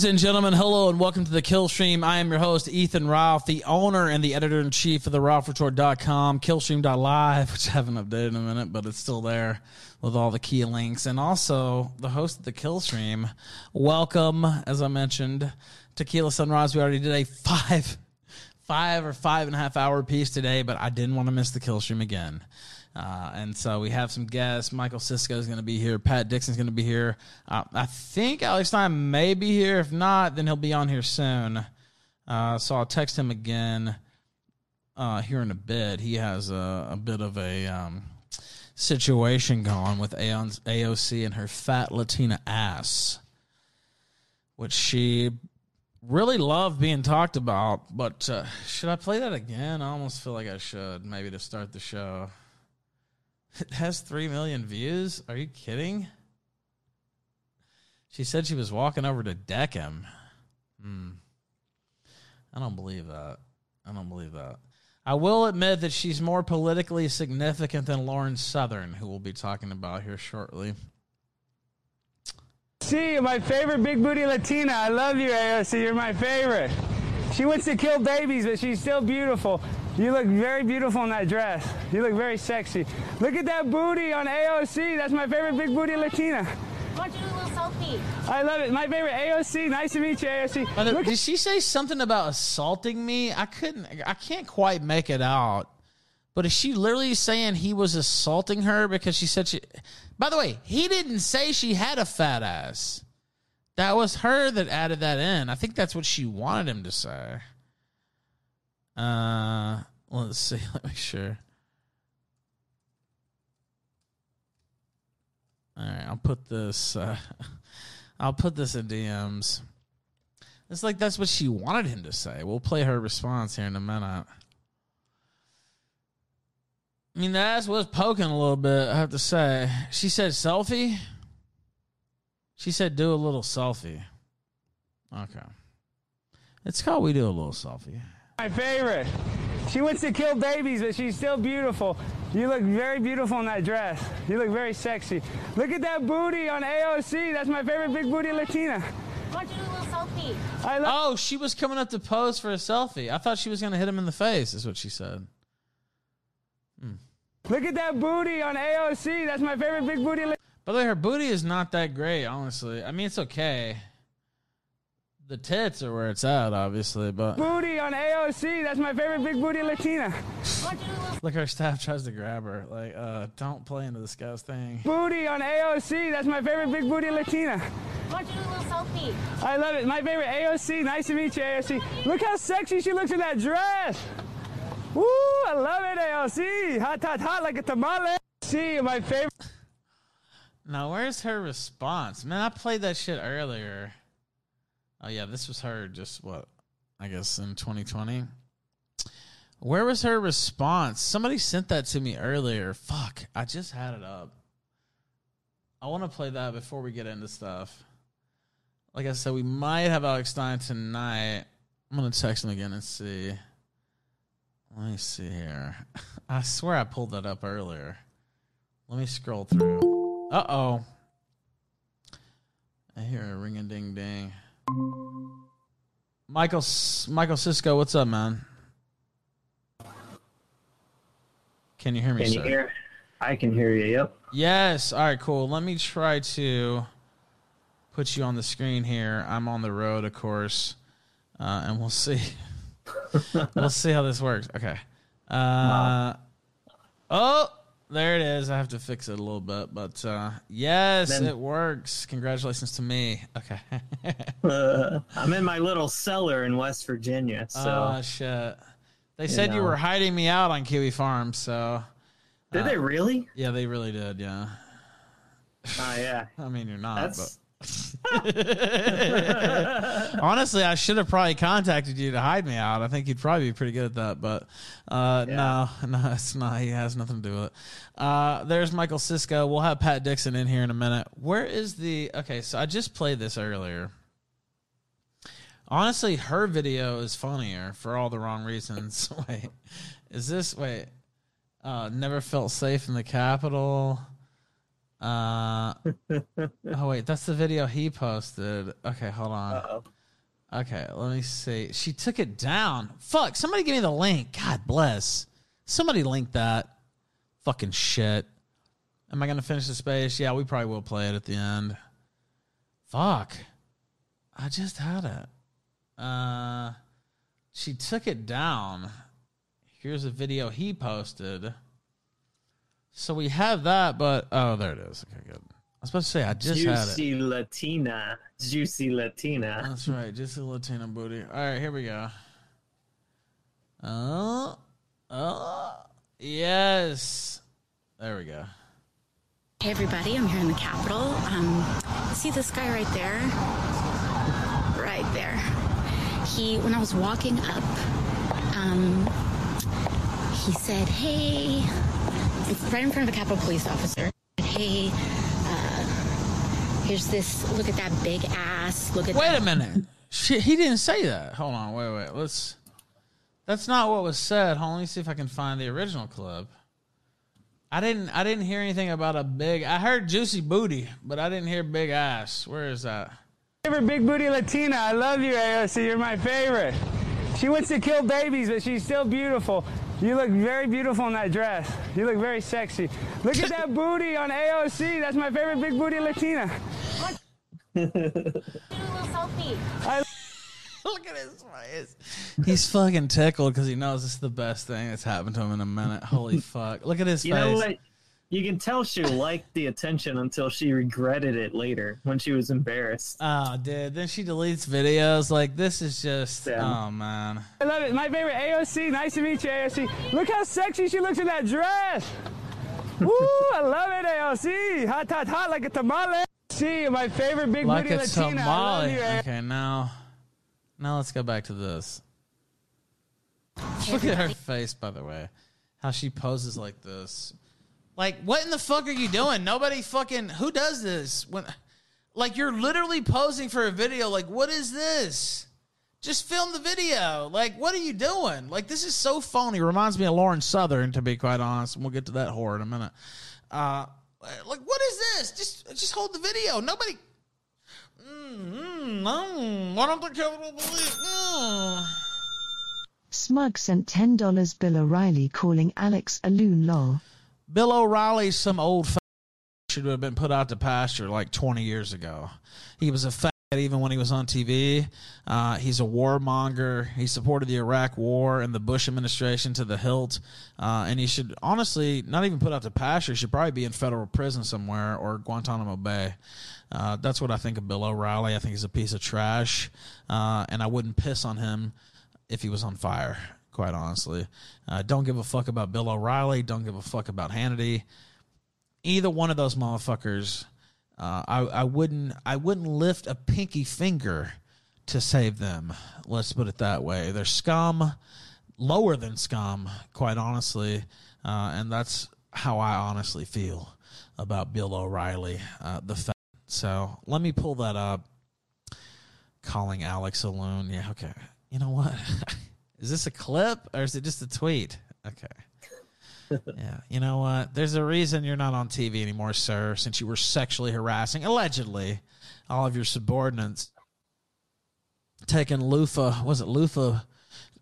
Ladies and gentlemen, hello and welcome to the Kill Stream. I am your host, Ethan Ralph, the owner and the editor in chief of the RalphRetort.com, Killstream.live, which I haven't updated in a minute, but it's still there with all the key links, and also the host of the Kill Stream. Welcome, as I mentioned, Tequila Sunrise. We already did a five, five or five and a half hour piece today, but I didn't want to miss the Kill Stream again. Uh, and so we have some guests. Michael Cisco is going to be here. Pat Dixon is going to be here. Uh, I think Alex Stein may be here. If not, then he'll be on here soon. Uh, so I'll text him again uh, here in a bit. He has a, a bit of a um, situation going with AOC and her fat Latina ass, which she really loved being talked about. But uh, should I play that again? I almost feel like I should, maybe to start the show. It has 3 million views? Are you kidding? She said she was walking over to deck him. Hmm. I don't believe that. I don't believe that. I will admit that she's more politically significant than Lauren Southern, who we'll be talking about here shortly. See, my favorite big booty Latina. I love you, AOC. You're my favorite. She wants to kill babies, but she's still beautiful. You look very beautiful in that dress. You look very sexy. Look at that booty on AOC. That's my favorite big booty Latina. Why don't you do a little selfie? I love it. My favorite AOC. Nice to meet you, AOC. Mother, Look did she say something about assaulting me? I couldn't. I can't quite make it out. But is she literally saying he was assaulting her because she said she? By the way, he didn't say she had a fat ass. That was her that added that in. I think that's what she wanted him to say. Uh, let's see. Let me sure. All right, I'll put this. Uh, I'll put this in DMs. It's like that's what she wanted him to say. We'll play her response here in a minute. I mean, the ass was poking a little bit, I have to say. She said selfie. She said do a little selfie. Okay. It's called we do a little selfie. My favorite. She wants to kill babies, but she's still beautiful. You look very beautiful in that dress. You look very sexy. Look at that booty on AOC. That's my favorite big booty Latina. Why don't you do a little selfie? I love. Oh, she was coming up to pose for a selfie. I thought she was going to hit him in the face, is what she said. Hmm. Look at that booty on AOC. That's my favorite big booty. By the way, her booty is not that great, honestly. I mean, it's okay. The tits are where it's at, obviously, but Booty on AOC. That's my favorite big booty Latina. Why don't you do a little look, her staff tries to grab her. Like, uh, don't play into this guy's thing. Booty on AOC. That's my favorite big booty Latina. Why don't do a little selfie? I love it. My favorite AOC. Nice to meet you, AOC. Look how sexy she looks in that dress. Woo! I love it, AOC. Hot, hot, hot like a tamale. See, my favorite. Now, where's her response? Man, I played that shit earlier. Oh, yeah, this was her just what? I guess in 2020. Where was her response? Somebody sent that to me earlier. Fuck, I just had it up. I want to play that before we get into stuff. Like I said, we might have Alex Stein tonight. I'm going to text him again and see. Let me see here. I swear I pulled that up earlier. Let me scroll through. Uh oh. I hear a ring a ding ding. Michael Michael Cisco, what's up, man? Can you hear me, Can sir? you hear? I can hear you. Yep. Yes. All right, cool. Let me try to put you on the screen here. I'm on the road, of course, uh, and we'll see. we'll see how this works. Okay. Uh, Oh, there it is. I have to fix it a little bit, but uh, yes, Then- it works. Congratulations to me. Okay. Uh, I'm in my little cellar in West Virginia, so oh shit. They said you were hiding me out on Kiwi Farm, so did they really? yeah, they really did. Yeah. Oh yeah. I mean, you're not, That's but honestly, I should have probably contacted you to hide me out. I think you'd probably be pretty good at that, but uh, no, no, it's not. He has nothing to do with it. Uh, there's Michael Cisco. We'll have Pat Dixon in here in a minute. Where is the? Okay, so I just played this earlier. Honestly, her video is funnier for all the wrong reasons. wait, is this wait? Uh, never felt safe in the Capitol. Uh, oh wait, that's the video he posted. Okay, hold on. Uh-oh. Okay, let me see. She took it down. Fuck, somebody give me the link. God bless. Somebody link that. Fucking shit. Am I gonna finish the space? Yeah, we probably will play it at the end. Fuck. I just had it. Uh she took it down. Here's a video he posted. So we have that, but oh there it is. Okay, good. I was supposed to say I just had it. Juicy Latina. Juicy Latina. That's right, just a Latino booty. All right, here we go. Oh, oh, yes. There we go. Hey everybody, I'm here in the Capitol. Um, see this guy right there? Right there. He, when I was walking up, um, he said, "Hey," right in front of a Capitol police officer. Hey, uh, here's this. Look at that big ass. Look at Wait that. a minute. Shit, he didn't say that. Hold on, wait, wait. Let's. That's not what was said. Hold on, let me see if I can find the original clip. I didn't. I didn't hear anything about a big. I heard juicy booty, but I didn't hear big ass. Where is that? Favorite big booty Latina. I love you, AOC. You're my favorite. She wants to kill babies, but she's still beautiful. You look very beautiful in that dress. You look very sexy. Look at that booty on AOC. That's my favorite big booty Latina. Do a little selfie. Look at his face. He's fucking tickled because he knows this is the best thing that's happened to him in a minute. Holy fuck! Look at his You face. know what? You can tell she liked the attention until she regretted it later when she was embarrassed. Oh, dude. Then she deletes videos. Like, this is just. Yeah. Oh, man. I love it. My favorite AOC. Nice to meet you, AOC. Look how sexy she looks in that dress. Woo! I love it, AOC. Hot, hot, hot like a tamale. See, my favorite big Like booty a Latina. I love tamale. you, AOC. Okay, now. Now let's go back to this. Look at her face, by the way. How she poses like this. Like, what in the fuck are you doing? Nobody fucking. Who does this? When, like, you're literally posing for a video. Like, what is this? Just film the video. Like, what are you doing? Like, this is so phony. Reminds me of Lauren Southern, to be quite honest. And we'll get to that whore in a minute. Uh, like, what is this? Just, just hold the video. Nobody. Mm, mm. Why don't the Capitol Police? Mm. Smug sent $10 Bill O'Reilly calling Alex a loon lol. Bill O'Reilly's some old f- should have been put out to pasture like 20 years ago. He was a fat even when he was on TV. Uh, he's a warmonger. He supported the Iraq War and the Bush administration to the hilt. Uh, and he should honestly not even put out to pasture. He should probably be in federal prison somewhere or Guantanamo Bay. Uh, that's what I think of Bill O'Reilly. I think he's a piece of trash. Uh, and I wouldn't piss on him if he was on fire, quite honestly. Uh, don't give a fuck about Bill O'Reilly. Don't give a fuck about Hannity. Either one of those motherfuckers, uh, I, I wouldn't I wouldn't lift a pinky finger to save them. Let's put it that way. They're scum, lower than scum, quite honestly, uh, and that's how I honestly feel about Bill O'Reilly, uh, the. So let me pull that up. Calling Alex alone. Yeah, okay. You know what? is this a clip or is it just a tweet? Okay. yeah. You know what? There's a reason you're not on TV anymore, sir, since you were sexually harassing, allegedly, all of your subordinates. Taking loofah, was it loofah?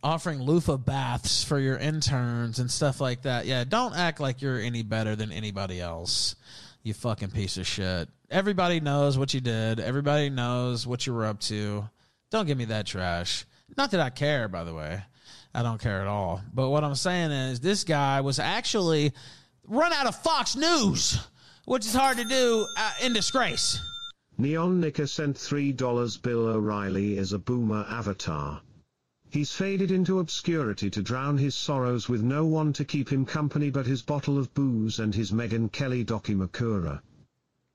Offering loofah baths for your interns and stuff like that. Yeah, don't act like you're any better than anybody else. You fucking piece of shit. Everybody knows what you did. Everybody knows what you were up to. Don't give me that trash. Not that I care, by the way. I don't care at all. But what I'm saying is, this guy was actually run out of Fox News, which is hard to do uh, in disgrace. Neon Nicker sent $3 Bill O'Reilly is a boomer avatar. He's faded into obscurity to drown his sorrows with no one to keep him company but his bottle of booze and his Megyn Kelly Dakimakura.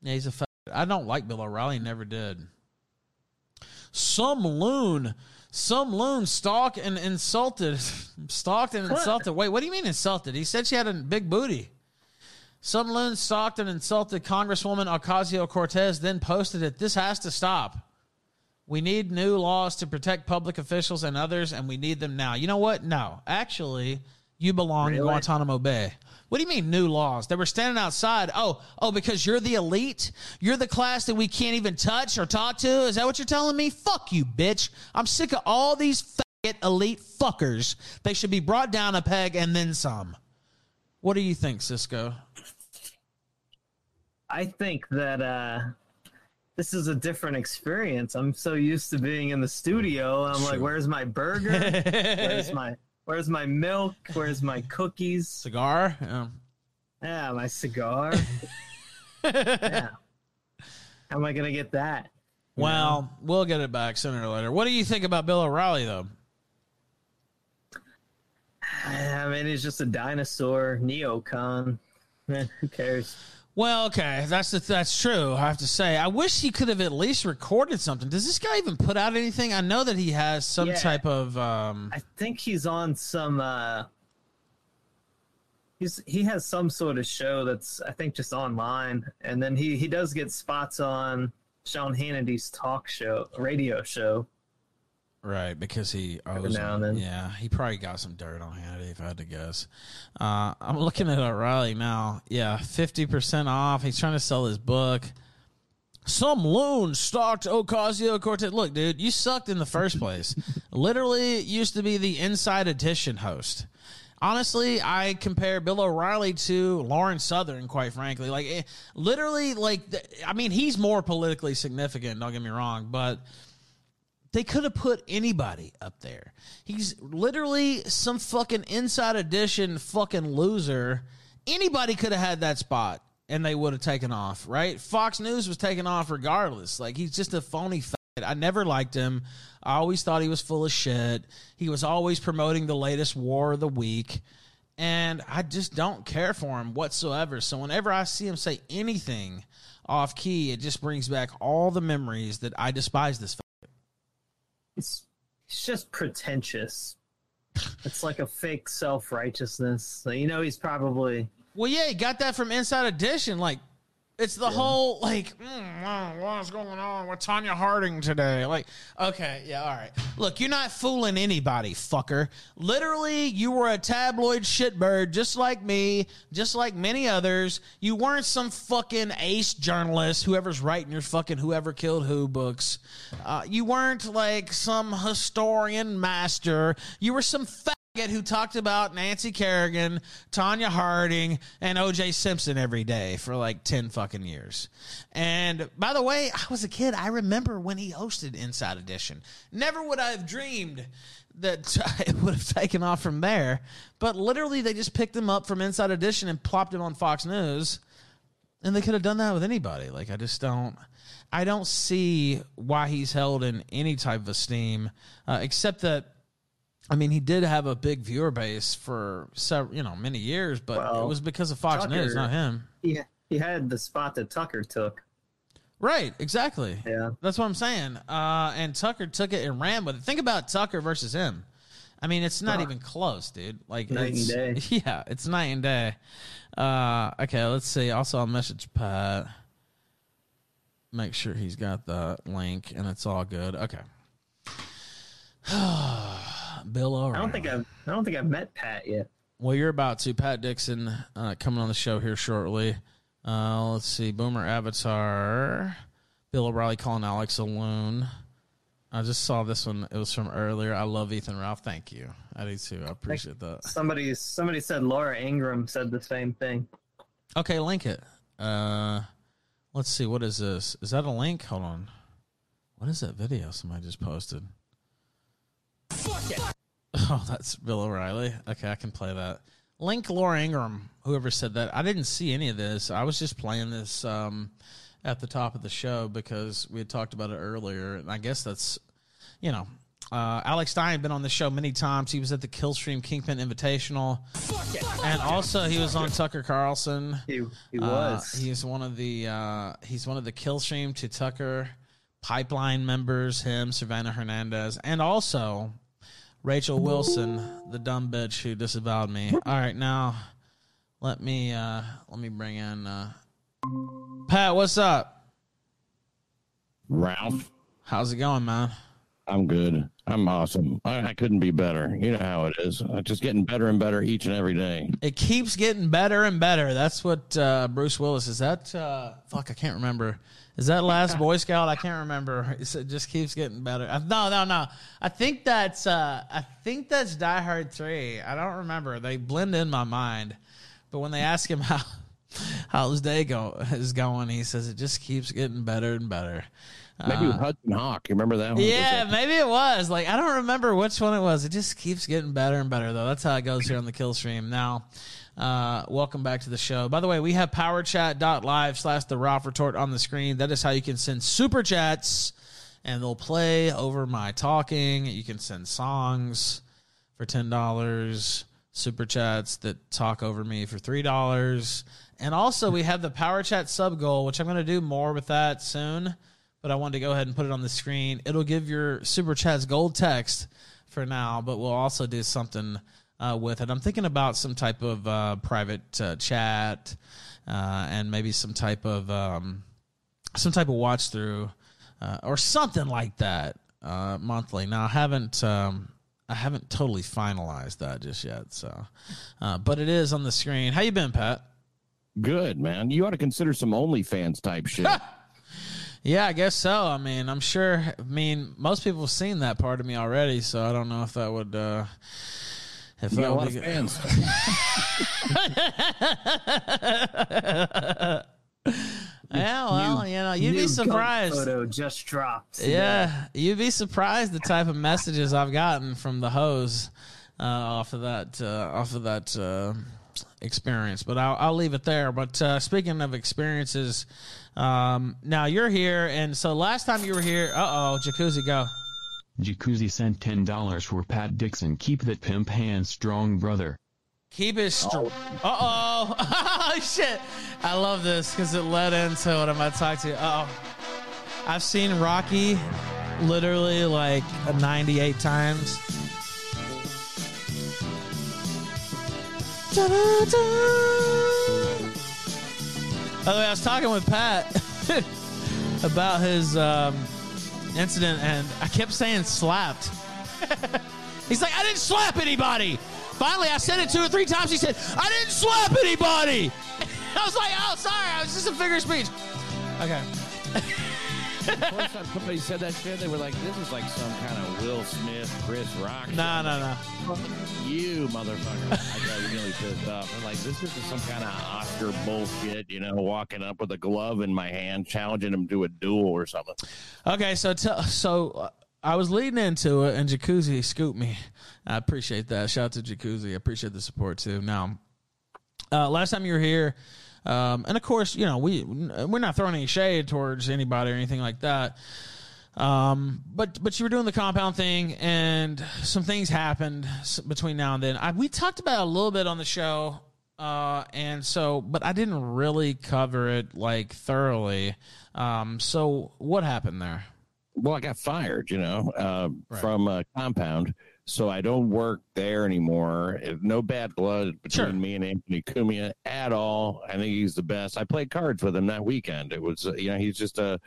Yeah, he's a. Fa- I don't like Bill O'Reilly. Never did. Some loon, some loon stalked and insulted, stalked and insulted. Wait, what do you mean insulted? He said she had a big booty. Some loon stalked and insulted Congresswoman Ocasio Cortez, then posted it. This has to stop. We need new laws to protect public officials and others, and we need them now. You know what? No, actually, you belong in Guantanamo Bay. What do you mean new laws? They were standing outside. Oh, oh, because you're the elite? You're the class that we can't even touch or talk to? Is that what you're telling me? Fuck you, bitch. I'm sick of all these faggot elite fuckers. They should be brought down a peg and then some. What do you think, Cisco? I think that uh, this is a different experience. I'm so used to being in the studio. I'm like, where's my burger? where's my Where's my milk? Where's my cookies? Cigar? Yeah. Yeah, my cigar. yeah. How am I gonna get that? You well, know? we'll get it back sooner or later. What do you think about Bill O'Reilly, though? I mean, he's just a dinosaur neocon. who cares? Well, okay, that's the, that's true. I have to say, I wish he could have at least recorded something. Does this guy even put out anything? I know that he has some yeah. type of. Um... I think he's on some. Uh, he's he has some sort of show that's I think just online, and then he he does get spots on Sean Hannity's talk show, radio show. Right, because he owes now and then. Yeah, he probably got some dirt on Hannity, if I had to guess. Uh, I'm looking at O'Reilly now. Yeah, 50% off. He's trying to sell his book. Some loon stalked Ocasio Cortez. Look, dude, you sucked in the first place. Literally used to be the Inside Edition host. Honestly, I compare Bill O'Reilly to Lauren Southern, quite frankly. Like, eh, literally, like, I mean, he's more politically significant, don't get me wrong, but they could have put anybody up there. He's literally some fucking inside edition fucking loser. Anybody could have had that spot and they would have taken off, right? Fox News was taking off regardless. Like he's just a phony fat. I never liked him. I always thought he was full of shit. He was always promoting the latest war of the week. And I just don't care for him whatsoever. So whenever I see him say anything off key, it just brings back all the memories that I despise this it's it's just pretentious. it's like a fake self righteousness. So, you know, he's probably well, yeah, he got that from Inside Edition. Like it's the yeah. whole like, mm, what's going on with Tonya Harding today? Like, okay, yeah, all right. Look, you're not fooling anybody, fucker. Literally, you were a tabloid shitbird, just like me, just like many others. You weren't some fucking ace journalist, whoever's writing your fucking whoever killed who books. Uh, you weren't like some historian master. You were some who talked about Nancy Kerrigan, Tonya Harding, and OJ Simpson every day for like 10 fucking years. And by the way, I was a kid. I remember when he hosted Inside Edition. Never would I have dreamed that it would have taken off from there. But literally, they just picked him up from Inside Edition and plopped him on Fox News. And they could have done that with anybody. Like, I just don't. I don't see why he's held in any type of esteem, uh, except that I mean, he did have a big viewer base for several, you know, many years, but well, it was because of Fox Tucker, News, not him. Yeah, he had the spot that Tucker took. Right, exactly. Yeah, that's what I'm saying. Uh, and Tucker took it and ran with it. Think about Tucker versus him. I mean, it's not even close, dude. Like night and day. Yeah, it's night and day. Uh, okay, let's see. Also, I'll message Pat. Make sure he's got the link, and it's all good. Okay. Bill O'Reilly. I don't think I've I don't think I've met Pat yet. Well, you're about to. Pat Dixon uh, coming on the show here shortly. Uh, let's see. Boomer Avatar. Bill O'Reilly calling Alex alone. I just saw this one. It was from earlier. I love Ethan Ralph. Thank you. I do too. I appreciate that. Somebody somebody said Laura Ingraham said the same thing. Okay, link it. Uh, let's see. What is this? Is that a link? Hold on. What is that video somebody just posted? Oh, that's Bill O'Reilly. Okay, I can play that. Link Laura Ingraham, whoever said that. I didn't see any of this. I was just playing this um, at the top of the show because we had talked about it earlier. And I guess that's, you know, uh, Alex Stein had been on the show many times. He was at the Killstream Kingpin Invitational, and also he was on Tucker Carlson. He, he uh, was. Uh, he's one of the uh, he's one of the Killstream to Tucker pipeline members. Him, Savannah Hernandez, and also Rachel Wilson, the dumb bitch who disavowed me. All right, now let me uh let me bring in uh Pat, what's up? Ralph. How's it going, man? I'm good. I'm awesome. I, I couldn't be better. You know how it is. Uh, just getting better and better each and every day. It keeps getting better and better. That's what uh, Bruce Willis is. That uh, fuck, I can't remember. Is that Last Boy Scout? I can't remember. It just keeps getting better. Uh, no, no, no. I think that's uh, I think that's Die Hard Three. I don't remember. They blend in my mind. But when they ask him how how his day go is going, he says it just keeps getting better and better. Maybe with Hudson Hawk. You remember that one? Yeah, that- maybe it was. Like I don't remember which one it was. It just keeps getting better and better though. That's how it goes here on the kill stream. Now, uh, welcome back to the show. By the way, we have powerchat.live slash the Ralph retort on the screen. That is how you can send super chats and they'll play over my talking. You can send songs for ten dollars, super chats that talk over me for three dollars. And also we have the power chat sub goal, which I'm gonna do more with that soon but I wanted to go ahead and put it on the screen. It'll give your super chats gold text for now, but we'll also do something uh, with it. I'm thinking about some type of uh, private uh, chat uh, and maybe some type of um, some type of watch through uh, or something like that uh, monthly. Now I haven't. Um, I haven't totally finalized that just yet, so, but it is on the screen. How you been, Pat? Good man. You ought to consider some OnlyFans type shit. Yeah, I guess so. I mean, I'm sure. I mean, most people have seen that part of me already, so I don't know if that would. uh if You that a lot would of be- fans. Yeah, well, you know, you'd New be surprised. Photo just dropped. today. Yeah, you'd be surprised the type of messages I've gotten from the hose uh, off of that uh, off of that uh, experience. But I'll, I'll leave it there. But uh, speaking of experiences, um, now you're here, and so last time you were here, uh oh, jacuzzi, go. Jacuzzi sent $10 for Pat Dixon. Keep that pimp hand strong, brother. Keep it strong. Uh oh. oh shit. I love this because it led into what I'm about to talk to you. Uh oh. I've seen Rocky literally like 98 times. By the way, I was talking with Pat about his um, incident, and I kept saying slapped. He's like, I didn't slap anybody. Finally, I said it two or three times. He said, I didn't slap anybody. I was like, oh, sorry. I was just a figure of speech. Okay. First time somebody said that shit, they were like, "This is like some kind of Will Smith, Chris Rock." shit." No, no, no. You motherfucker! I got really pissed off. I'm like, "This isn't some kind of Oscar bullshit," you know, walking up with a glove in my hand, challenging him to a duel or something. Okay, so tell so uh, I was leading into it, and Jacuzzi scooped me. I appreciate that. Shout out to Jacuzzi. I appreciate the support too. Now, uh, last time you were here, um, and of course, you know we we're not throwing any shade towards anybody or anything like that. Um, but but you were doing the compound thing, and some things happened between now and then. I, we talked about it a little bit on the show, uh, and so but I didn't really cover it like thoroughly. Um, so what happened there? Well, I got fired, you know, uh, from a compound. So I don't work there anymore. No bad blood between Sure. me and Anthony Cumia at all. I think he's the best. I played cards with him that weekend. It was, you know, he's just uh,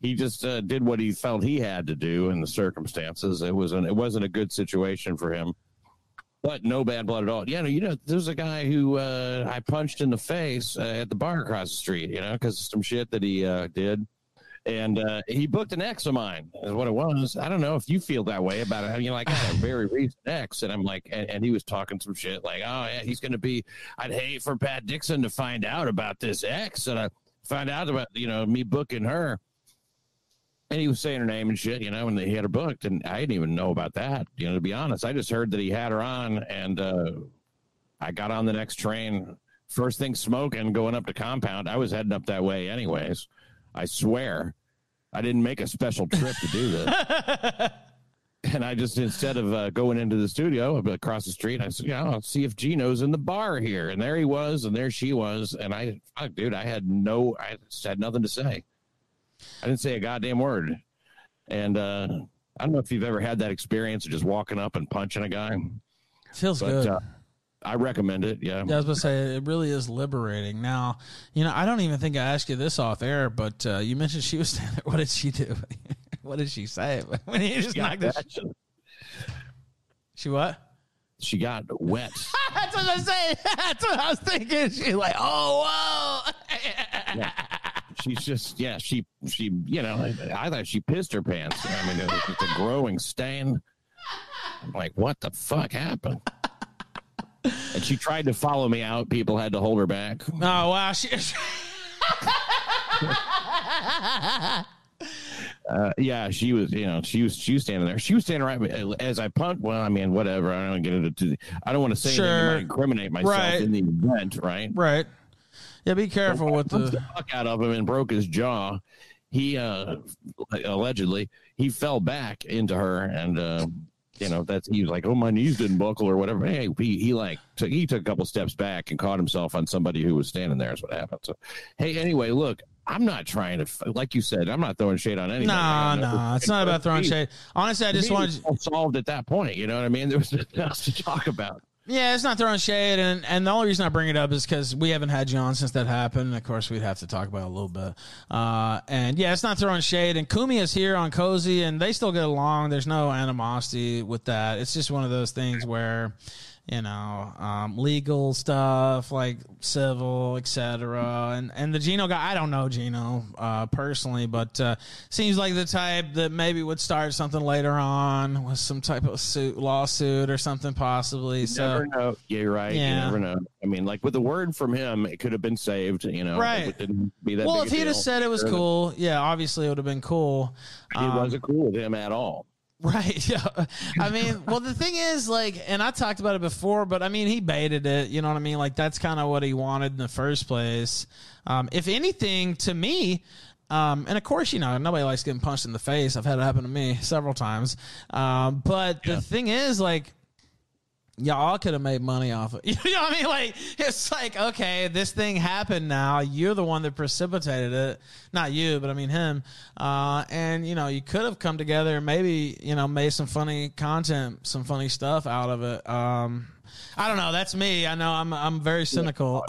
he just uh, did what he felt he had to do in the circumstances. It was an, it wasn't a good situation for him. But no bad blood at all. Yeah, you know, there's a guy who uh, I punched in the face uh, at the bar across the street, you know, because of some shit that he uh, did and uh, he booked an ex of mine is what it was. I don't know if you feel that way about it. You know like i had a very recent ex and i'm like and, and he was talking some shit like oh yeah he's gonna be i'd hate for pat dixon to find out about this ex and i find out about you know me booking her. And he was saying her name and shit you know and he had her booked and i didn't even know about that you know to be honest. I just heard that he had her on and uh i got on the next train first thing smoking going up to compound. I was heading up that way anyways I swear, I didn't make a special trip to do this. and I just instead of uh, going into the studio across the street, I said, "Yeah, I'll see if Gino's in the bar here." And there he was, and there she was, and I, fuck, dude, I had no, I just had nothing to say. I didn't say a goddamn word. And uh, I don't know if you've ever had that experience of just walking up and punching a guy, Feels but good. uh, I recommend it. Yeah. Yeah, I was going to say it really is liberating. Now, you know, I don't even think I asked you this off air, but uh, you mentioned she was standing there. What did she do? what did she say? when he just knocked sh- She what? She got wet. That's what I say. That's what I was thinking. She's like, oh whoa. Yeah. She's just yeah. She she you know I, I thought she pissed her pants. I mean it was just a growing stain. I'm like, what the fuck happened? And she tried to follow me out. People had to hold her back. Oh wow. She, Uh, yeah, she was, you know, she was, she was standing there. She was standing right as I punt. Well, I mean, whatever. I don't get into. I don't want to say anything Sure. might incriminate myself Right. in the event, right? right. Yeah, be careful with the. the fuck out of him and broke his jaw. He uh allegedly he fell back into her and uh you know that's he was like oh my knees didn't buckle or whatever hey he, he like took he took a couple steps back and caught himself on somebody who was standing there is what happened so hey anyway look i'm not trying to like you said i'm not throwing shade on anything Nah, nah. It's not about throwing shade. Honestly, I just wanted. wanted solved at that point you know what i mean there was nothing else to talk about Yeah, it's not throwing shade, and and the only reason I bring it up is because we haven't had you on since that happened. Of course, we'd have to talk about a little bit. Uh, and yeah, it's not throwing shade. And Kumi is here on Cozy, and they still get along. There's no animosity with that. It's just one of those things where. You know, um, legal stuff like civil, etc. And and the Gino guy, I don't know Gino uh, personally, but uh, seems like the type that maybe would start something later on with some type of suit, lawsuit or something possibly. You so never know. Yeah, you're right. Yeah. You never know. I mean, like with the word from him, it could have been saved. You know, Right. It didn't be that. well, if he'd have said it was cool, yeah, obviously it would have been cool. it Um, wasn't cool with him at all. Right. Yeah. I mean, well, the thing is, like, and I talked about it before, but I mean, he baited it. You know what I mean? Like, that's kind of what he wanted in the first place. Um, if anything, to me, um, and of course, you know, nobody likes getting punched in the face. I've had it happen to me several times. Um, but the thing is, like, y'all could have made money off it. You know what I mean? Like it's like okay, this thing happened now. You're the one that precipitated it, not you, but I mean him. Uh, and you know, you could have come together and maybe you know made some funny content, some funny stuff out of it. Um, I don't know. That's me. I know I'm I'm very cynical.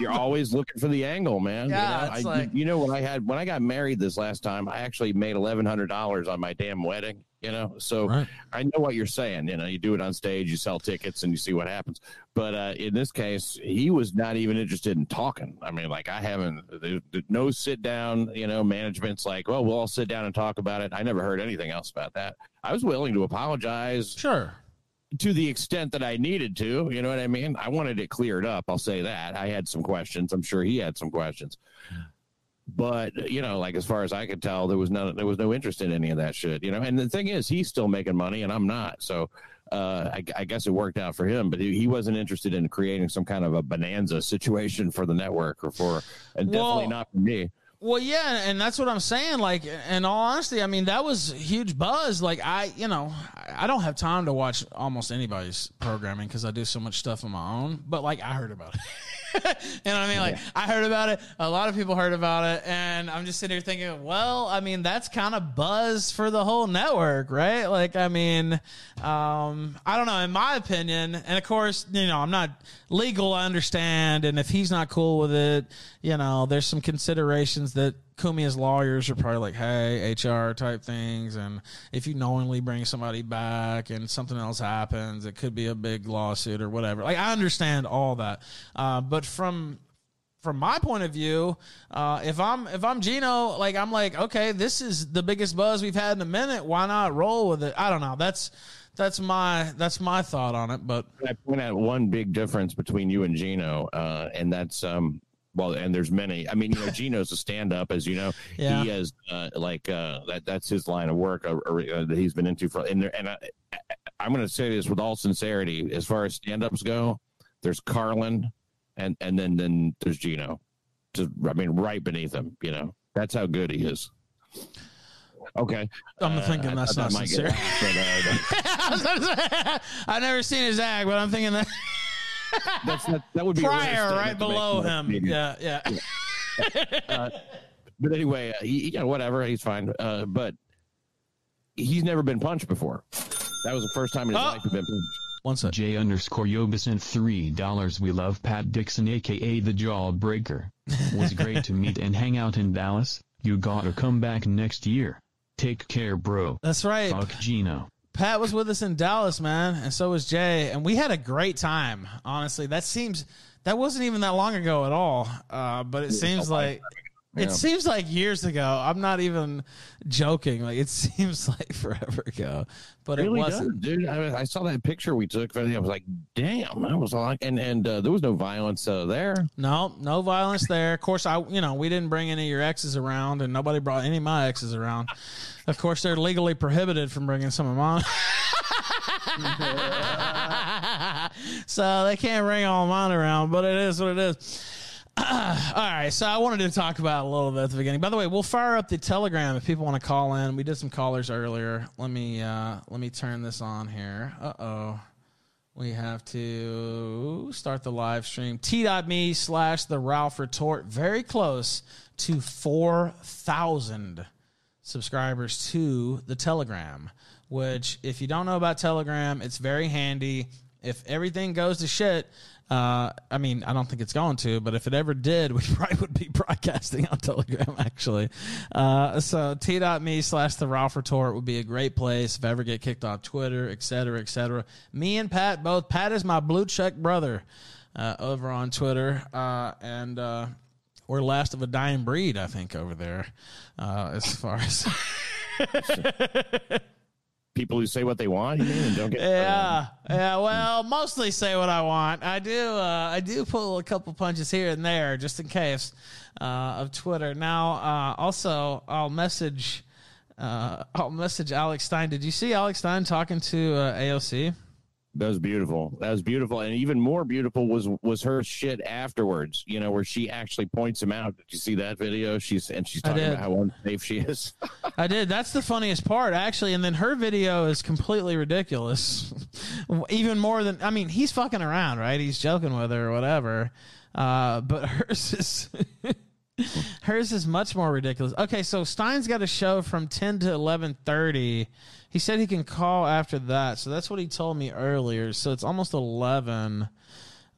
You're always looking for the angle, man. Yeah, you know, it's I, like- you know when I had when I got married this last time, I actually made eleven hundred dollars on my damn wedding. You know, so Right. I know what you're saying. You know, you do it on stage, you sell tickets, and you see what happens. But uh, in this case, he was not even interested in talking. I mean, like I haven't there, no sit down. You know, management's like, well, we'll all sit down and talk about it. I never heard anything else about that. I was willing to apologize sure. to the extent that I needed to. You know what I mean? I wanted it cleared up. I'll say that. I had some questions. I'm sure he had some questions. But you know, like as far as I could tell, there was no there was no interest in any of that shit. You know, and the thing is, he's still making money, and I'm not. So uh, I, I guess it worked out for him. But he, he wasn't interested in creating some kind of a bonanza situation for the network or for, and definitely Well- not for me. Well, yeah, and that's what I'm saying. Like, in all honesty, I mean, that was huge buzz. Like, I, you know, I don't have time to watch almost anybody's programming because I do so much stuff on my own. But like, I heard about it. you know what I mean? Like, I heard about it. A lot of people heard about it, and I'm just sitting here thinking, well, I mean, that's kind of buzz for the whole network, right? Like, I mean, um, I don't know. In my opinion, and of course, you know, I'm not legal. I understand, and if he's not cool with it, you know, there's some considerations that Cumia's lawyers are probably like, hey, HR type things. And if you knowingly bring somebody back and something else happens, it could be a big lawsuit or whatever. Like, I understand all that. Uh, but from, from my point of view, uh, if I'm if I'm Gino, like I'm like, okay, this is the biggest buzz we've had in a minute. Why not roll with it? I don't know. That's that's my that's my thought on it. But I point out one big difference between you and Gino, uh, and that's um, well, and there's many. I mean, you know, Gino's a stand-up, as you know. Yeah. He has uh, like uh, that. That's his line of work uh, uh, that he's been into for. And there, and I, I'm going to say this with all sincerity. As far as stand-ups go, there's Carlin, and and then then there's Gino. Just I mean, right beneath him. You know, that's how good he is. Okay, I'm Uh, thinking that's thought not that might get sincere. but, uh, I was gonna say, I've never seen his act, but I'm thinking that that's not, that would be prior right below him. comedian. Yeah, yeah. uh, but anyway, uh, he, yeah, whatever, he's fine. Uh, but he's never been punched before. That was the first time in his Oh. life he'd been punched. One sec. J underscore Yoba sent three dollars. We love Pat Dixon, aka the Jawbreaker. Was great to meet and hang out in Dallas. You gotta come back next year. Take care, bro. That's right. Fuck Gino. Pat was with us in Dallas, man, and so was Jay, and we had a great time. Honestly, that seems that wasn't even that long ago at all. Uh, but it seems like Yeah. it seems like years ago. I'm not even joking. Like it seems like forever ago, but really it wasn't. dude. I, I saw that picture we took. I was like, damn, that was a lot. And and uh, there was no violence uh, there. No, no violence there. Of course, I you know we didn't bring any of your exes around, and nobody brought any of my exes around. Of course, they're legally prohibited from bringing some of mine. so they can't bring all mine around, but it is what it is. all right, so I wanted to talk about a little bit at the beginning. By the way, we'll fire up the Telegram if people want to call in. We did some callers earlier. Let me uh, let me turn this on here. Uh oh. We have to start the live stream. T.me slash the Ralph Retort. Very close to 4,000 subscribers to the Telegram, which, if you don't know about Telegram, it's very handy. If everything goes to shit, uh, I mean, I don't think it's going to, but if it ever did, we probably would be broadcasting on Telegram, actually. Uh, so t.me slash the Ralph Retort would be a great place if I ever get kicked off Twitter, et cetera, et cetera. Me and Pat both. Pat is my blue check brother uh, over on Twitter. Uh, and uh, we're last of a dying breed, I think, over there, uh, as far as. People who say what they want, you mean, and don't get. Yeah, yeah. Well, mostly say what I want. I do. Uh, I do pull a couple punches here and there, just in case, uh, of Twitter. Now, uh, also, I'll message. Uh, I'll message Alex Stein. Did you see Alex Stein talking to uh, AOC? That was beautiful. That was beautiful, and even more beautiful was was her shit afterwards. You know, where she actually points him out. Did you see that video? She's and she's talking about how unsafe she is. I did. That's the funniest part, actually. And then her video is completely ridiculous. Even more than I mean, he's fucking around, right? He's joking with her or whatever. Uh, but hers is hers is much more ridiculous. Okay, so Stein's got a show from ten to eleven thirty. He said he can call after that, so that's what he told me earlier. So it's almost eleven.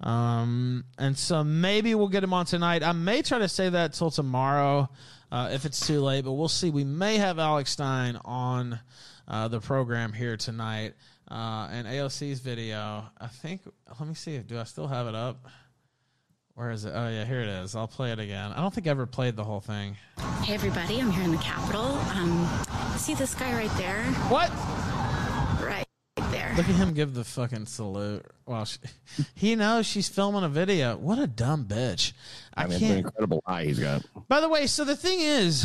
Um, and so maybe we'll get him on tonight. I may try to say that till tomorrow, uh, if it's too late, but we'll see. We may have Alex Stein on uh, the program here tonight. Uh, and AOC's video, I think. Let me see. Do I still have it up? Where is it? Oh yeah, here it is. I'll play it again. I don't think I ever played the whole thing. Hey, everybody, I'm here in the Capitol. Um, see this guy right there? What? Right there. Look at him give the fucking salute. Well, she, he knows she's filming a video. What a dumb bitch. I, I mean, it's an can't. incredible eye he's got. By the way, so the thing is,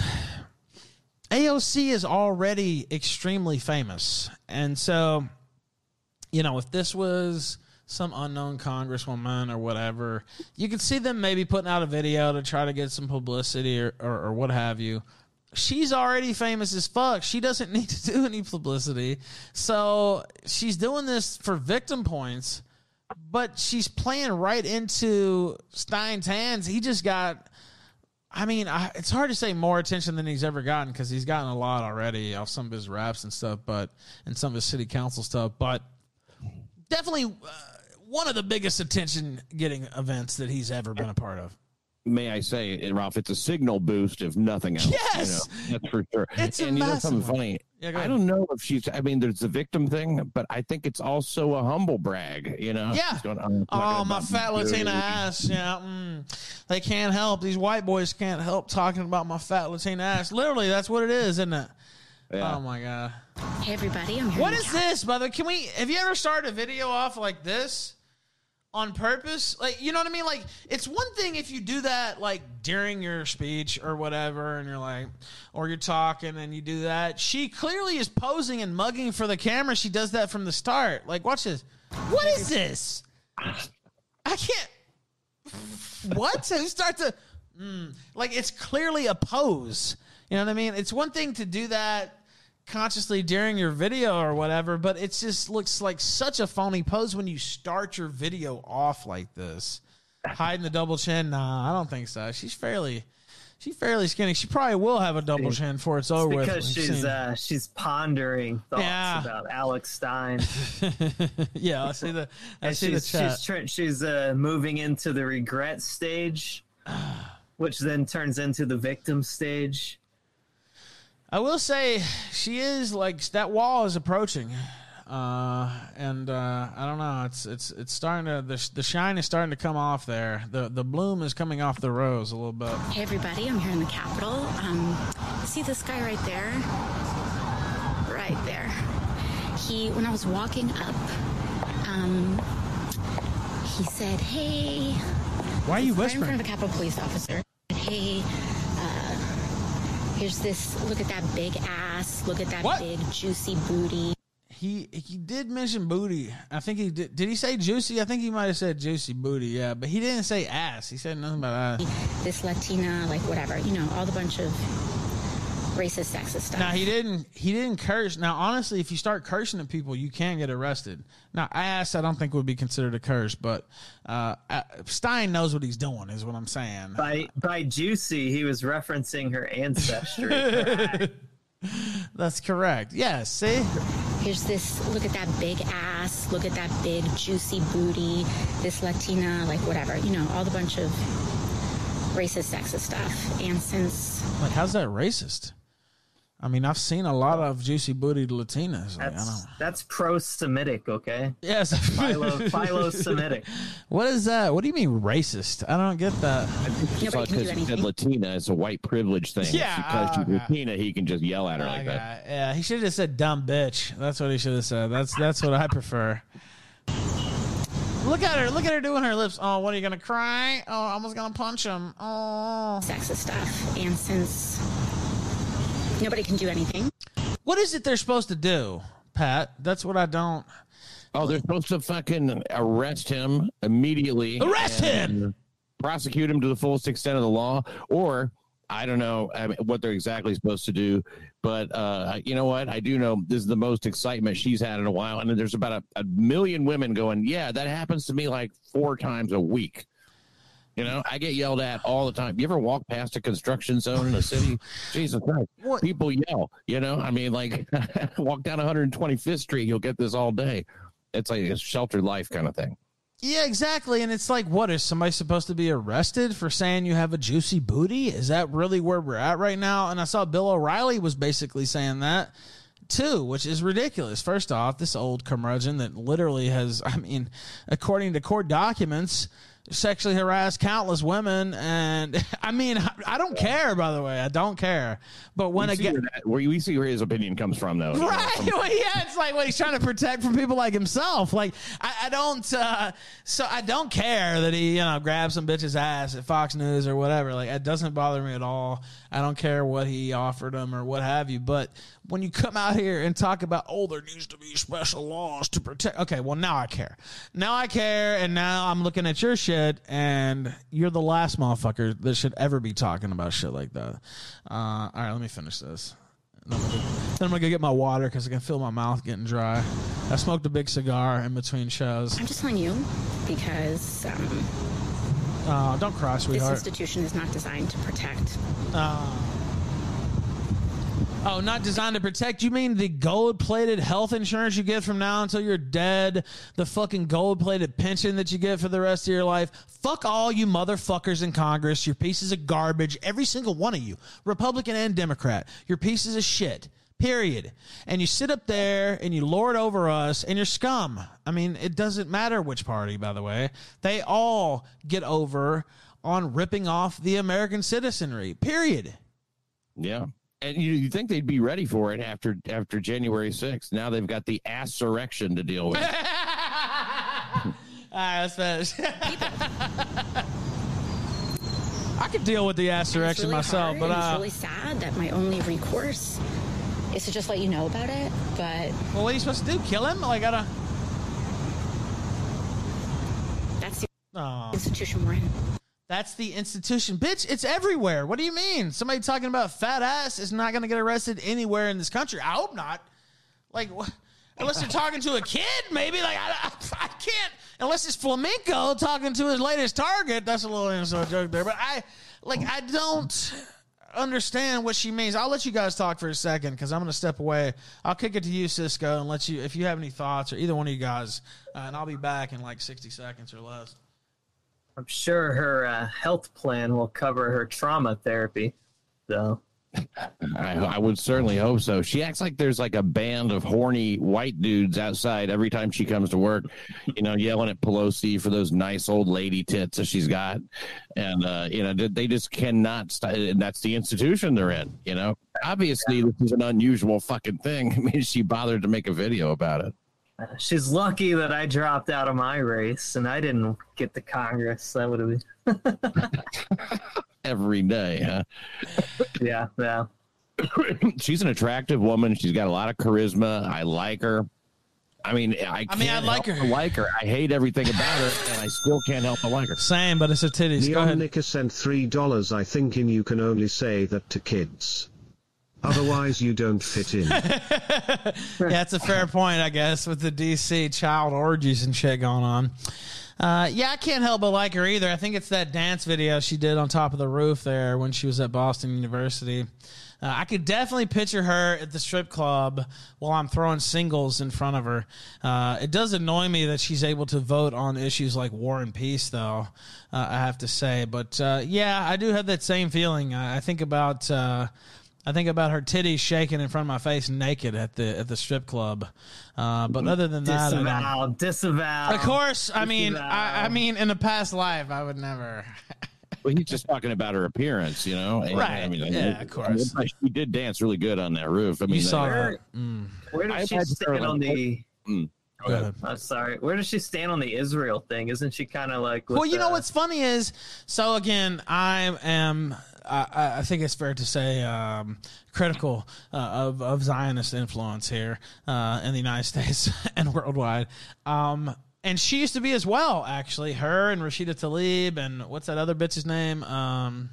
AOC is already extremely famous. And so, you know, if this was some unknown congresswoman or whatever, you could see them maybe putting out a video to try to get some publicity or, or, or what have you. She's already famous as fuck. She doesn't need to do any publicity. So she's doing this for victim points, but she's playing right into Stein's hands. He just got I mean, I, it's hard to say more attention than he's ever gotten because he's gotten a lot already off some of his raps and stuff, but and some of his city council stuff. But definitely uh, one of the biggest attention getting events that he's ever been a part of. May I say, eh, Ralph, it's a signal boost, if nothing else. Yes! you know, that's for sure. It's a and you know massive something one. funny? Yeah, I don't know if she's. I mean, there's the victim thing, but I think it's also a humble brag. You know? Yeah. Going, Oh, my fat you." Latina ass. Yeah, mm, they can't help. These white boys can't help talking about my fat Latina ass. Literally, that's what it is, isn't it? Yeah. Oh my god. Hey, everybody, I'm here. What in the is this, brother? Can we? Have you ever started a video off like this on purpose? Like, you know what I mean? Like, it's one thing if you do that like during your speech or whatever, and you're like, or you're talking and you do that. She clearly is posing and mugging for the camera. She does that from the start. Like, watch this. What is this? I can't. What? So you start to. Mm, like, it's clearly a pose. You know what I mean? It's one thing to do that consciously during your video or whatever, but it just looks like such a phony pose when you start your video off like this. Hiding the double chin? Nah, I don't think so. She's fairly, she's fairly skinny. She probably will have a double chin before it's over with. because We've she's uh, she's pondering thoughts Yeah. about Alex Stein. yeah, I see the, I And see the she's chat. she's she's uh, moving into the regret stage, which then turns into the victim stage. I will say she is like that wall is approaching, uh, and uh, I don't know. It's it's it's starting to the the shine is starting to come off there. The the bloom is coming off the rose a little bit. Hey everybody, I'm here in the Capitol. Um, see this guy right there? Right there. He, when I was walking up, um, he said, "Hey." Why are you Right in front of a Capitol police officer. Hey, here's this. Look at that big ass. Look at that What? big juicy booty. He he did mention booty. I think he did. Did he say juicy? I think he might have said juicy booty. Yeah, but he didn't say ass. He said nothing about ass. This Latina, like whatever, you know, all the bunch of racist, sexist stuff. Now he didn't. He didn't curse. Now honestly, if you start cursing at people, you can get arrested. Now ass, I don't think would be considered a curse, but uh, uh, Stein knows what he's doing. Is what I'm saying. By by juicy, he was referencing her ancestry. That's correct. Yes. See. Here's this. Look at that big ass. Look at that big juicy booty. This Latina, like whatever, you know, all the bunch of racist, sexist stuff. And since Like, how's that racist? I mean, I've seen a lot of juicy bootied Latinas. Like, I That's don't. that's pro-Semitic, okay? Yes. Philo philo-Semitic. What is that? What do you mean racist? I don't get that. Just Nobody can because he said. Latina, it's a white privilege thing. Yeah, because she's okay. Uh, Latina, he can just yell at her oh like that. Yeah, he should have said dumb bitch. That's what he should have said. That's that's what I prefer. Look at her. Look at her doing her lips. Oh, what are you gonna cry? Oh, I almost gonna punch him. Oh. sexist stuff. And since nobody can do anything, What is it they're supposed to do, Pat? That's what I don't. Oh, they're supposed to fucking arrest him immediately. Arrest him! Prosecute him to the fullest extent of the law, or I don't know I mean, what they're exactly supposed to do. But uh, you know what? I do know this is the most excitement she's had in a while, and there's about a, a million women going, "Yeah, that happens to me like four times a week." You know, I get yelled at all the time. You ever walk past a construction zone in a city? Jesus Christ. What? People yell, you know? I mean, like, walk down 125th Street, you'll get this all day. It's like a sheltered life kind of thing. Yeah, exactly. And it's like, what is somebody supposed to be arrested for saying you have a juicy booty? Is that really where we're at right now? And I saw Bill O'Reilly was basically saying that too, which is ridiculous. First off, this old curmudgeon that literally has, I mean, according to court documents, sexually harassed countless women. And I mean, I don't care, by the way. I don't care. But when we I see where, that, where we see where his opinion comes from, though. Right. Well, yeah, it's like what he's trying to protect from people like himself. Like I, I don't. Uh, so I don't care that he, you know, grabs some bitch's ass at Fox News or whatever. Like it doesn't bother me at all. I don't care what he offered him or what have you. But when you come out here and talk about, oh, there needs to be special laws to protect. Okay, well now I care. Now I care, and now I'm looking at your shit, and you're the last motherfucker that should ever be talking about shit like that. Uh, all right, let me finish this. Then I'm, gonna, then I'm gonna go get my water because I can feel my mouth getting dry. I smoked a big cigar in between shows. I'm just telling you because um, Oh, don't cry, this institution is not designed to protect. Uh, oh, not designed to protect. You mean the gold-plated health insurance you get from now until you're dead? The fucking gold-plated pension that you get for the rest of your life? Fuck all you motherfuckers in Congress. You're pieces of garbage. Every single one of you, Republican and Democrat. You're pieces of shit. Period. And you sit up there and you lord over us and you're scum. I mean, it doesn't matter which party, by the way. They all get over on ripping off the American citizenry. Period. Yeah. And you, you think they'd be ready for it after after January 6th. Now they've got the assurrection to deal with. All right, let's finish. I could deal with the ass It's really myself, hard, but and it's uh, really sad that my only recourse is to just let you know about it. But well, what are you supposed to do? Kill him? Like, I gotta. that's the Oh, institution we're in. that's the institution, bitch. It's everywhere. What do you mean? Somebody talking about fat ass is not going to get arrested anywhere in this country. I hope not. Like, wh- unless you're talking to a kid, maybe. Like, I, I, I can't. Unless it's flamenco talking to his latest target. That's a little inside joke there, but I like. I don't understand what she means. I'll let you guys talk for a second because I'm going to step away. I'll kick it to you, Cisco, and let you if you have any thoughts or either one of you guys, uh, and I'll be back in like 60 seconds or less. I'm sure her uh, health plan will cover her trauma therapy. So I, I would certainly hope so. She acts like there's like a band of horny white dudes outside every time she comes to work, you know, yelling at Pelosi for those nice old lady tits that she's got, and uh, you know they just cannot. And that's the institution they're in. You know, obviously this is an unusual fucking thing. I mean, she bothered to make a video about it. She's lucky that I dropped out of my race and I didn't get to Congress. That would have been every day, huh? yeah, yeah. She's an attractive woman. She's got a lot of charisma. I like her. I mean, I, I mean, I like help her. but like her. I hate everything about her, and I still can't help but like her. Same, but it's her titties. Go Leon ahead. Nicker sent three dollars. I think in you can only say that to kids. Otherwise, you don't fit in. yeah, it's a fair point, I guess, with the DC child orgies and shit going on. Uh, yeah, I can't help but like her either. I think it's that dance video she did on top of the roof there when she was at Boston University. Uh, I could definitely picture her at the strip club while I'm throwing singles in front of her. Uh, it does annoy me that she's able to vote on issues like war and peace, though, uh, I have to say. But uh, yeah, I do have that same feeling. I, I think about. I think about her titties shaking in front of my face naked at the at the strip club. Uh, but other than that, I don't- Disavow, disavow. of course, I mean, I, I mean, in a past life, I would never. Well, he's just talking about her appearance, you know. And, Right. I mean, Yeah, of course. She did dance really good on that roof. I mean, You saw uh, that. Where I does she stand on the? Mm. I'm sorry. Where does she stand on the Israel thing? Isn't she kind of like? Well, you know the- what's funny is, so again, I am. I, I- think it's fair to say um, critical uh, of of Zionist influence here uh, in the United States and worldwide. Um, and she used to be as well, actually. Her and Rashida Tlaib and what's that other bitch's name? Um,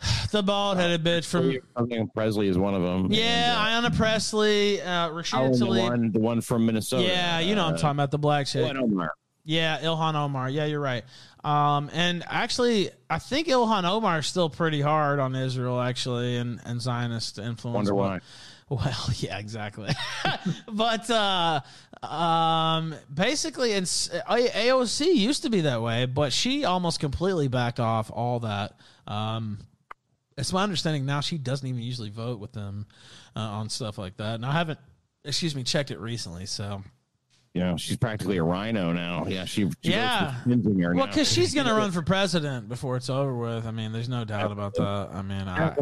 the bald headed bitch from think Pressley is one of them. yeah, Ayanna Pressley, uh, Oh, Rashida the one, the one from Minnesota. Yeah, you know I'm Uh, talking about the black chick. Ilhan Omar. Yeah, Ilhan Omar. Yeah, you're right. Um, and actually, I think Ilhan Omar is still pretty hard on Israel, actually, and, and Zionist influence. Wonder why. Well, yeah, exactly. but uh, um, basically, it's, AOC used to be that way, but she almost completely backed off all that. Um, it's my understanding now she doesn't even usually vote with them uh, on stuff like that. And I haven't, excuse me, checked it recently. So You know, she's practically a rhino now. Yeah, she. she Yeah. votes for Kinzinger Well, because she's going to run for president before it's over with. I mean, there's no doubt about that. I mean, I,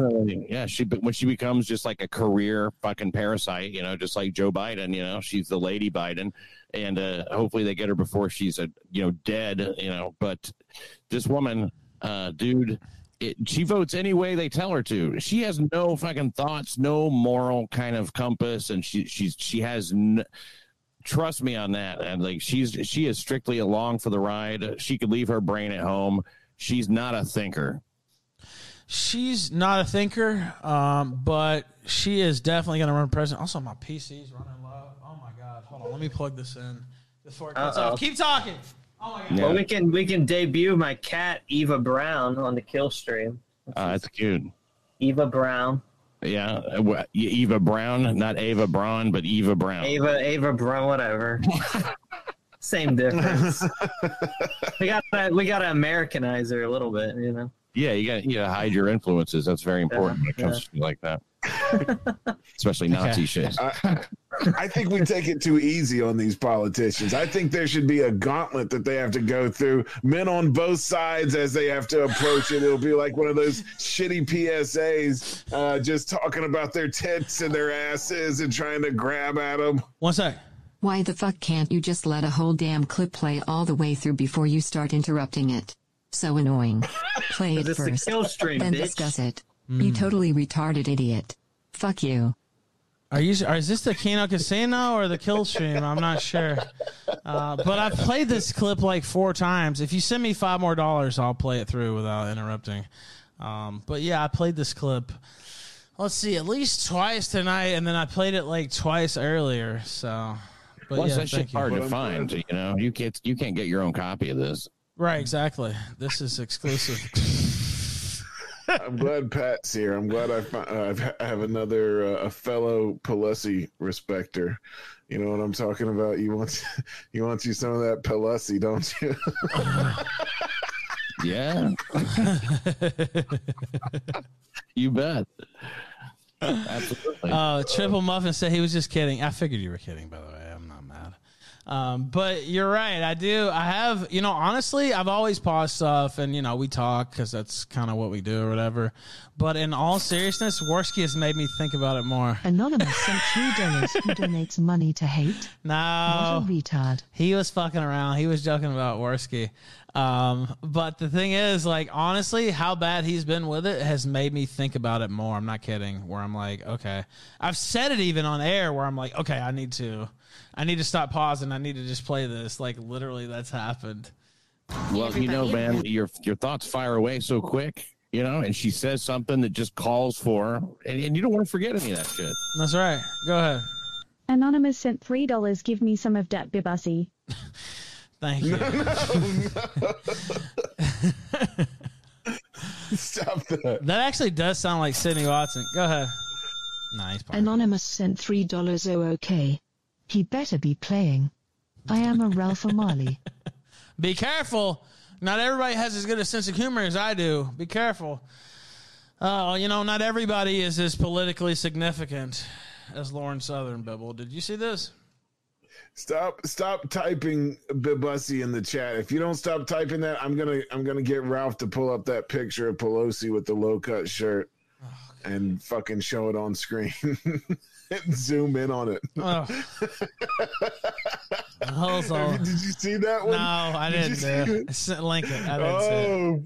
Yeah, she but when she becomes just like a career fucking parasite, you know, just like Joe Biden, you know, she's the lady Biden, and uh, hopefully they get her before she's a you know dead, you know. But this woman, uh, dude, it, she votes any way they tell her to. She has no fucking thoughts, no moral kind of compass, and she she's she has. N- Trust me on that, and like she's she is strictly along for the ride. She could leave her brain at home. She's not a thinker. she's not a thinker, um, but she is definitely going to run president. Also, my PC's running low. Oh my god! Hold on, let me plug this in before it cuts Uh-oh. off. Keep talking. Oh my god! Well, we can we can debut my cat Eva Brown on the kill stream. Uh, that's cute. Eva Brown. Yeah, Eva Brown, not Ava Braun, but Eva Brown. Ava Ava Brown, whatever. Same difference. we got we got to Americanize her a little bit, you know. Yeah, you got you got to hide your influences. That's very important when it comes to like that, especially Nazi shit. I, I think we take it too easy on these politicians. I think there should be a gauntlet that they have to go through. Men on both sides as they have to approach it. It'll be like one of those shitty PSAs, uh, just talking about their tits and their asses and trying to grab at them. One sec. Why the fuck can't you just let a whole damn clip play all the way through before you start interrupting it? So annoying. Play it It's the first, kill stream, then bitch. discuss it. You totally retarded idiot. Fuck you. Are you? Are, is this the Kino Casino or the Kill Stream? I'm not sure. Uh, but I've played this clip like four times. If you send me five more dollars, I'll play it through without interrupting. Um, but yeah, I played this clip. Let's see, at least twice tonight, and then I played it like twice earlier. So, but Plus, yeah, that shit's thank you. hard to find. You know, you can't you can't get your own copy of this. Right, exactly. This is exclusive. I'm glad Pat's here. I'm glad I, fi- uh, I've- I have another uh, a fellow Pelosi respecter. You know what I'm talking about? You want you want you some of that Pelosi, don't you? Yeah, You bet. Absolutely. Uh, Triple Muffin said he was just kidding. I figured you were kidding, by the way. I'm not mad. Um, but you're right. I do. I have, you know, honestly, I've always paused stuff and, you know, we talk because that's kind of what we do or whatever. But in all seriousness, Warski has made me think about it more. Anonymous sent $3 who donates money to hate. No. What a retard. He was fucking around. He was joking about Warski. Um, but the thing is, like, honestly, how bad he's been with it has made me think about it more. I'm not kidding. Where I'm like, okay, I've said it even on air where I'm like, okay, I need to, I need to stop pausing. I need to just play this. Like, literally, that's happened. Well, you know, man, your your thoughts fire away so quick, you know, and she says something that just calls for, and, and you don't want to forget any of that shit. That's right. Go ahead. Anonymous sent $3. Give me some of that bibasi. Thank you. Stop that. That actually does sound like Sydney Watson. Go ahead. Nice. Anonymous sent $3 oh okay. He better be playing. I am a Ralph O'Malley. Be careful. Not everybody has as good a sense of humor as I do. Be careful. Oh, you know, not everybody is as politically significant as Lauren Southern Bibble. Did you see this? Stop stop typing Bibussy in the chat. If you don't stop typing that, I'm gonna I'm gonna get Ralph to pull up that picture of Pelosi with the low cut shirt oh, and fucking show it on screen. and zoom in on it. Oh. Also, Did you see that one? No, I Did didn't. see Uh, it? link it. I didn't see it. Oh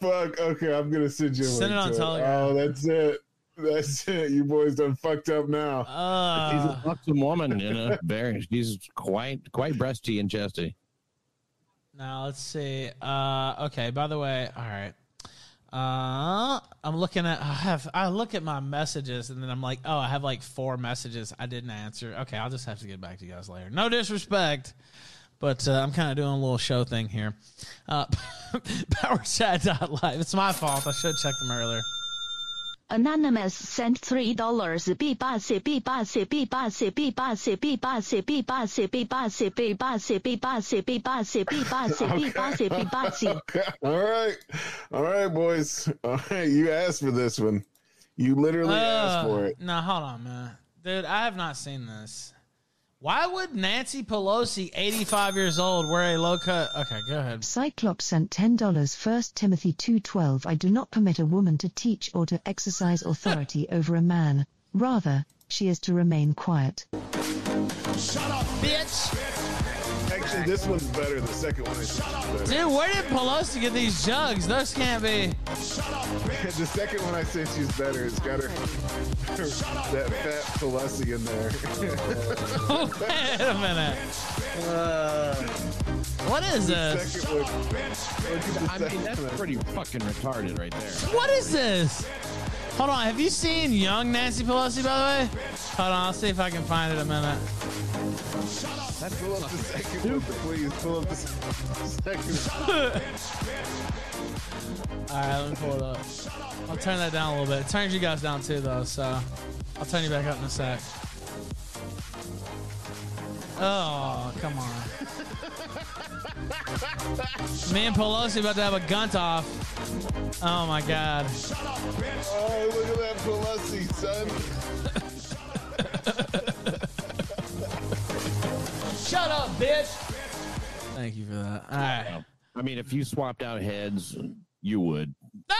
fuck. Okay, I'm gonna send you Send link it on to Telegram. Oh, that's it. That's it. You boys done fucked up now. Uh, she's a buxom woman, you know. Very, she's quite quite breasty and chesty. Now let's see. Uh, okay. By the way, all right. Uh, I'm looking at. I have. I look at my messages and then I'm like, oh, I have like four messages I didn't answer. Okay, I'll just have to get back to you guys later. No disrespect, but uh, I'm kind of doing a little show thing here. Uh, PowerChat.live. It's my fault. I should checked them earlier. Anonymous sent $3. Bibasi, bibasi, bibasi, bibasi, bibasi, bibasi, bibasi, bibasi, bibasi, bibasi, bibasi, bibasi, bibasi. All right. All right, boys. All right. You asked for this one. You literally asked Uh, for it. No, hold on, man. Dude, I have not seen this. Why would Nancy Pelosi, 85 years old, wear a low cut? Okay, go ahead. Cyclops sent $10 First Timothy 2.12 I do not permit a woman to teach or to exercise authority over a man. Rather, she is to remain quiet. Shut up, bitch! Actually, this one's better. Than the second one is better. Dude, where did Pelosi get these jugs? Those can't be. the second one I sent you is better. It's got her, that fat Pelosi in there. Wait a minute. Uh, what is this? one- look at the I mean, that's pretty fucking retarded right there. What is this? Hold on, have you seen young Nancy Pelosi, by the way? Hold on, I'll see if I can find it in a minute. Pull up the second one, please. Pull up the second one. Alright, let me pull it up. I'll turn that down a little bit. It turns you guys down too, though, so I'll turn you back up in a sec. Oh, come on. Me and Pelosi about to have a gunt off. Oh my god. Shut up, bitch! Oh, look at that Pelosi, son. Shut up, bitch! Thank you for that. Alright. I mean, if you swapped out heads, you would.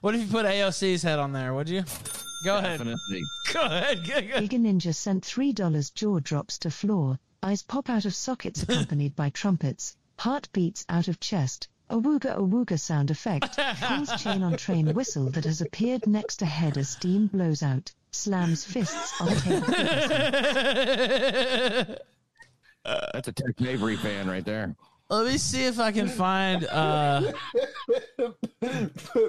What if you put AOC's head on there, would you? Go ahead. Definitely. Go ahead. Go, go. Giga Ninja sent $3 jaw drops to floor, eyes pop out of sockets accompanied by trumpets, heart beats out of chest, a wooga a wooga sound effect, pulls chain on train whistle that has appeared next to head as steam blows out, slams fists on table. That's a Tex Avery fan right there. Let me see if I can find. uh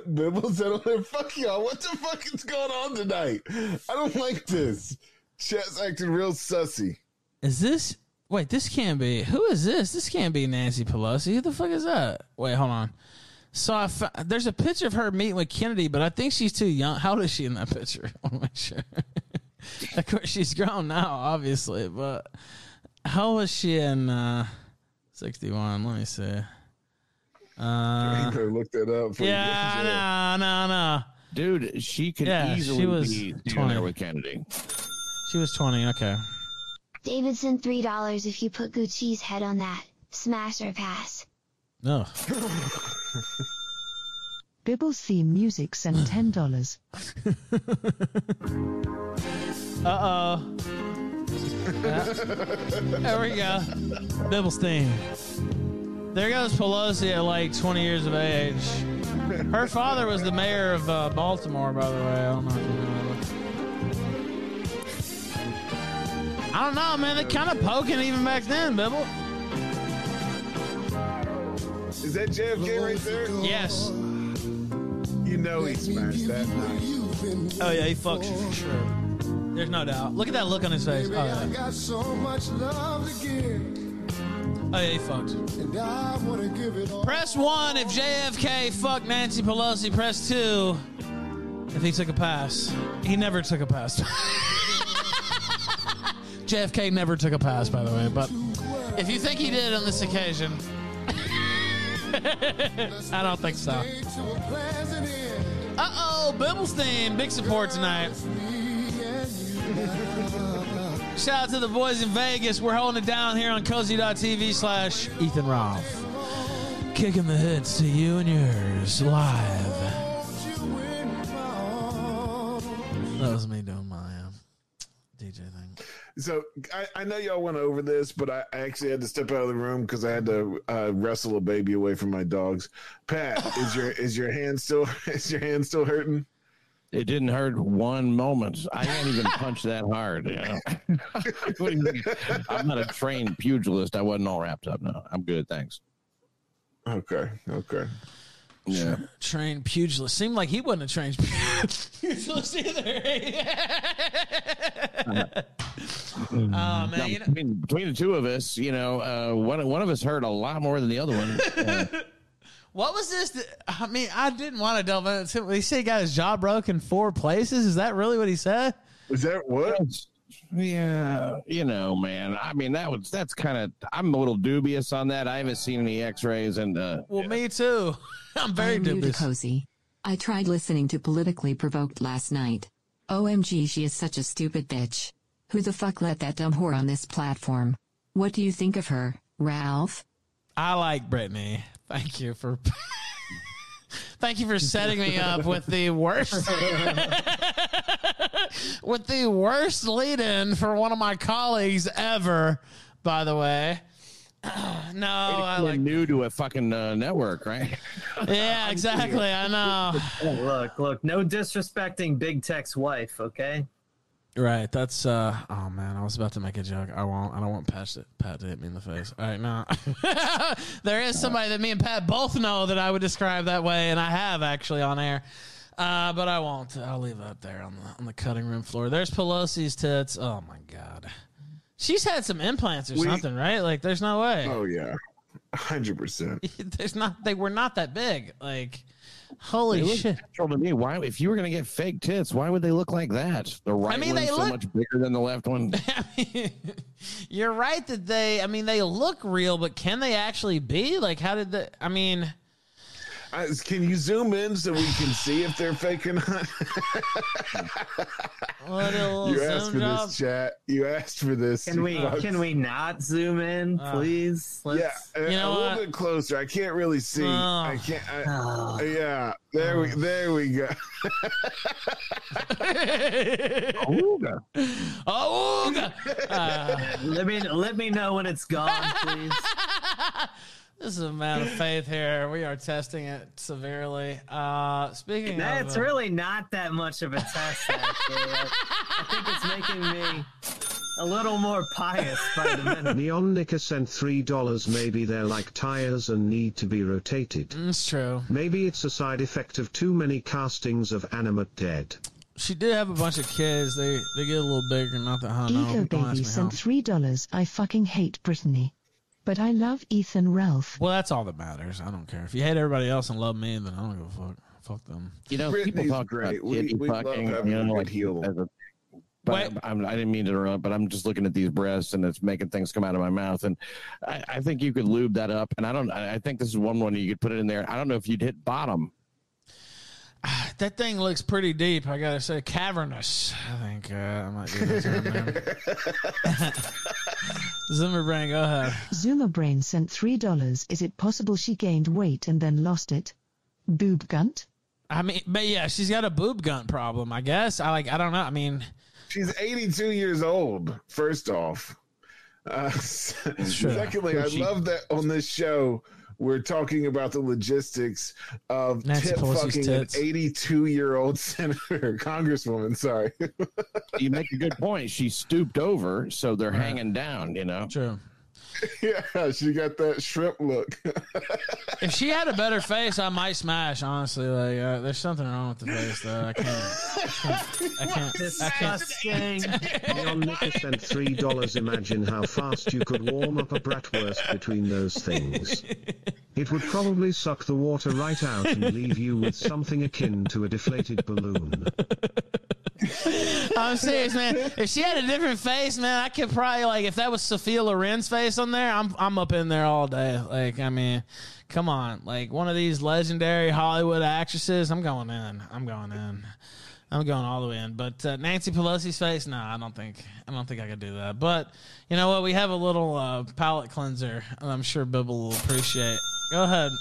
Bibble said on there, fuck y'all. What the fuck is going on tonight? I don't like this. Chat's acting real sussy. Is this? Wait, this can't be. Who is this? This can't be Nancy Pelosi. Who the fuck is that? Wait, hold on. So I fo- there's a picture of her meeting with Kennedy, but I think she's too young. How old is she in that picture? I want to make sure. of course, she's grown now, obviously, but how was she in uh, 61? Let me see. Uh, Draco looked it up. for yeah, no, no, no. Dude, she could Yeah, she easily was be 20. there with Kennedy. She was 20. Okay. Davidson three dollars if you put Gucci's head on that. Smash or pass. No. Bibble's theme music sent ten dollars. Uh oh. There we go. Bibble's theme. There goes Pelosi at like 20 years of age. Her father was the mayor of uh, Baltimore, by the way. I don't know if you know I don't know, man. They're kind of poking even back then, Bibble. Is that JFK right there? Yes. You know he smashed that night. Oh, yeah, he fucks you for sure. There's no doubt. Look at that look on his face. Oh, yeah. got so much love to give, Oh, yeah, he fucked. and I wanna give it all. Press one if JFK fucked Nancy Pelosi. Press two if he took a pass. He never took a pass. JFK never took a pass, by the way. But if you think he did on this occasion, I don't think so. Uh oh, Bibblestein, big support tonight. Shout out to the boys in Vegas. We're holding it down here on cozy.tv slash Ethan Roth. Kicking the hits to you and yours live. That was me doing my um, DJ. So I, I know y'all went over this, but I, I actually had to step out of the room because I had to uh, wrestle a baby away from my dogs. Pat, is your is your hand still is your hand still hurting? It didn't hurt one moment. I can't even punch that hard. You know? What do you think? I'm not a trained pugilist. I wasn't all wrapped up. No, I'm good. Thanks. Okay, okay. Yeah. Trained pugilist. Seemed like he wasn't a trained pugilist either. oh, man. Now, You know, between, between the two of us, you know, uh, one one of us hurt a lot more than the other one. Uh, what was this? that- I mean, I didn't want to delve into it. He said he got his jaw broken four places. Is that really what he said? Is that what? Yeah, you know, man. I mean, that was that's kind of. I'm a little dubious on that. I haven't seen any X-rays, and uh, Well, me too. I'm very I'm new to dubious. cozy. I tried listening to Politically Provoked last night. OMG, she is such a stupid bitch. Who the fuck let that dumb whore on this platform? What do you think of her, Ralph? I like Brittany. Thank you for. Thank you for setting me up with the worst, with the worst lead-in for one of my colleagues ever. By the way, no, I you're like. new to a fucking uh, network, right? Yeah, exactly. I know. Look, look, no disrespecting Big Tech's wife, okay? Right. That's uh oh man, I was about to make a joke. I won't I don't want Pat to, Pat to hit me in the face. All right, now there is somebody that me and Pat both know that I would describe that way, and I have actually on air. Uh, but I won't. I'll leave that there on the on the cutting room floor. There's Pelosi's tits. Oh my god. She's had some implants or We- something, right? Like there's no way. Oh yeah, hundred percent. There's not they were not that big. Like holy They shit. natural to me. Why, if you were going to get fake tits, why would they look like that? The right mean, one's so look- much bigger than the left one. You're right that they. I mean, they look real, but can they actually be? Like, how did the? I mean, can you zoom in so we can see if they're fake or not? what a little you asked for job. this, chat. You asked for this. Can we you can we not zoom in, Uh, please? Yeah, Let's- a, know a little what? bit closer. I can't really see. I Oh. can't. I, Oh. yeah, there we there we go. Ooga. Oh, God. Uh, let me let me know when it's gone, please. this is a man of faith here. We are testing it severely. Uh, speaking That's of, uh, really not that much of a test, actually. I, I think it's making me a little more pious by the minute. Neon Nicker sent $3 maybe they're like tires and need to be rotated. it's true. Maybe it's a side effect of too many castings of animate dead. She did have a bunch of kids. They they get a little bigger. Not that I don't know. Ego Don't Baby sent three dollars. I fucking hate Brittany. But I love Ethan Ralph. Well, that's all that matters. I don't care if you hate everybody else and love me. Then I don't give a fuck. Fuck them. You know, Brittany's people talk great. about We- we fucking, having you know, like heel. as a But I'm, I didn't mean to interrupt, but I'm just looking at these breasts and it's making things come out of my mouth. And I, I think you could lube that up. And I don't, I I think this is one one you could put it in there. I don't know if you'd hit bottom. That thing looks pretty deep. I gotta say, cavernous. I think uh, I might do this one there. Zimmer Brain, go ahead. Zuma Brain sent $3. Is it possible she gained weight and then lost it? Boob gunt? I mean, but yeah, she's got a boob gun problem. I guess. I like. I don't know. I mean, She's 82 years old, first off. Uh, secondly, I She- love that on this show, we're talking about the logistics of Nancy tip Pelosi's fucking tits. an 82 year old senator, congresswoman. Sorry. You make a good point. She stooped over, so they're hanging down, you know? True. yeah, she got that shrimp look. if she had a better face, I might smash. Honestly, like uh, there's something wrong with the face though. I can't. I can't. I can't. I can't. Nicker sent three dollars. Imagine how fast you could warm up a bratwurst between those things. It would probably suck the water right out and leave you with something akin to a deflated balloon. I'm serious, man. If she had a different face, man, I could probably like if that was Sophia Loren's face on there, I'm I'm up in there all day. Like, I mean, come on, like one of these legendary Hollywood actresses, I'm going in. I'm going in. I'm going all the way in. But uh, Nancy Pelosi's face, no, I don't think I don't think I could do that. But you know what? We have a little uh, palate cleanser, I'm sure Bibble will appreciate. Go ahead.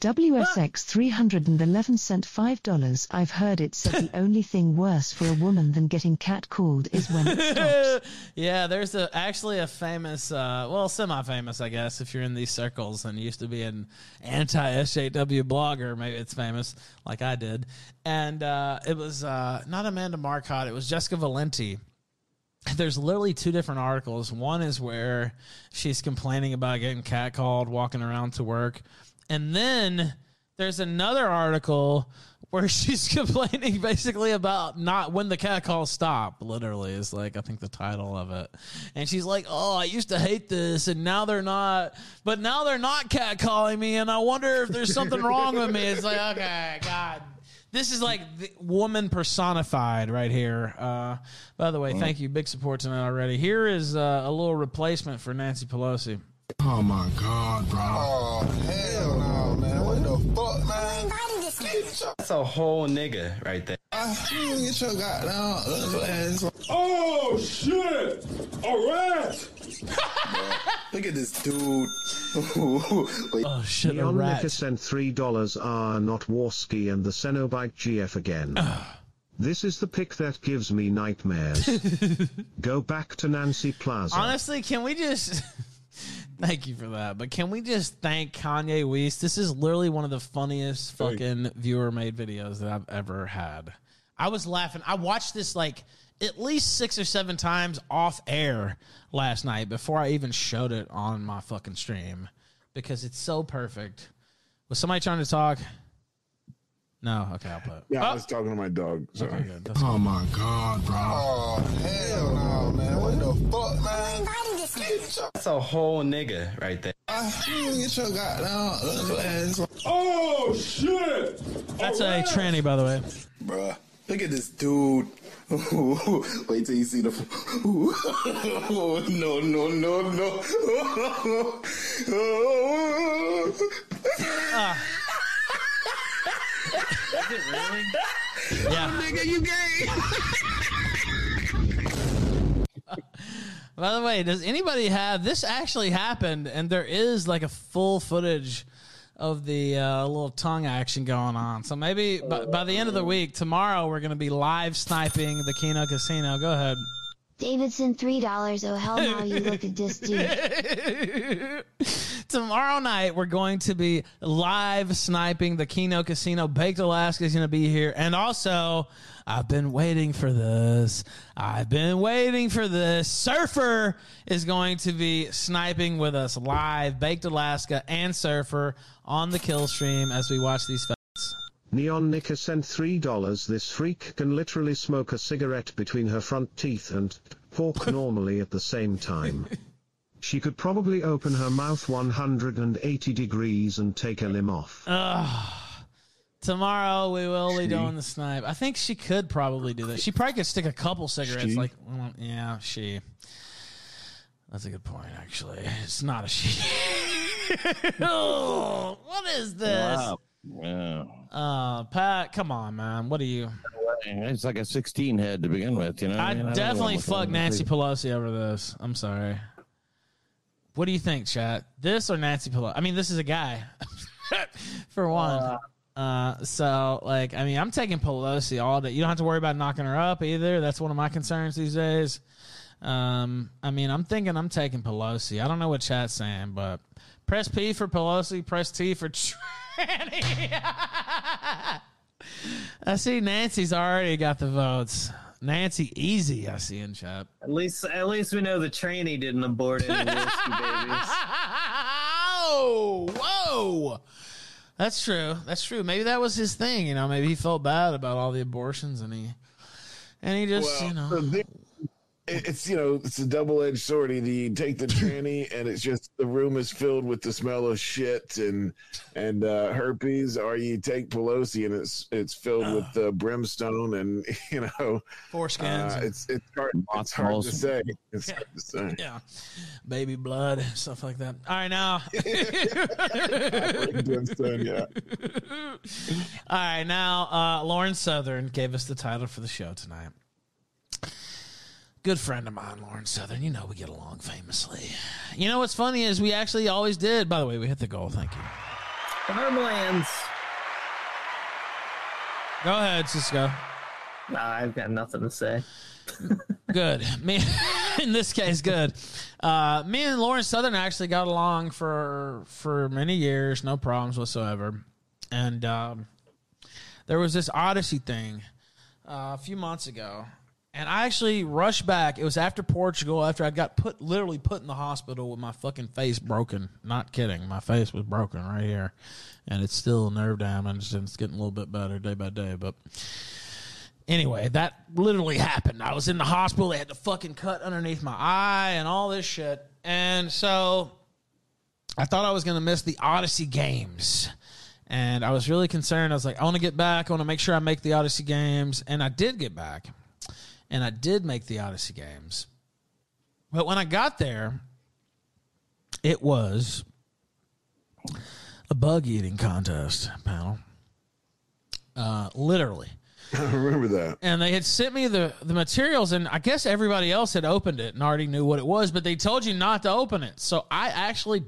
WSX 311 sent $5. I've heard it said the only thing worse for a woman than getting catcalled is when it stops. yeah, there's a actually a famous, uh, well, semi-famous, I guess, if you're in these circles and used to be an anti-SJW blogger. Maybe it's famous, like I did. And uh, it was uh, not Amanda Marcotte; it was Jessica Valenti. There's literally two different articles. One is where she's complaining about getting catcalled walking around to work, and then there's another article where she's complaining basically about not when the cat calls stop literally is like i think the title of it and she's like oh i used to hate this and now they're not but now they're not cat calling me and i wonder if there's something wrong with me it's like okay god this is like the woman personified right here. Uh, by the way, thank you. Big support tonight already. Here is uh, a little replacement for Nancy Pelosi. Oh my god, bro. Oh, hell no, man. What the fuck, man? That's a whole nigga right there. Get your goddamn ugly ass. Oh, shit! A rat! Look at this dude. oh, shit, Neon Nicker sent three dollars. Ah, not Warski and the Cenobite GF again. This is the pick that gives me nightmares. Go back to Nancy Plaza. Honestly, can we just thank you for that? But can we just thank Kanye West? This is literally one of the funniest fucking viewer made videos that I've ever had. I was laughing. I watched this like at least six or seven times off air last night before I even showed it on my fucking stream because it's so perfect. Was somebody trying to talk? No. Okay, I'll put. Yeah, I was talking to my dog. Sorry. Okay, good. That's Oh my god, bro. Oh, hell no, man. What the fuck, man? Get your, That's a whole nigga right there. get your goddamn ugly ass. Oh, shit! That's a tranny, by the way. Bruh, look at this dude. Wait till you see the. Oh, no, no, no, no. Ah. Is it really? Yeah. Nigga, you gay. By the way, does anybody have this actually happened? And there is like a full footage of the uh, little tongue action going on. So maybe by, by the end of the week, tomorrow, we're going to be live sniping the Kino Casino. Go ahead. Davidson three dollars. Oh hell no, you look at this dude. Tomorrow night, we're going to be live sniping the Kino Casino. Baked Alaska is going to be here. And also, I've been waiting for this. I've been waiting for this. Surfer is going to be sniping with us live. Baked Alaska and Surfer on the kill stream as we watch these. Neon Nicker sent three dollars. This freak can literally smoke a cigarette between her front teeth and pork normally at the same time. She could probably open her mouth 180 degrees and take a limb off. Ugh. Tomorrow we will be doing the snipe. I think she could probably do that. She probably could stick a couple cigarettes. She? Like, well, yeah, she. That's a good point. Actually, it's not a she. oh, what is this? Wow. Yeah. Uh, Pat, come on, man. What are you? It's like a 16 head to begin with, you know. I I mean, definitely what's fuck Nancy table. Pelosi over this. I'm sorry. What do you think, chat? This or Nancy Pelosi? I mean, this is a guy, for one. Uh, so like, I mean, I'm taking Pelosi all day. You don't have to worry about knocking her up either. That's one of my concerns these days. Um, I mean, I'm thinking I'm taking Pelosi. I don't know what chat's saying, but press P for Pelosi, press T for tranny. I see Nancy's already got the votes. Nancy easy, I see in chat. At least, at least we know the trainee didn't abort any whiskey babies. Oh, whoa. That's true. That's true. Maybe that was his thing. You know, maybe he felt bad about all the abortions and he, and he just, Well, you know. so the- it- it's you know it's a double edged sword. Either you take the tranny and it's just the room is filled with the smell of shit and and uh, herpes, or you take Pelosi and it's it's filled with uh, brimstone and you know Foreskins. Uh, it's it's hard it's hard to say. It's hard to say. yeah. Baby blood, stuff like that. All right, now. Brimstone, yeah. All right, now uh, Lauren Southern gave us the title for the show tonight. Good friend of mine, Lauren Southern. You know we get along famously. You know what's funny is we actually always did. By the way, we hit the goal. Thank you. Farmlands. Go ahead, Cisco. Nah, I've got nothing to say. Good. Me, in this case, good. Uh, me and Lauren Southern actually got along for for many years, no problems whatsoever. And um, there was this Odyssey thing uh, a few months ago, and I actually rushed back. It was after Portugal, after I got put literally put in the hospital with my fucking face broken. Not kidding, my face was broken right here, and it's still nerve damaged, and it's getting a little bit better day by day, but. Anyway, that literally happened. I was in the hospital. They had to fucking cut underneath my eye and all this shit. And so I thought I was going to miss the Odyssey games. And I was really concerned. I was like, I want to get back. I want to make sure I make the Odyssey games. And I did get back. And I did make the Odyssey games. But when I got there, it was a bug eating contest panel. Uh, literally. I remember that. And they had sent me the, the materials, and I guess everybody else had opened it and already knew what it was, but they told you not to open it. So I actually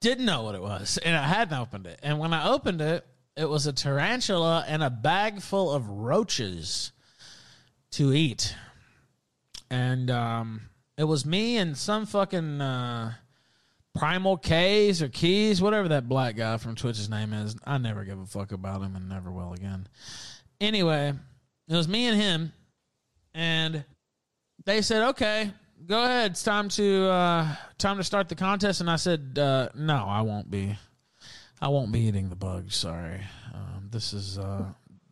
didn't know what it was, and I hadn't opened it. And when I opened it, it was a tarantula and a bag full of roaches to eat. And um, it was me and some fucking uh, Primal K's or Keys, whatever that black guy from Twitch's name is. I never give a fuck about him and never will again. Anyway, it was me and him, and they said, "Okay, go ahead. It's time to uh, time to start the contest." And I said, uh, "No, I won't be. I won't be eating the bugs. Sorry. Um, this is uh,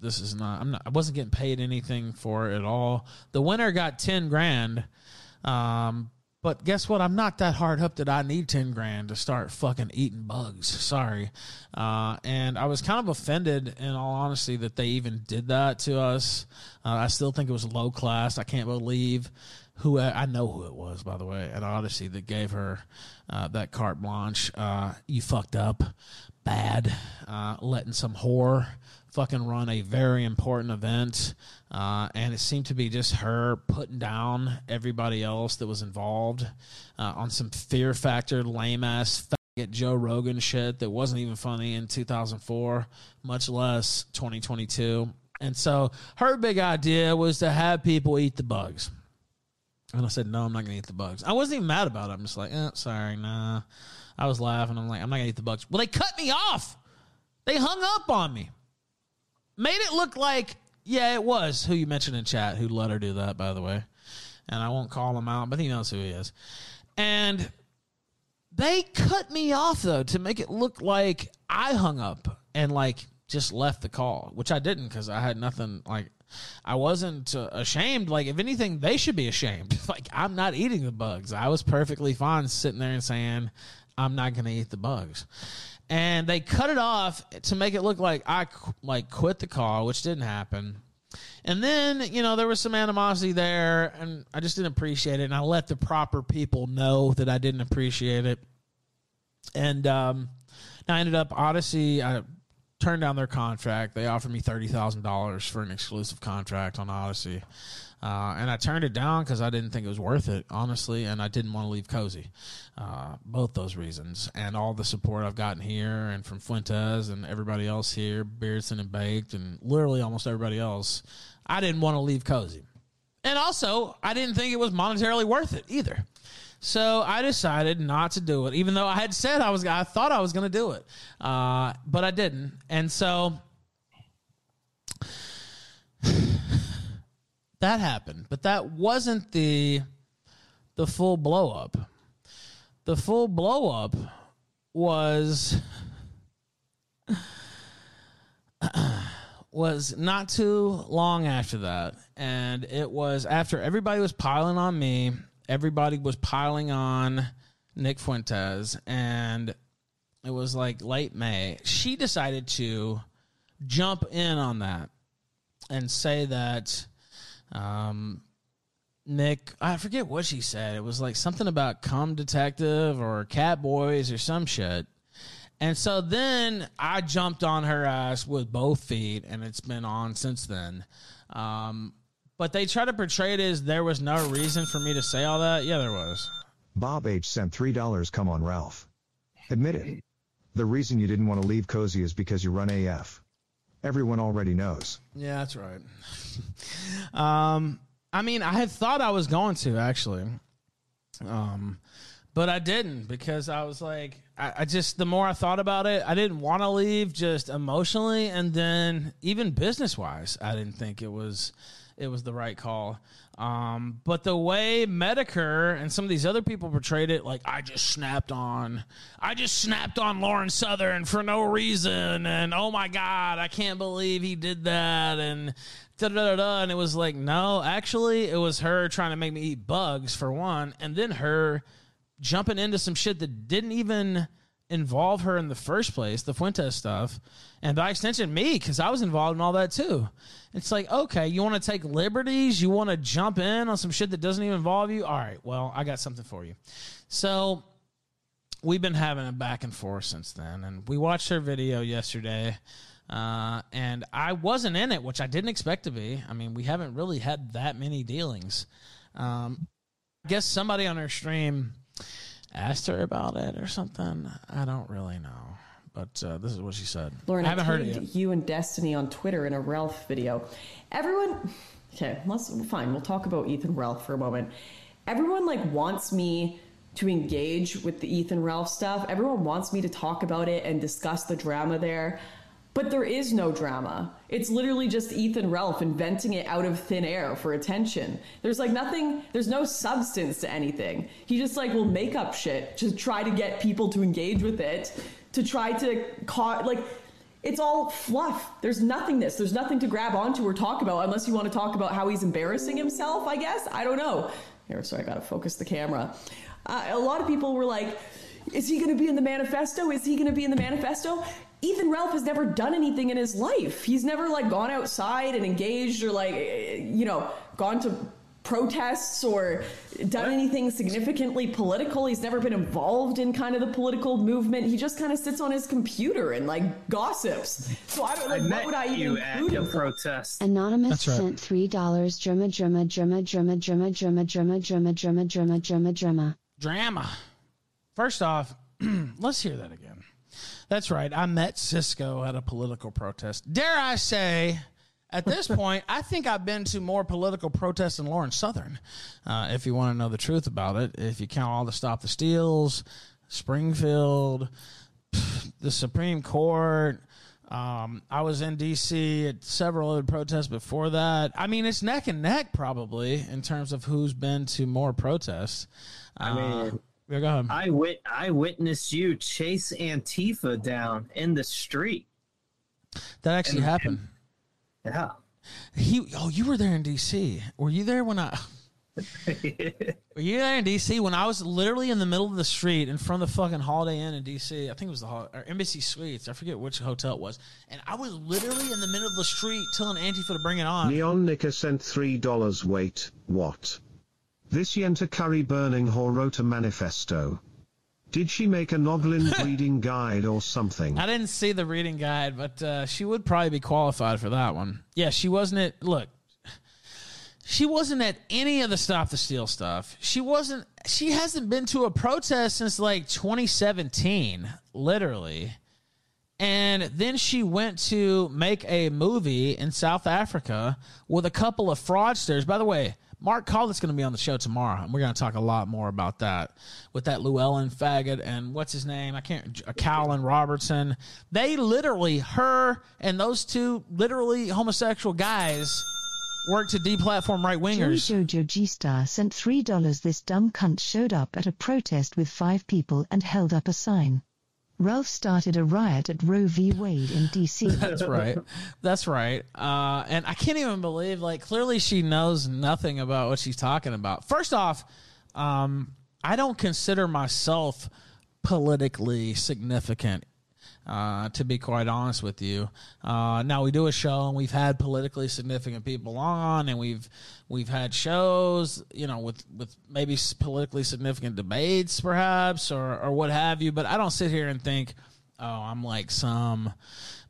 this is not. I'm not. I wasn't getting paid anything for it at all. The winner got ten grand." Um, but guess what? I'm not that hard up that I need 10 grand to start fucking eating bugs. Sorry. Uh, and I was kind of offended, in all honesty, that they even did that to us. Uh, I still think it was low class. I can't believe who I know who it was, by the way, at Odyssey that gave her uh, that carte blanche. Uh, you fucked up bad, uh, letting some whore fucking run a very important event. Uh, and it seemed to be just her putting down everybody else that was involved uh, on some fear factor, lame ass faggot Joe Rogan shit that wasn't even funny in 2004, much less 2022. And so her big idea was to have people eat the bugs. And I said, no, I'm not going to eat the bugs. I wasn't even mad about it. I'm just like, eh, sorry, nah. I was laughing. I'm like, I'm not going to eat the bugs. Well, they cut me off. They hung up on me. Made it look like, yeah, it was who you mentioned in chat who let her do that, by the way. And I won't call him out, but he knows who he is. And they cut me off, though, to make it look like I hung up and, like, just left the call, which I didn't because I had nothing, like, I wasn't uh, ashamed. Like, if anything, they should be ashamed. like, I'm not eating the bugs. I was perfectly fine sitting there and saying, I'm not going to eat the bugs. And they cut it off to make it look like I like quit the call, which didn't happen. And then, you know, there was some animosity there, and I just didn't appreciate it. And I let the proper people know that I didn't appreciate it. And um, I ended up Odyssey. I turned down their contract. They offered me thirty thousand dollars for an exclusive contract on Odyssey, uh, and I turned it down because I didn't think it was worth it, honestly, and I didn't want to leave Cozy. Uh, both those reasons, and all the support I've gotten here, and from Fuentes and everybody else here, Beardson and Baked, and literally almost everybody else. I didn't want to leave Cozy, and also I didn't think it was monetarily worth it either. So I decided not to do it, even though I had said I was. I thought I was going to do it, uh, but I didn't. And so that happened. But that wasn't the the full blow up. The full blow up was was not too long after that, and it was after everybody was piling on me everybody was piling on Nick Fuentes, and it was like late May. She decided to jump in on that and say that um, Nick, I forget what she said. It was like something about cum detective or cat boys or some shit. And so then I jumped on her ass with both feet, and it's been on since then. Um, but they try to portray it as there was no reason for me to say all that. Yeah, there was. Bob H sent $3. Come on, Ralph. Admit it. The reason you didn't want to leave Cozy is because you run AF. Everyone already knows. Yeah, that's right. um, I mean, I had thought I was going to actually, um, but I didn't because I was like, I, I just the more I thought about it, I didn't want to leave just emotionally, and then even business wise, I didn't think it was it was the right call. Um, but the way Metokur and some of these other people portrayed it, like I just snapped on, I just snapped on Lauren Southern for no reason, and oh my god, I can't believe he did that, and da da da. And it was like, no, actually, it was her trying to make me eat bugs for one, and then her jumping into some shit that didn't even involve her in the first place, the Fuentes stuff, and by extension me, because I was involved in all that too. It's like, okay, you want to take liberties, you want to jump in on some shit that doesn't even involve you. All right, well, I got something for you. So we've been having a back and forth since then, and we watched her video yesterday. Uh, and I wasn't in it, which I didn't expect to be. I mean, we haven't really had that many dealings. Um, I guess somebody on her stream asked her about it or something. I don't really know. But uh, this is what she said. Lauren, I haven't heard it yet. you and Destiny on Twitter in a Ralph video. Everyone, okay, let's fine. We'll talk about Ethan Ralph for a moment. Everyone like wants me to engage with the Ethan Ralph stuff. Everyone wants me to talk about it and discuss the drama there. But there is no drama. It's literally just Ethan Ralph inventing it out of thin air for attention. There's like nothing, there's no substance to anything. He just like will make up shit to try to get people to engage with it, to try to caught like it's all fluff. There's nothingness. There's nothing to grab onto or talk about unless you want to talk about how he's embarrassing himself, I guess. I don't know. Here, sorry, I gotta focus the camera. Uh, a lot of people were like, is he gonna be in the manifesto? Is he gonna be in the manifesto? Ethan Ralph has never done anything in his life. He's never like gone outside and engaged or like, eh, you know, gone to protests or done anything significantly political. He's never been involved in kind of the political movement. He just kind of sits on his computer and like gossips. So I don't I what would I even you at include the him for? protest. Anonymous That's right. sent three dollars. Drama, drama, drama, drama, drama, drama, drama, drama, drama, drama, drama, drama. Drama. First off, let's hear that again. That's right. I met Cisco at a political protest. Dare I say, at this point, I think I've been to more political protests than Lauren Southern. Uh, if you want to know the truth about it, if you count all the Stop the Steals, Springfield, the Supreme Court. Um, I was in D.C. at several other protests before that. I mean, it's neck and neck probably in terms of who's been to more protests. I mean, yeah, go ahead. I wit I witnessed you chase Antifa down in the street. That actually And- happened. Yeah. He, oh, you were there in D.C. Were you there when I? Were you there in DC when I was literally in the middle of the street in front of the fucking Holiday Inn in DC? I think it was the Hol- or Embassy Suites. I forget which hotel it was. And I was literally in the middle of the street telling Antifa to bring it on. Neon Nicker sent $3. Wait, what? This Yenta Curry burning whore wrote a manifesto. Did she make a Noglin breeding guide or something? I didn't see the reading guide, but uh, she would probably be qualified for that one. Yeah, she wasn't at. Look, she wasn't at any of the Stop the Steal stuff. She wasn't. She hasn't been to a protest since like 2017, literally. And then she went to make a movie in South Africa with a couple of fraudsters. By the way, Mark Collett's going to be on the show tomorrow, and we're going to talk a lot more about that with that Llewellyn faggot and what's his name? I can't. Caolan Robertson. They literally, her and those two literally homosexual guys work to deplatform right wingers. Jojo G Star sent $3. This dumb cunt showed up at a protest with five people and held up a sign. Ralph started a riot at Roe v. Wade in DC. That's right. That's right. Uh, and I can't even believe, like, clearly she knows nothing about what she's talking about. First off, um, I don't consider myself politically significant. Uh, to be quite honest with you, uh, now we do a show and we've had politically significant people on, and we've we've had shows, you know, with with maybe politically significant debates, perhaps, or or what have you. But I don't sit here and think, oh, I'm like some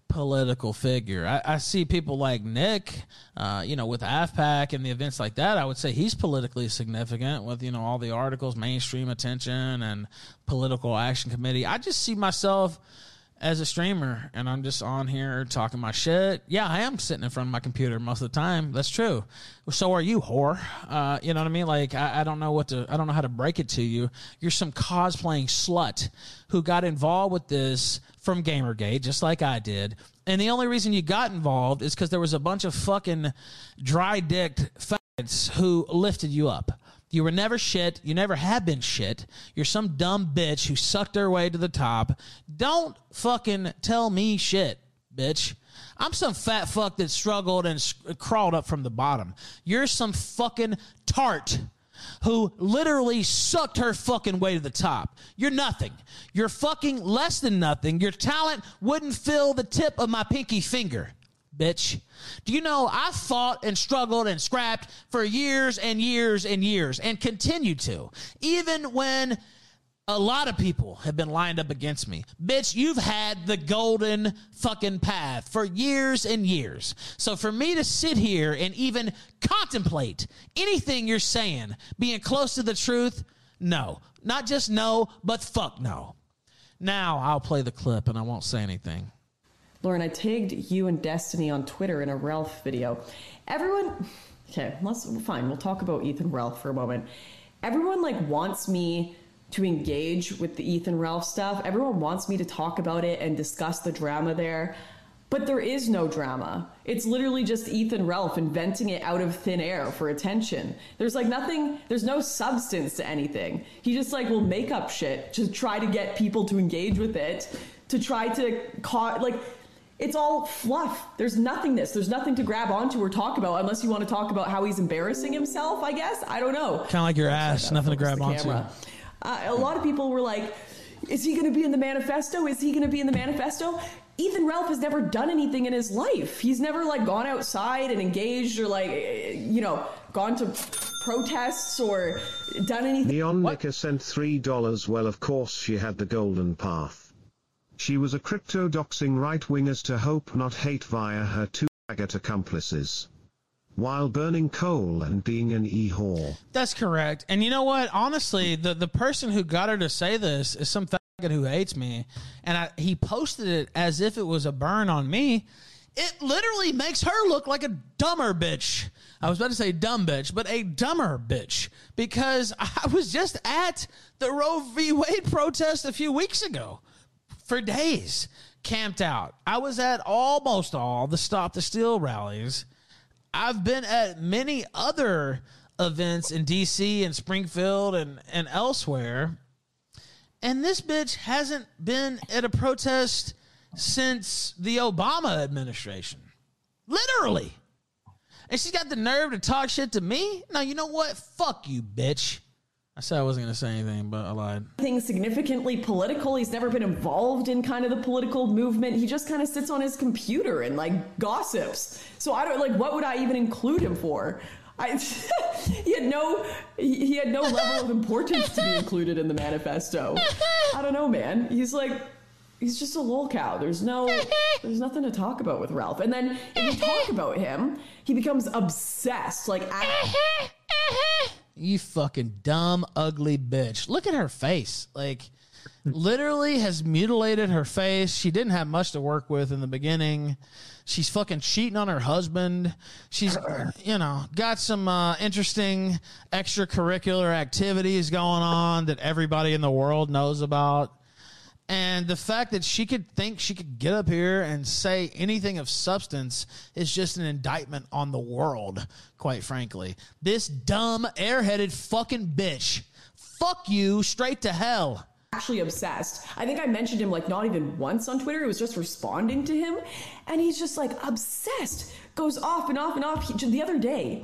political figure. I, I see people like Nick, uh, you know, with AFPAC and the events like that. I would say he's politically significant with, you know, all the articles, mainstream attention, and political action committee. I just see myself as a streamer and I'm just on here talking my shit. Yeah, I am sitting in front of my computer most of the time. That's true. So are you, whore. Uh, you know what I mean? Like, I, I don't know what to, I don't know how to break it to you. You're some cosplaying slut who got involved with this from Gamergate, just like I did. And the only reason you got involved is because there was a bunch of fucking dry dicked faggots who lifted you up. You were never shit. You never have been shit. You're some dumb bitch who sucked her way to the top. Don't fucking tell me shit, bitch. I'm some fat fuck that struggled and crawled up from the bottom. You're some fucking tart who literally sucked her fucking way to the top. You're nothing. You're fucking less than nothing. Your talent wouldn't fill the tip of my pinky finger bitch. Do you know I fought and struggled and scrapped for years and years and years and continue to, even when a lot of people have been lined up against me. Bitch, you've had the golden fucking path for years and years. So for me to sit here and even contemplate anything you're saying being close to the truth, no. Not just no, but fuck no. Now I'll play the clip and I won't say anything. Lauren, I tagged you and Destiny on Twitter in a Ralph video. Everyone, okay, let's fine. We'll talk about Ethan Ralph for a moment. Everyone like wants me to engage with the Ethan Ralph stuff. Everyone wants me to talk about it and discuss the drama there. But there is no drama. It's literally just Ethan Ralph inventing it out of thin air for attention. There's like nothing, there's no substance to anything. He just like will make up shit to try to get people to engage with it, to try to cause, like, it's all fluff. There's nothingness. There's nothing to grab onto or talk about unless you want to talk about how he's embarrassing himself, I guess. I don't know. Kind of like your ass, nothing to grab onto. Uh, a lot of people were like, is he going to be in the manifesto? Is he going to be in the manifesto? Ethan Ralph has never done anything in his life. He's never like gone outside and engaged or like, you know, gone to protests or done anything. Neon Nicker sent $3. Well, of course, she had the golden path. She was a crypto doxing right wingers to hope not hate via her two faggot accomplices. While burning coal and being an e whore. That's correct. And you know what? Honestly, the the person who got her to say this is some faggot who hates me, and I, he posted it as if it was a burn on me. It literally makes her look like a dumber bitch. I was about to say dumb bitch, but a dumber bitch because I was just at the Roe v. Wade protest a few weeks ago for days, camped out. I was at almost all the Stop the Steal rallies. I've been at many other events in DC and Springfield and, and elsewhere. And this bitch hasn't been at a protest since the Obama administration. Literally. And she's got the nerve to talk shit to me? Now, you know what? Fuck you, bitch. I said I wasn't going to say anything, but I lied. Things significantly political. He's never been involved in kind of the political movement. He just kind of sits on his computer and like gossips. So I don't like what would I even include him for? I, he had no he he had no level of importance to be included in the manifesto. I don't know, man. He's like he's just a lol cow. There's no there's nothing to talk about with Ralph. And then if you talk about him, he becomes obsessed. Like I, You fucking dumb, ugly bitch. Look at her face. Like, literally has mutilated her face. She didn't have much to work with in the beginning. She's fucking cheating on her husband. She's, you know, got some uh, interesting extracurricular activities going on that everybody in the world knows about. And the fact that she could think she could get up here and say anything of substance is just an indictment on the world, quite frankly. This dumb, airheaded fucking bitch. Fuck you straight to hell. actually obsessed. I think I mentioned him like not even once on Twitter. It was just responding to him, and he's just like obsessed. Goes off and off and off. He, the other day,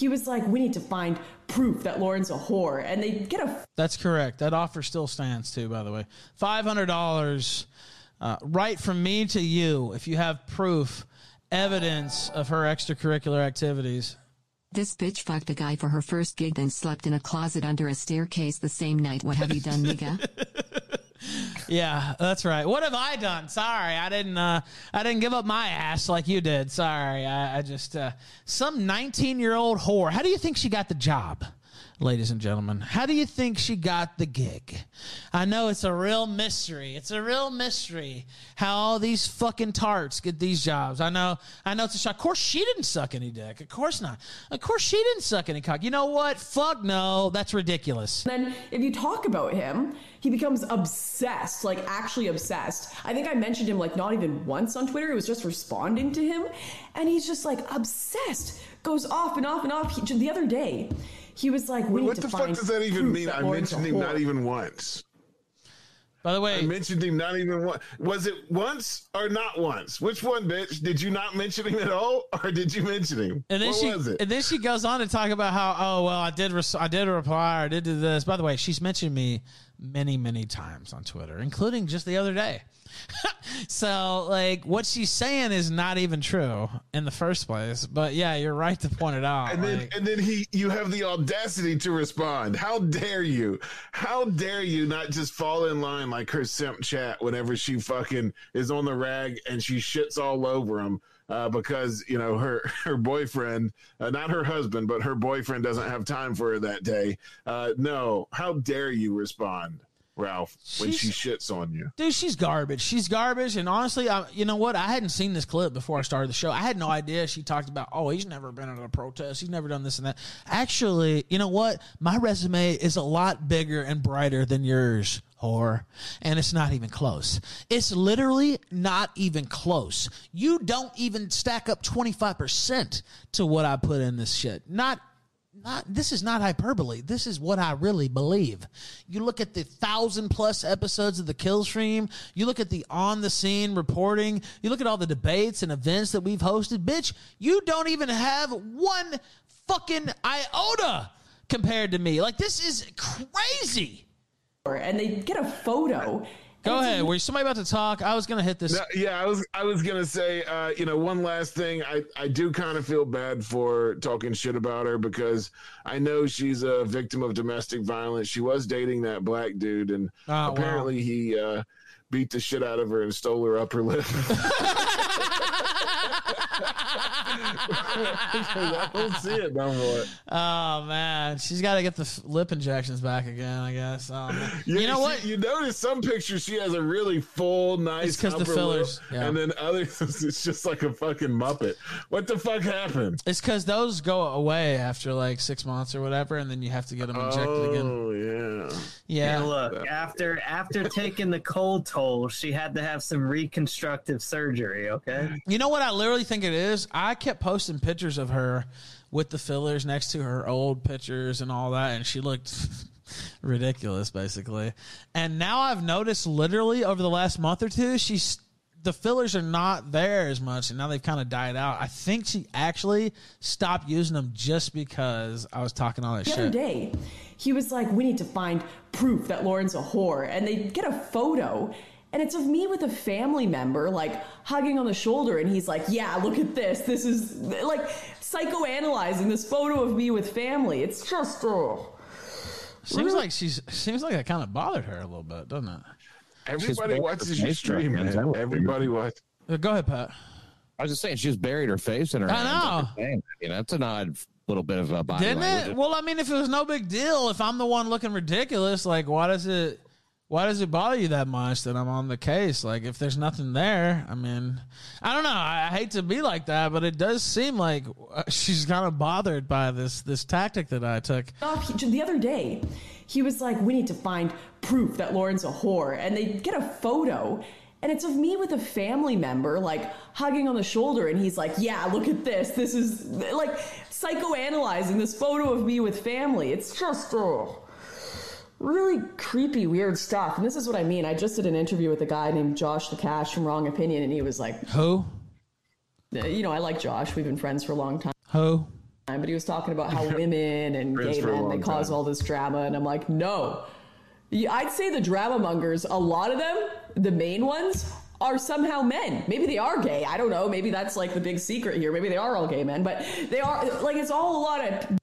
he was like, "We need to find proof that Lauren's a whore," and they get a That's correct. That offer still stands too, by the way. Five hundred dollars, uh, right from me to you, if you have proof, evidence of her extracurricular activities. This bitch fucked a guy for her first gig then slept in a closet under a staircase the same night. What have you done, nigga? Yeah, that's right. What have I done? Sorry, I didn't. Uh, I didn't give up my ass like you did. Sorry, I, I just uh, some nineteen-year-old whore. How do you think she got the job, ladies and gentlemen? How do you think she got the gig? I know it's a real mystery. It's a real mystery how all these fucking tarts get these jobs. I know. I know it's a shock. Of course, she didn't suck any dick. Of course not. Of course, she didn't suck any cock. You know what? Fuck no. That's ridiculous. Then if you talk about him, he becomes obsessed, like actually obsessed. I think I mentioned him like not even once on Twitter. It was just responding to him, and he's just like obsessed. Goes off and off and off. He, the other day, he was like, "We need What to the fuck does that even mean? that I mentioned him not even once. By the way, I mentioned him not even once. Was it once or not once? Which one, bitch? Did you not mention him at all, or did you mention him? And then what she was it? and then she goes on to talk about how oh well I did res- I did reply or did do this. By the way, she's mentioned me many many times on Twitter, including just the other day. so like what she's saying is not even true in the first place. But yeah, you're right to point it out. And then, like- and then he, you have the audacity to respond. How dare you? How dare you not just fall in line like her simp chat whenever she fucking is on the rag and she shits all over him uh, because you know her her boyfriend, uh, not her husband, but her boyfriend doesn't have time for her that day. Uh, no, how dare you respond, Ralph, when she shits on you? Dude, she's garbage. She's garbage. And honestly, I, you know what? I hadn't seen this clip before I started the show. I had no idea she talked about, oh, he's never been at a protest. He's never done this and that. Actually, you know what? My resume is a lot bigger and brighter than yours, whore. And it's not even close. It's literally not even close. You don't even stack up 25% to what I put in this shit. Not not this is not hyperbole. This is what I really believe. You look at the thousand plus episodes of the kill stream, you look at the on the scene reporting, you look at all the debates and events that we've hosted, bitch, you don't even have one fucking iota compared to me. Like this is crazy. And they get a photo. Go ahead. Were somebody about to talk? I was gonna hit this. No, yeah, I was I was gonna say, uh, you know, one last thing. I I do kind of feel bad for talking shit about her because I know she's a victim of domestic violence. She was dating that black dude, and Oh, wow. apparently he uh, beat the shit out of her and stole her upper lip. I don't see it no more. Oh man, she's got to get the f- lip injections back again. I guess. Oh, man. Yeah, you know she- what? You notice some pictures she has a really full, nice. It's 'cause the upper fillers, lip, yeah. and then others it's just like a fucking muppet. What the fuck happened? It's because those go away after like six months or whatever, and then you have to get them injected again. Oh yeah. Yeah. And look, after after taking the cold toll, she had to have some reconstructive surgery. Okay. You know what I literally think it is? I kept posting pictures of her with the fillers next to her old pictures and all that, and she looked ridiculous, basically. And now I've noticed literally over the last month or two, she's the fillers are not there as much, and now they've kind of died out. I think she actually stopped using them just because I was talking all that The shit. other day, he was like, "We need to find proof that Lauren's a whore," and they get a photo, and it's of me with a family member, like hugging on the shoulder, and he's like, "Yeah, look at this. This is like psychoanalyzing this photo of me with family. It's just oh." Seems like she's seems like that kind of bothered her a little bit, doesn't it? Everybody watches your stream, man. Everybody watch. Uh, Go ahead, Pat. I was just saying, she just buried her face in her I hands. know. Dang, You know, that's an odd little bit of a body Didn't language. it? Well, I mean, if it was no big deal, if I'm the one looking ridiculous, like why does it why does it bother you that much that I'm on the case? Like if there's nothing there, I mean, I don't know. I, hate to be like that, but it does seem like uh, she's kind of bothered by this this tactic that I took. the other day he was like we need to find proof that lauren's a whore and they get a photo and it's of me with a family member like hugging on the shoulder and he's like yeah look at this this is like psychoanalyzing this photo of me with family it's just really creepy weird stuff and this is what i mean i just did an interview with a guy named josh the cash from wrong opinion and he was like Who? Uh, you know i like josh we've been friends for a long time Who? but he was talking about how women and gay men they cause time. all this drama, and I'm like, no. I'd say the drama mongers, a lot of them, the main ones, are somehow men. Maybe they are gay. I don't know. Maybe that's like the big secret here. Maybe they are all gay men, but they are like it's all a lot of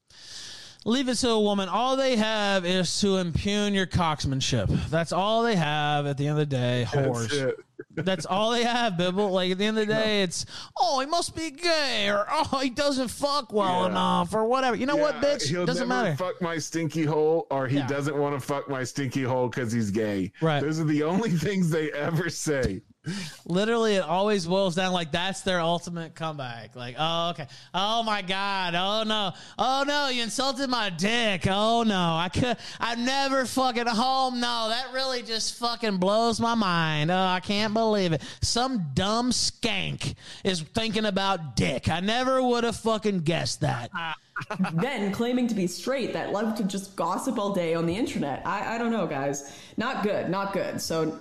Leave it to a woman. All they have is to impugn your cocksmanship. That's all they have at the end of the day. Whores. it. That's all they have, Bibble. Like at the end of the day, it's oh he must be gay or oh he doesn't fuck well Yeah. enough or whatever. You know what, bitch? He'll Doesn't matter. fuck my stinky hole, or he Yeah. doesn't want to fuck my stinky hole because he's gay. Right. Those are the only things they ever say. Literally, it always boils down like that's their ultimate comeback. Like, oh, okay. Oh my God. Oh no. Oh no. You insulted my dick. Oh no. I could. I never fucking home. No, that really just fucking blows my mind. Oh, I can't believe it. Some dumb skank is thinking about dick. I never would have fucking guessed that. Ah. then claiming to be straight that love to just gossip all day on the internet. I, I don't know, guys. Not good. Not good. So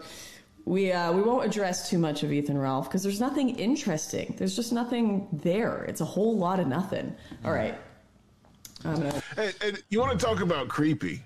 we uh, we won't address too much of Ethan Ralph because there's nothing interesting. There's just nothing there. It's a whole lot of nothing. All right. I'm gonna. And, and you want to talk about creepy?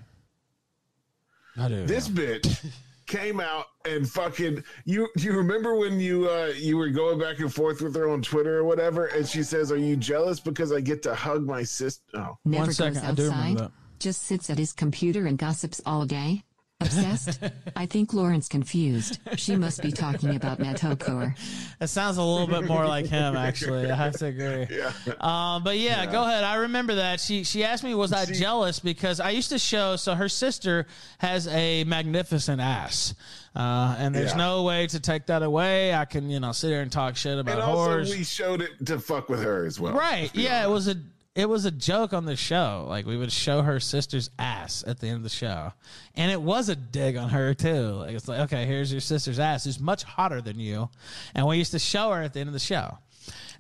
I do. This bitch came out and fucking you. Do you remember when you uh you were going back and forth with her on Twitter or whatever? And she says, "Are you jealous because I get to hug my sister?" Oh, Never One second, goes I do remember that. Just sits at his computer and gossips all day. Obsessed? I think Lauren's confused. She must be talking about Metokur. That sounds a little bit more like him, actually. I have to agree. Yeah. Um, but yeah, go ahead. I remember that. She she asked me, was I jealous because I used to show. So her sister has a magnificent ass, uh, and there's Yeah. no way to take that away. I can you know sit here and talk shit about and also whores. we showed it to fuck with her as well. Right. let's be Yeah, it was a it was a joke on the show. Like we would show her sister's ass at the end of the show. And it was a dig on her too. Like it's like, okay, here's your sister's ass who's much hotter than you. And we used to show her at the end of the show.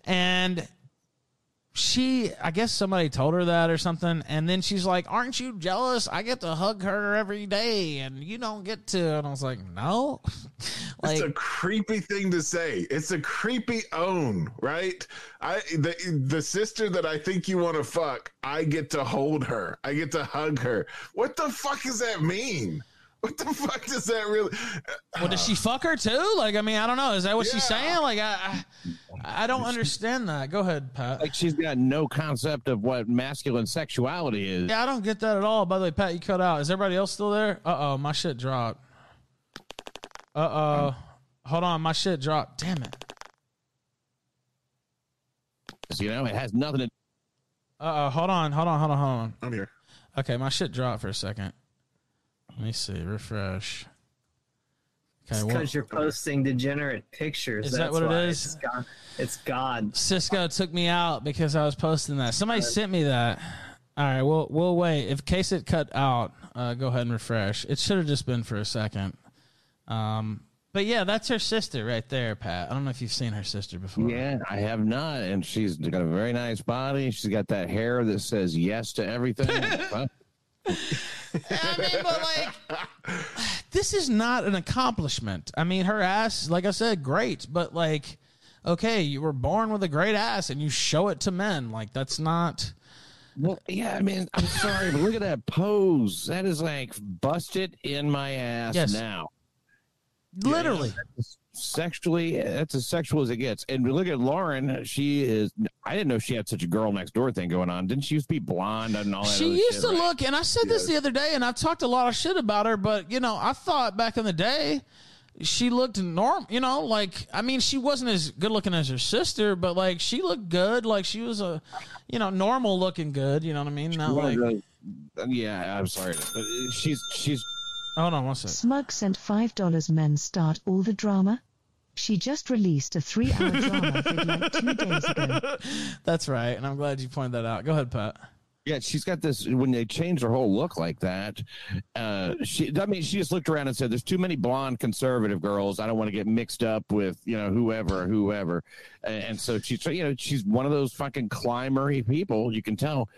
And she I guess somebody told her that or something, and then she's like, Aren't you jealous? I get to hug her every day and you don't get to and I was like, No. like it's a creepy thing to say. It's a creepy own, right? I the the sister that I think you want to fuck, I get to hold her. I get to hug her. What the fuck does that mean? What the fuck does that really? Well, does she fuck her too? Like, I mean, I don't know. Is that what she's saying? Like, I, I, I don't understand that. Go ahead, Pat. Like she's got no concept of what masculine sexuality is. Yeah, I don't get that at all. By the way, Pat, you cut out. Is everybody else still there? Uh oh, my shit dropped. Uh oh, hold on, my shit dropped. Damn it. You know, it has nothing to Uh oh, hold on, hold on, hold on, hold on. I'm here. Okay, my shit dropped for a second. Let me see. Refresh. It's Okay, because you're posting degenerate pictures. Is that That's what it why. is? It's God. It's God. Cisco took me out because I was posting that. Somebody sent me that. All right, we'll we'll wait. If case it cut out, uh, go ahead and refresh. It should have just been for a second. Um, but yeah, that's her sister right there, Pat. I don't know if you've seen her sister before. Yeah, I have not, and she's got a very nice body. She's got that hair that says yes to everything. I mean, but like, this is not an accomplishment. I mean, her ass, like I said, great, but like, okay, you were born with a great ass and you show it to men. Like that's not. Well, yeah, I mean, I'm sorry, but look at that pose. That is like busted in my ass Yes. now. Literally. Sexually, that's as sexual as it gets. And look at Lauren. She is. I didn't know she had such a girl next door thing going on. Didn't she used to be blonde and all that? She other used shit, to right? look, and I said this the other day, and I've talked a lot of shit about her, but you know, I thought back in the day she looked norm. You know, like I mean, she wasn't as good looking as her sister, but like she looked good. Like she was a, you know, normal looking good. You know what I mean? Not like. yeah, I'm sorry, but she's she's. Hold on one second. Smug sent $5 men start all the drama. She just released a three hour drama vid like two days ago. That's right, and I'm glad you pointed that out. Go ahead, Pat. Yeah, she's got this. When they changed her whole look like that, uh, she. I mean, she just looked around and said, "There's too many blonde conservative girls. I don't want to get mixed up with you know whoever, whoever." And, and so she's, you know, she's one of those fucking climbery people. You can tell,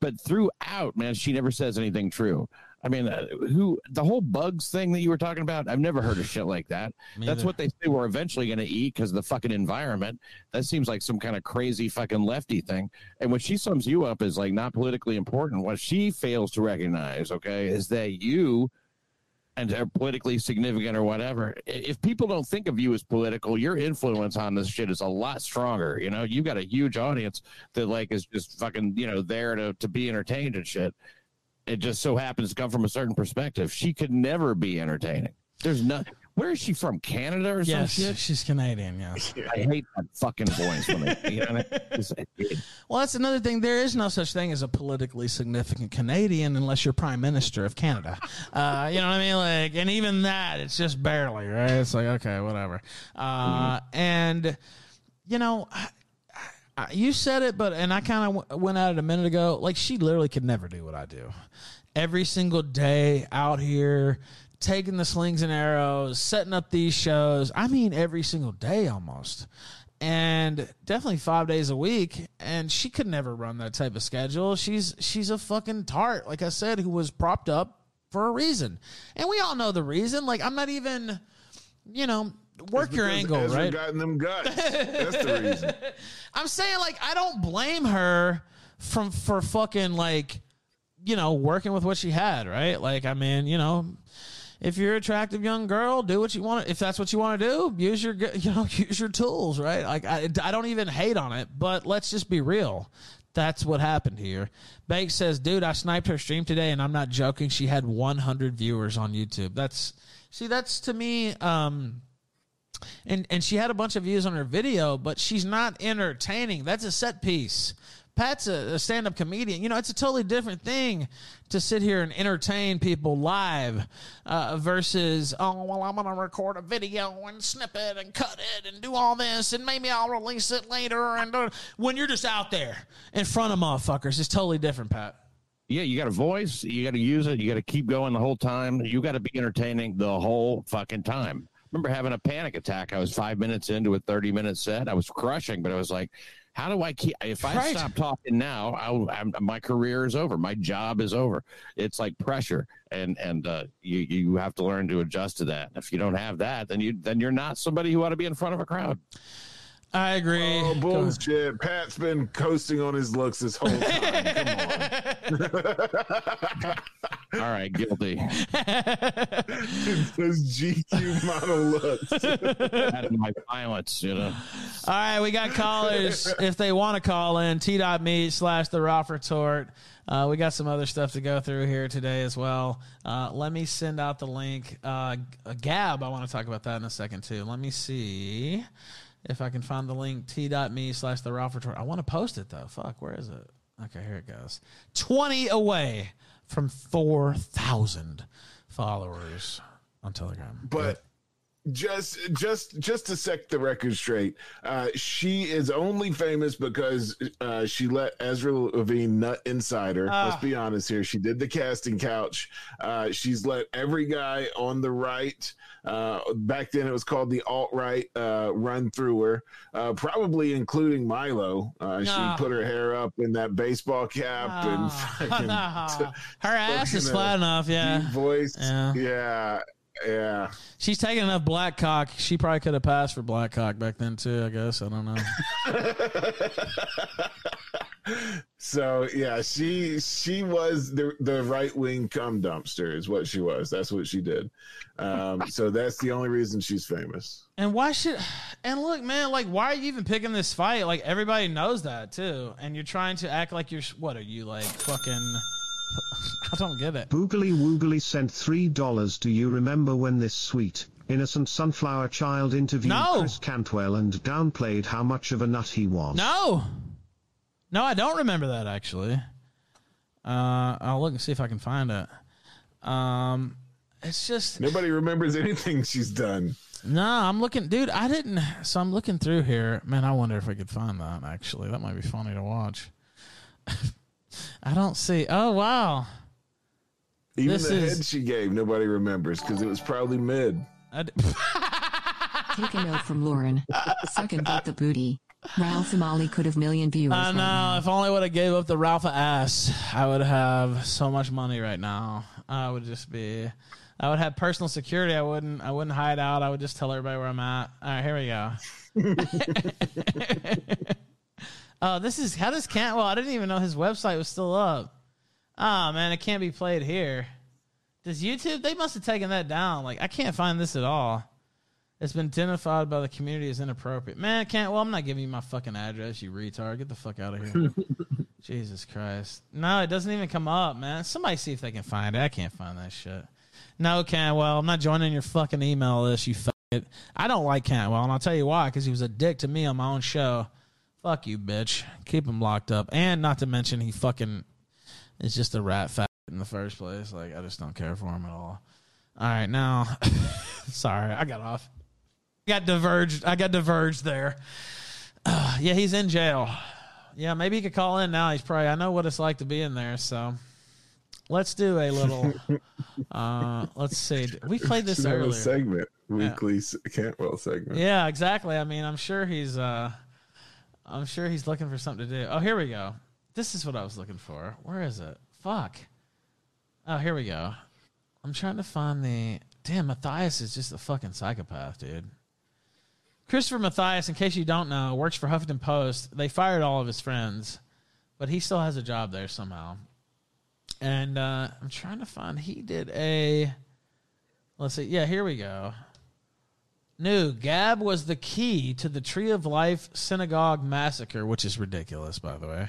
but throughout, man, she never says anything true. I mean, uh, who the whole bugs thing that you were talking about? I've never heard of shit like that. Me That's either. what they say we're eventually going to eat because of the fucking environment. That seems like some kind of crazy fucking lefty thing. And when she sums you up as like not politically important, what she fails to recognize, okay, is that you and are politically significant or whatever. If people don't think of you as political, your influence on this shit is a lot stronger. You know, you've got a huge audience that like is just fucking, you know, there to, to be entertained and shit. It just so happens to come from a certain perspective. She could never be entertaining. There's not. Where is she from? Canada or Yes, some shit? she's Canadian. Yes. I hate that fucking voice. When they, you know, Well, that's another thing. There is no such thing as a politically significant Canadian unless you're Prime Minister of Canada. Uh, you know what I mean? Like, and even that, it's just barely, right? It's like, okay, whatever. Uh, and, you know, you said it, but, and I kind of w- went at it a minute ago. Like, she literally could never do what I do. Every single day out here, taking the slings and arrows, setting up these shows. I mean, every single day almost and definitely five days a week. And she could never run that type of schedule. She's she's a fucking tart, like I said, who was propped up for a reason, and we all know the reason. Like I'm not even, you know, work your angle, Ezra right? Got in them guts. That's the reason. I'm saying like I don't blame her from for fucking like you know working with what she had, right? Like I mean, you know, if you're an attractive young girl, do what you want. If that's what you want to do, use your you know use your tools, right? Like I I don't even hate on it, but let's just be real. That's what happened here. Banks says, "Dude, I sniped her stream today, and I'm not joking. She had 100 viewers on YouTube. That's see, that's to me." um and and she had a bunch of views on her video, but she's not entertaining. That's a set piece. Pat's a, a stand-up comedian. You know, it's a totally different thing to sit here and entertain people live uh, versus oh well, I'm gonna record a video and snip it and cut it and do all this and maybe I'll release it later. And uh, when you're just out there in front of motherfuckers, it's totally different, Pat. yeah, you got a voice. You got to use it. You got to keep going the whole time. You got to be entertaining the whole fucking time. Remember having a panic attack. I was five minutes into a 30 minute set. I was crushing, but I was like, how do I keep? If I Right. stop talking now, I'll, I'm, my career is over. My job is over. It's like pressure, and and uh, you you have to learn to adjust to that. If you don't have that, then you then you're not somebody who ought to be in front of a crowd. I agree. Oh bullshit! Pat's been coasting on his looks this whole time. Come on. All right, guilty. Those GQ model looks. Out of my violence, you know. All right, we got callers. if they want to call in, t.me slash the Ralph Retort. Uh, we got some other stuff to go through here today as well. Uh, let me send out the link. Uh, Gab, I want to talk about that in a second too. Let me see if I can find the link t.me slash the Ralph Retort. I want to post it though. Fuck, where is it? Okay, here it goes. 20 away from 4,000 followers on Telegram. but just just just to set the record straight uh she is only famous because uh she let ezra levant nut inside her Ah. let's be honest here she did the casting couch uh she's let every guy on the right uh back then it was called the alt-right uh run through her uh probably including milo uh No. she put her hair up in that baseball cap and No. fucking No. Her ass is flat enough, yeah. voice Yeah. yeah Yeah. She's taking enough black cock. She probably could have passed for black cock back then too. I guess I don't know. So yeah, she she was the the right wing cum dumpster is what she was. That's what she did. Um, so that's the only reason she's famous. And why should? And look, man, like, why are you even picking this fight? Like, everybody knows that too, and you're trying to act like you're. What are you like, fucking? I don't get it. Boogly Woogly sent $3. Do you remember when this sweet, innocent sunflower child interviewed No. Chris Cantwell and downplayed how much of a nut he was? No, no, I don't remember that actually. Uh, I'll look and see if I can find it. Um, it's just Nobody remembers anything she's done. no. I'm looking, dude. I didn't. So I'm looking through here, man. I wonder if we could find that. Actually, that might be funny to watch. I don't see. Oh wow. Even This the is- head she gave, nobody remembers because it was probably mid. Take a note from Lauren. Second got the booty. Ralph and Molly could have million viewers. I know. now. If only would have gave up the Ralph ass, I would have so much money right now. I would just be. I would have personal security. I wouldn't. I wouldn't hide out. I would just tell everybody where I'm at. All right, here we go. oh, this is how does Cantwell? I didn't even know his website was still up. Oh man, it can't be played here. Does YouTube? They must have taken that down. Like I can't find this at all. It's been identified by the community as inappropriate. Man, I can't. Well, I'm not giving you my fucking address, you retard. Get the fuck out of here. Jesus Christ. No, it doesn't even come up, man. Somebody see if they can find it. I can't find that shit. No, Cantwell, I'm not joining your fucking email list, you fuck I don't like Cantwell, and I'll tell you why, because he was a dick to me on my own show. Fuck you, bitch. Keep him locked up. And not to mention, he fucking is just a rat fat in the first place. Like, I just don't care for him at all. All right, now, sorry, I got off. Got diverged. I got diverged there. Uh, yeah, he's in jail. Yeah, maybe he could call in now. He's probably. I know what it's like to be in there. So let's do a little. uh Let's see. We played this earlier. segment, weekly s Cantwell segment. Yeah, exactly. I mean, I'm sure he's. uh I'm sure he's looking for something to do. Oh, here we go. This is what I was looking for. Where is it? Fuck. Oh, here we go. I'm trying to find the. Damn, Mathias is just a fucking psychopath, dude. Christopher Mathias, in case you don't know, works for Huffington Post. They fired all of his friends, but he still has a job there somehow. And uh, I'm trying to find. He did a. Let's see. Yeah, here we go. New Gab was the key to the Tree of Life synagogue massacre, which is ridiculous, by the way.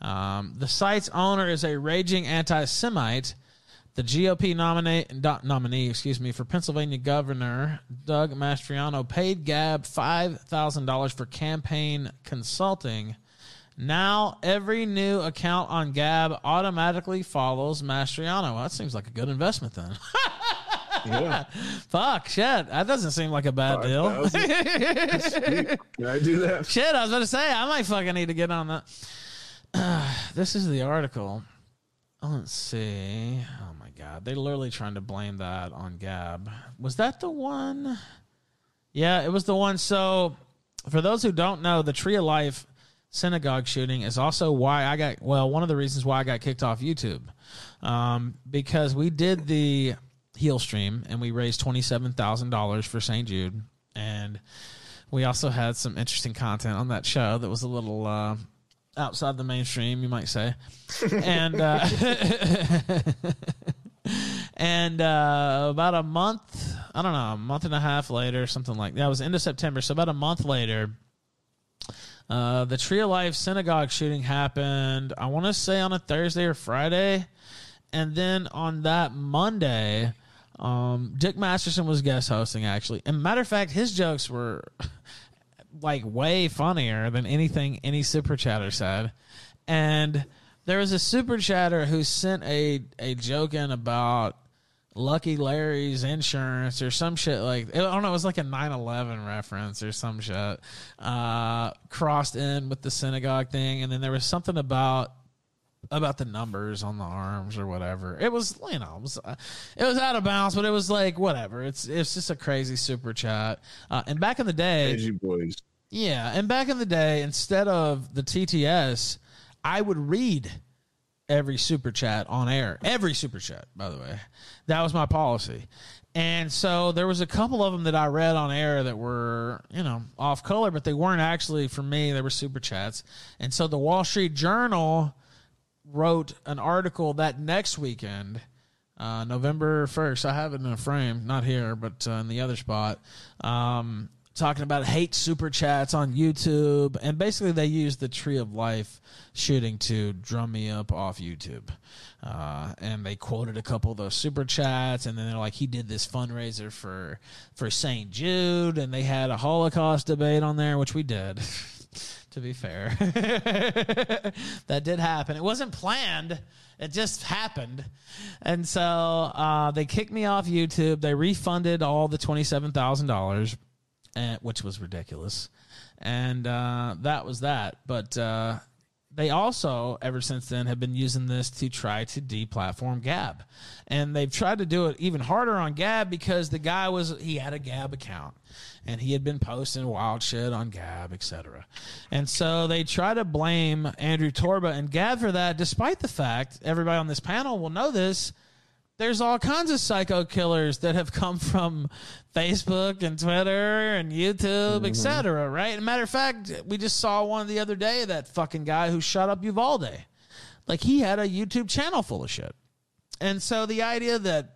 Um, the site's owner is a raging anti-Semite. The GOP nominee, nominee, excuse me, for Pennsylvania Governor Doug Mastriano paid Gab five thousand dollars for campaign consulting. Now every new account on Gab automatically follows Mastriano. Well, that seems like a good investment then. Yeah. Fuck, shit. That doesn't seem like a bad deal. Sweet. Can I do that? Shit, I was about to say, I might fucking need to get on that. this is the article. Let's see. Oh my god, they're literally trying to blame that on Gab. Was that the one? Yeah, it was the one. So, for those who don't know, the Tree of Life synagogue shooting is also why I got well, one of the reasons why I got kicked off YouTube, um, because we did the heel stream and we raised twenty seven thousand dollars for St. Jude, and we also had some interesting content on that show that was a little uh, outside the mainstream, you might say, and uh, and uh, about a month, I don't know, a month and a half later, something like that. It was end of September, so about a month later. Uh, the Tree of Life synagogue shooting happened, I want to say on a Thursday or Friday. And then on that Monday, um, Dick Masterson was guest hosting, actually. And matter of fact, his jokes were like way funnier than anything any super chatter said. And there was a super chatter who sent a, a joke in about Lucky Larry's insurance or some shit like I don't know, it was like a 9/11 reference or some shit. Uh, crossed in with the synagogue thing, and then there was something about about the numbers on the arms or whatever. It was you know it was uh, it was out of bounds, but it was like whatever. It's it's just a crazy super chat. Uh, and back in the day, Edgy boys. yeah, and back in the day, instead of the TTS, I would read every super chat on air. Every super chat, by the way. That was my policy. And so there was a couple of them that I read on air that were, you know, off color, but they weren't actually for me. They were super chats. And so the Wall Street Journal wrote an article that next weekend, uh, November 1st. I have it in a frame, not here, but uh, in the other spot. Um, talking about hate super chats on YouTube. And basically, they used the Tree of Life shooting to drum me up off YouTube. Uh, and they quoted a couple of those super chats, and then they're like, he did this fundraiser for for St. Jude, and they had a Holocaust debate on there, which we did. to be fair, that did happen. It wasn't planned; it just happened. And so uh, they kicked me off YouTube. They refunded all the twenty seven thousand dollars, which was ridiculous, and uh, that was that. But uh, they also, ever since then, have been using this to try to deplatform Gab, and they've tried to do it even harder on Gab because the guy was he had a Gab account, and he had been posting wild shit on Gab, etc. And so they try to blame Andrew Torba and Gab for that, despite the fact everybody on this panel will know this. There's all kinds of psycho killers that have come from Facebook and Twitter and YouTube, Mhm. etc. Right? matter of fact, we just saw one the other day. That fucking guy who shot up Uvalde, like he had a YouTube channel full of shit. And so the idea that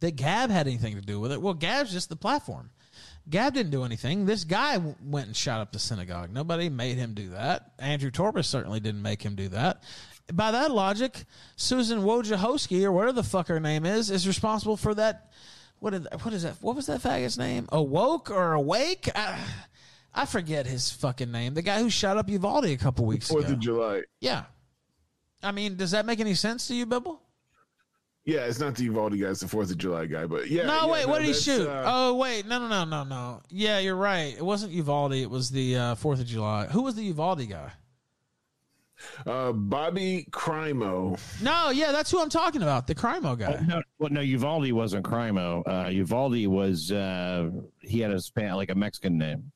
that Gab had anything to do with it, well, Gab's just the platform. Gab didn't do anything. This guy w- went and shot up the synagogue. Nobody made him do that. Andrew Torba certainly didn't make him do that. By that logic, Susan Wojciechowski, or whatever the fuck her name is, is responsible for that. What, did, what is that? What was that faggot's name? Awoke or Awake? I, I forget his fucking name. The guy who shot up Uvalde a couple weeks Fourth ago. of July. Yeah. I mean, does that make any sense to you, Bibble? Yeah, it's not the Uvalde guy, it's the Fourth of July guy. But yeah. no, yeah, wait. what did he shoot? uh, oh, wait. No, no, no, no, no. Yeah, you're right. It wasn't Uvalde. It was the uh, Fourth of July. Who was the Uvalde guy? Uh, Bobby Crimo. No, yeah, that's who I'm talking about. The Crimo guy. Oh, no, well, no, Uvalde wasn't Crimo. Uh, Uvalde was uh, he had a span like a Mexican name.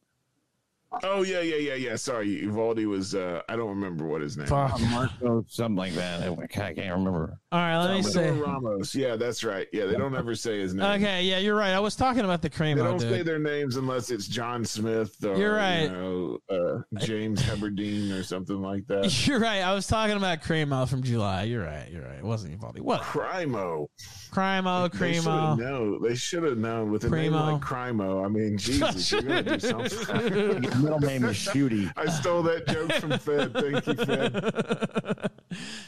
Oh yeah, yeah, yeah, yeah. Sorry, Uvalde was. Uh, I don't remember what his name. Fuck. was. Marco, something like that. I can't, I can't remember. All right, let me say. Ramos. Yeah, that's right. Yeah, they don't ever say his name. Okay, yeah, you're right. I was talking about the They don't say their names unless it's John Smith or You're right. you know, uh, James Heberdine or something like that. You're right. I was talking about Crimo from July. You're right. You're right. It wasn't Uvalde. What? Crimo. Crimo, They should have Crimo. known. They should have known with a name like Crimo. I mean, Jesus, you're gonna do something. His middle name is Shooty. I stole that joke from Fed. Thank you, Fed.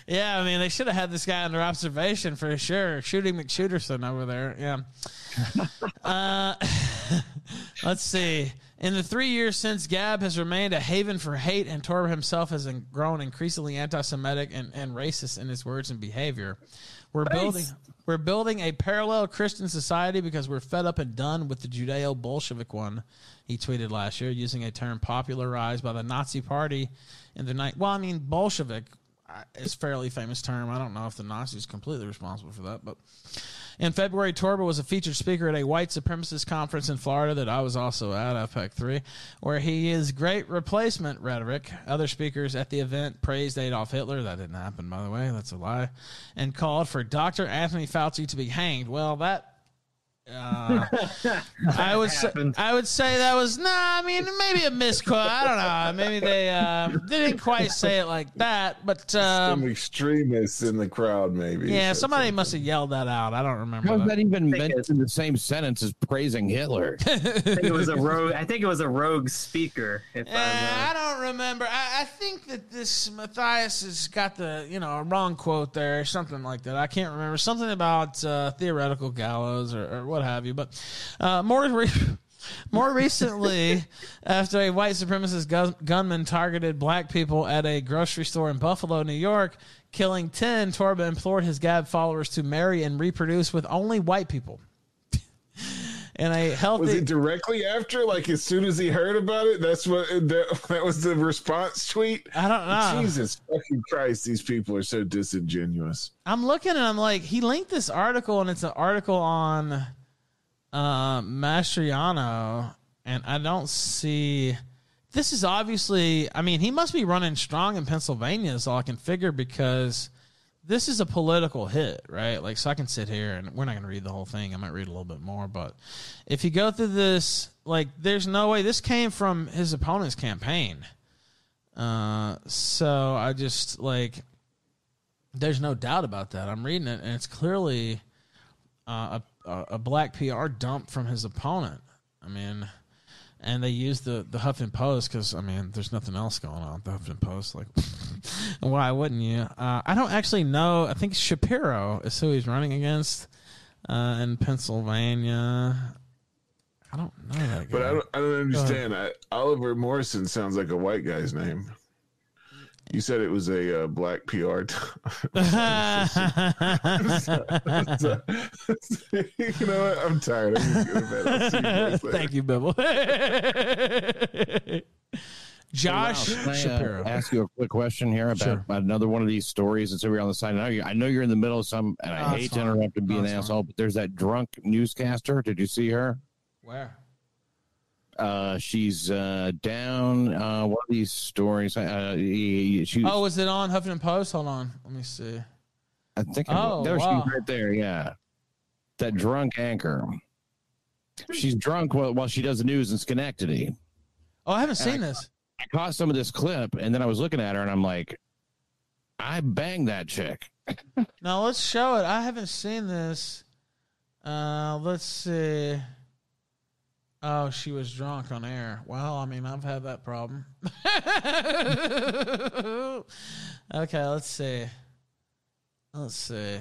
Yeah, I mean, they should have had this guy under observation for sure. Shooting McShooterson over there. Yeah. uh, let's see. In the three years since Gab has remained a haven for hate, and Torba himself has grown increasingly anti-Semitic and, and racist in his words and behavior, we're Nice. building we're building a parallel Christian society because we're fed up and done with the Judeo-Bolshevik one. He tweeted last year using a term popularized by the Nazi Party in the night. Well, I mean, Bolshevik is a fairly famous term. I don't know if the Nazis is completely responsible for that, but in February, Torba was a featured speaker at a white supremacist conference in Florida that I was also at, AFPAC 3, where he is great replacement rhetoric. Other speakers at the event praised Adolf Hitler. That didn't happen, by the way. That's a lie. And called for Dr. Anthony Fauci to be hanged. Well, that. Uh, I would say, I would say that was nah. I mean, maybe a misquote. I don't know. Maybe they uh, they didn't quite say it like that, but um, Some extremists in the crowd, maybe. yeah, So- somebody must have yelled that out. I don't remember. How is that. that even mentioned in the same sentence as praising Hitler? I think it was a rogue. I think it was a rogue speaker. If Uh, I don't remember. I, I think that this Mathias has got the you know a wrong quote there, or something like that. I can't remember something about uh, theoretical gallows or, or what have you. But uh, more re- more recently, after a white supremacist gun- gunman targeted black people at a grocery store in Buffalo, New York, killing ten, Torba implored his Gab followers to marry and reproduce with only white people. And a healthy, Was it directly after, like as soon as he heard about it? That's what that, that was the response tweet. I don't know. Jesus fucking Christ, these people are so disingenuous. I'm looking and I'm like, he linked this article and it's an article on uh, Mastriano, and I don't see. This is obviously, I mean, he must be running strong in Pennsylvania, is all I can figure because this is a political hit, right? Like, so I can sit here and we're not going to read the whole thing. I might read a little bit more, but if you go through this, like, there's no way this came from his opponent's campaign. Uh, so I just like, there's no doubt about that. I'm reading it, and it's clearly uh, a, a a black PR dump from his opponent. I mean, and they used the the Huffington Post because I mean, there's nothing else going on. The Huffington Post, like, why wouldn't you? Uh, I don't actually know. I think Shapiro is who he's running against uh, in Pennsylvania. I don't know that guy. But I don't, I don't understand. I, Oliver Morrison sounds like a white guy's name. You said it was a uh, black PR. t- you know what? I'm tired. I'm just going to bed. I'll see you. Thank you, Bibble. Josh Hey, Ralph, can I, uh, Shapiro. ask you a quick question here about, Sure. about another one of these stories that's over on the side. I know, you, I know you're in the middle of some, and I Oh, hate to interrupt and be No, an it's asshole, but there's that drunk newscaster. Did you see her? Where? Uh, she's uh, down uh, one of these stories. Uh, he- she, Oh, is it on Huffington Post? Hold on. Let me see. I think Oh, there wow. she's right there. Yeah, that drunk anchor. She's drunk while, while she does the news in Schenectady. Oh, I haven't And seen I- this. I caught some of this clip, and then I was looking at her, and I'm like, I banged that chick. No, let's show it. I haven't seen this. Uh, let's see. Oh, she was drunk on air. Well, I mean, I've had that problem. okay, let's see. Let's see.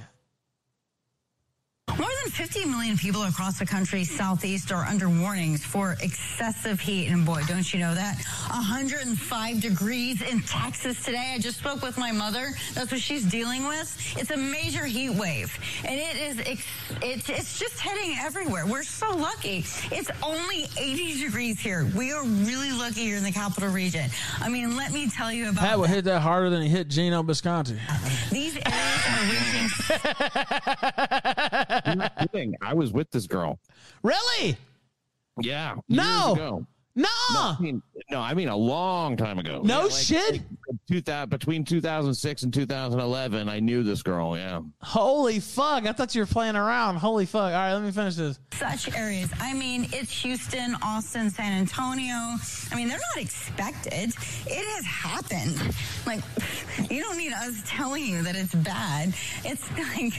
More than 50 million people across the country southeast are under warnings for excessive heat. And boy, don't you know that? 105 degrees in Texas today. I just spoke with my mother. That's what she's dealing with. It's a major heat wave. And it is, it's, it's just hitting everywhere. We're so lucky. It's only 80 degrees here. We are really lucky here in the capital region. I mean, let me tell you about Pat would that. hit that harder than he hit Gino Bisconti. These areas are reaching I'm not kidding. I was with this girl. Really? Yeah. No. No. No, I mean, no, I mean a long time ago. No like- shit? like 2000, between 2006 and 2011, I knew this girl. Yeah. Holy fuck. I thought you were playing around. Holy fuck. All right, let me finish this. such areas. I mean, it's Houston, Austin, San Antonio. I mean, they're not expected. It has happened. Like, you don't need us telling you that it's bad. It's like,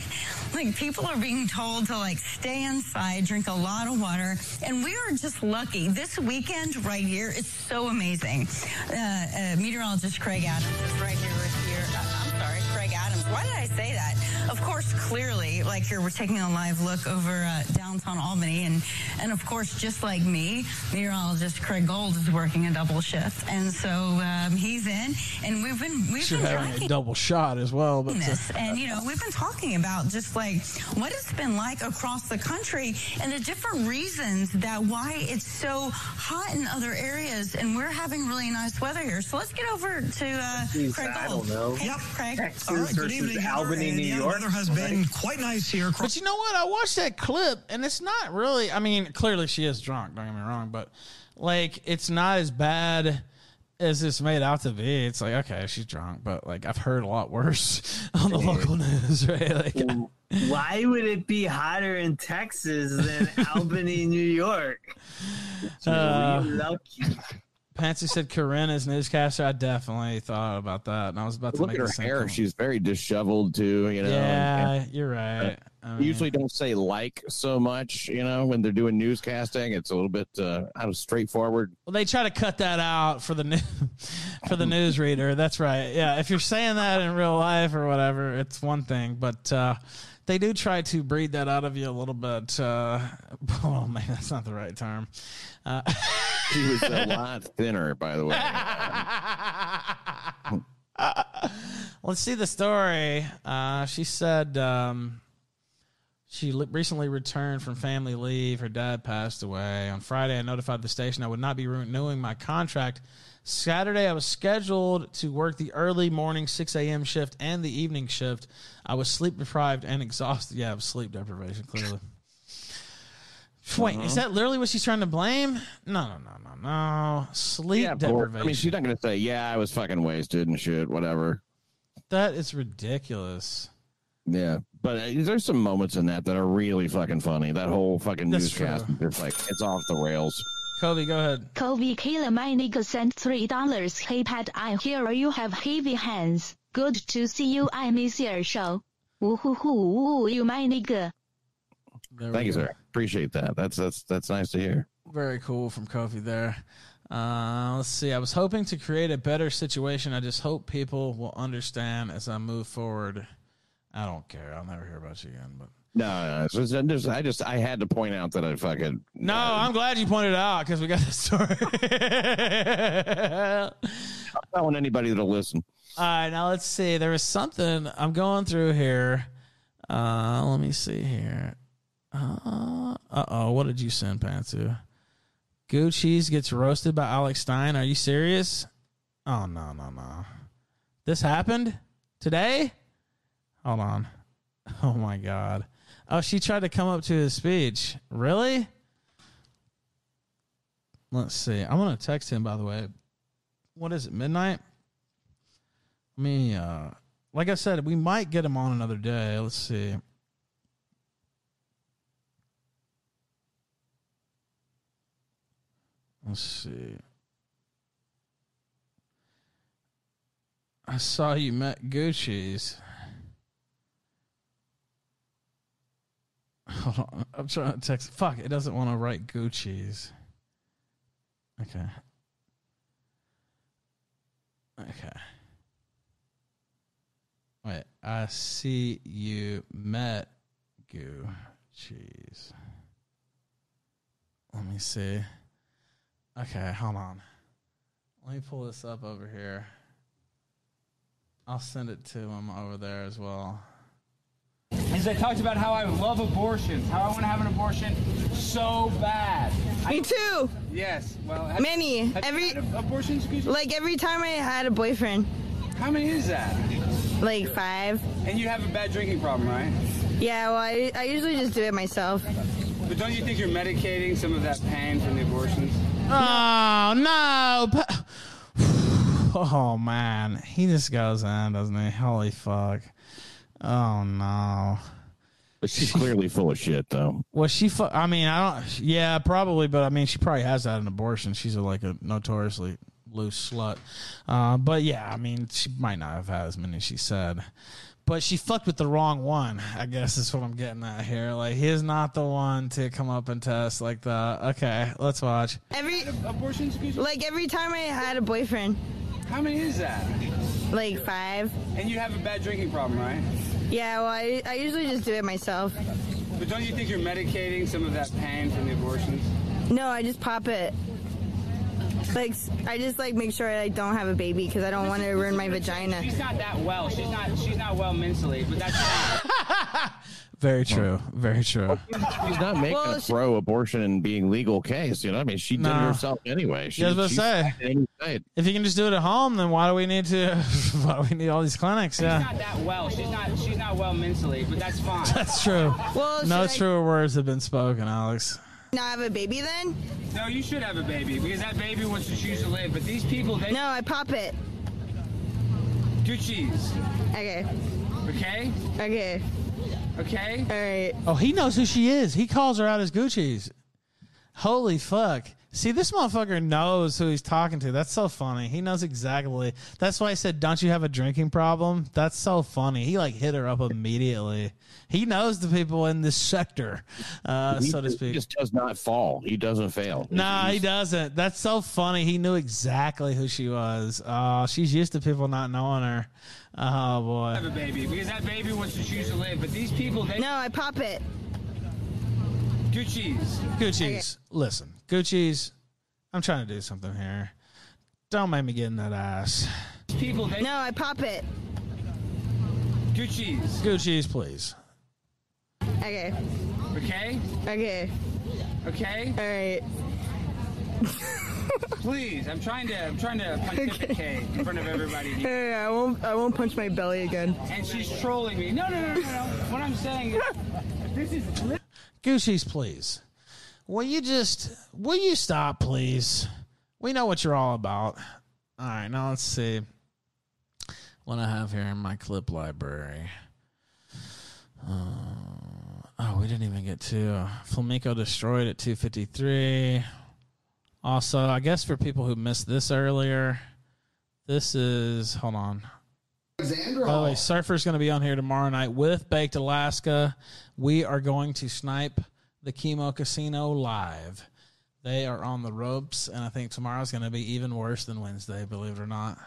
like people are being told to like stay inside, drink a lot of water, and we are just lucky. This weekend right here is so amazing. Uh, uh, meteorologist Craig Adams is right here with your. Uh, I'm sorry, Craig Adams. Why did I say that? Of course, clearly, like here, we're taking a live look over uh, downtown Albany, and and of course, just like me, meteorologist Craig Gold is working a double shift, and so um, he's in, and we've been we've Should been have tracking a double shot as well. But uh, this. And, you know, we've been talking about just like what it's been like across the country and the different reasons that why it's so hot in other areas. And we're having really nice weather here. So let's get over to uh, Jeez, Craig I Gold. don't know. Hey, Craig. Texas All right, good evening, Albany, New York. The weather has been quite nice here. But you know what? I watched that clip, and it's not really. I mean, clearly she is drunk. Don't get me wrong, but like, it's not as bad as it's made out to be. It's like, okay, she's drunk, but like, I've heard a lot worse on the local news, right? Like, Why would it be hotter in Texas than Albany, New York? Uh, You're lucky. Pantsu said Corinne is newscaster. I definitely thought about that, and I was about to Look make at her the same hair. comment. She's very disheveled too. You know. Yeah, and- you're right. I mean- usually don't say like so much, you know, when they're doing newscasting. It's a little bit uh, out of straightforward. Well, they try to cut that out for the new, for the newsreader. That's right. Yeah, if you're saying that in real life or whatever, it's one thing, but uh, they do try to breed that out of you a little bit. Uh, oh man, that's not the right term. Uh, She was a lot thinner, by the way. Let's see the story. Uh, she said um, she li- recently returned from family leave. Her dad passed away. On Friday, I notified the station I would not be renewing my contract. Saturday, I was scheduled to work the early morning 6 a.m. shift and the evening shift. I was sleep deprived and exhausted. Yeah, it was sleep deprivation, clearly. Wait, is Uh-huh. that literally what she's trying to blame? No, no, no, no, no. Sleep yeah, deprivation. I mean, she's not going to say, "Yeah, I was fucking wasted and shit, whatever." That is ridiculous. Yeah, but uh, there's some moments in that that are really fucking funny. That whole fucking That's newscast, it's like it's off the rails. Kobe, go ahead. Kobe Killer my nigga sent three dollars. Hey Pat, I hear you have heavy hands. Good to see you. I miss your show. Woo hoo hoo, you my nigga. There Thank you, go. sir. Appreciate that. That's that's that's nice to hear. Very cool from Kofi there. Uh, let's see. I was hoping to create a better situation. I just hope people will understand as I move forward. I don't care. I'll never hear about you again. But No, no, it's just, I just I had to point out that I fucking no, I'm glad you pointed it out because we got the story. I don't want anybody that'll listen. All right, now let's see. There was something I'm going through here. Uh, let me see here. Uh oh, what did you send, Pantsu? Gucci's gets roasted by Alex Stein. Are you serious? Oh no, no, no. This happened today? Hold on. Oh my god. Oh, she tried to come up to his speech. Really? Let's see. I'm gonna text him by the way. What is it? Midnight? Let me uh like I said, we might get him on another day. Let's see. Let's see. I saw you met Gucci's. Hold on. I'm trying to text. Fuck, it doesn't want to write Gucci's. Okay. Okay. Wait, I see you met Gucci's. Let me see. Okay, hold on. Let me pull this up over here. I'll send it to him over there as well. Is I talked about how I love abortions, how I want to have an abortion so bad. Me too. Yes. Well, have- Many. have Every had abortions. Like every time I had a boyfriend. How many is that? Like five. And you have a bad drinking problem, right? Yeah. Well, I, I usually just do it myself. But don't you think you're medicating some of that pain from the abortions? Oh no! Oh man, he just goes on, doesn't he? Holy fuck! Oh no. But she's clearly full of shit, though. Well, she? Fu- I mean, I don't. Yeah, probably, but I mean, she probably has had an abortion. She's a, like a notoriously loose slut. Uh, but yeah, I mean, she might not have had as many as she said. But she fucked with the wrong one. I guess is what I'm getting at here. Like, he's not the one to come up and test like that. Okay, let's watch. Every abortions. Gucci? like every time I had a boyfriend. How many is that? Like five. And you have a bad drinking problem, right? Yeah. Well, I, I usually just do it myself. But don't you think you're medicating some of that pain from the abortions? No, I just pop it. Like I just like make sure I like, don't have a baby because I don't want to ruin my vagina. She's not that well. She's not. She's not well mentally. But that's fine. Very true. Very true. She's not making Well, a she- pro abortion and being legal case. You know, what I mean, she did it Nah. herself anyway. She, Yeah, I was about to she's say. If you can just do it at home, then why do we need to? why do we need all these clinics? Yeah. She's Yeah, not that well. She's not. She's not well mentally. But that's fine. that's true. Well, no should I truer words have been spoken, Alex. not have a baby then? No, you should have a baby because that baby wants to choose to live. But these people, they No, I pop it. good cheese. Okay. Okay. Okay. Okay. All right. Oh, he knows who she is. He calls her out as Gucci's. Holy fuck. See, this motherfucker knows who he's talking to. That's so funny. He knows exactly. That's why I said, "Don't you have a drinking problem?" That's so funny. He like hit her up immediately. He knows the people in this sector, uh, He so to just- speak. He just does not fall. He doesn't fail. Nah, he doesn't. That's so funny. He knew exactly who she was. Oh, she's used to people not knowing her. Oh boy. Have a baby because that baby wants to choose to live. But these people, they No, I pop it. Gucci's. cheese. Gucci's. Listen, Gucci's. I'm trying to do something here. Don't make me get in that ass. These people, they No, I pop it. Gucci's. Gucci's, please. Okay. Okay. Okay. Okay. All right. Please, I'm trying to. I'm trying to pontificate in front of everybody. here. Hey, I won't. I won't punch my belly again. And she's trolling me. No, no, no, no, no. What I'm saying is, this is. lit- Gucci's, please. Will you just will you stop, please? We know what you're all about. All right, now let's see what I have here in my clip library. Uh, oh, we didn't even get to uh, Flamenco destroyed at 253. Also, I guess for people who missed this earlier, this is hold on. Alexandra. By the way, Surfer's going to be on here tomorrow night with Baked Alaska. We are going to snipe the Kino Casino live. They are on the ropes, and I think tomorrow's going to be even worse than Wednesday, believe it or not.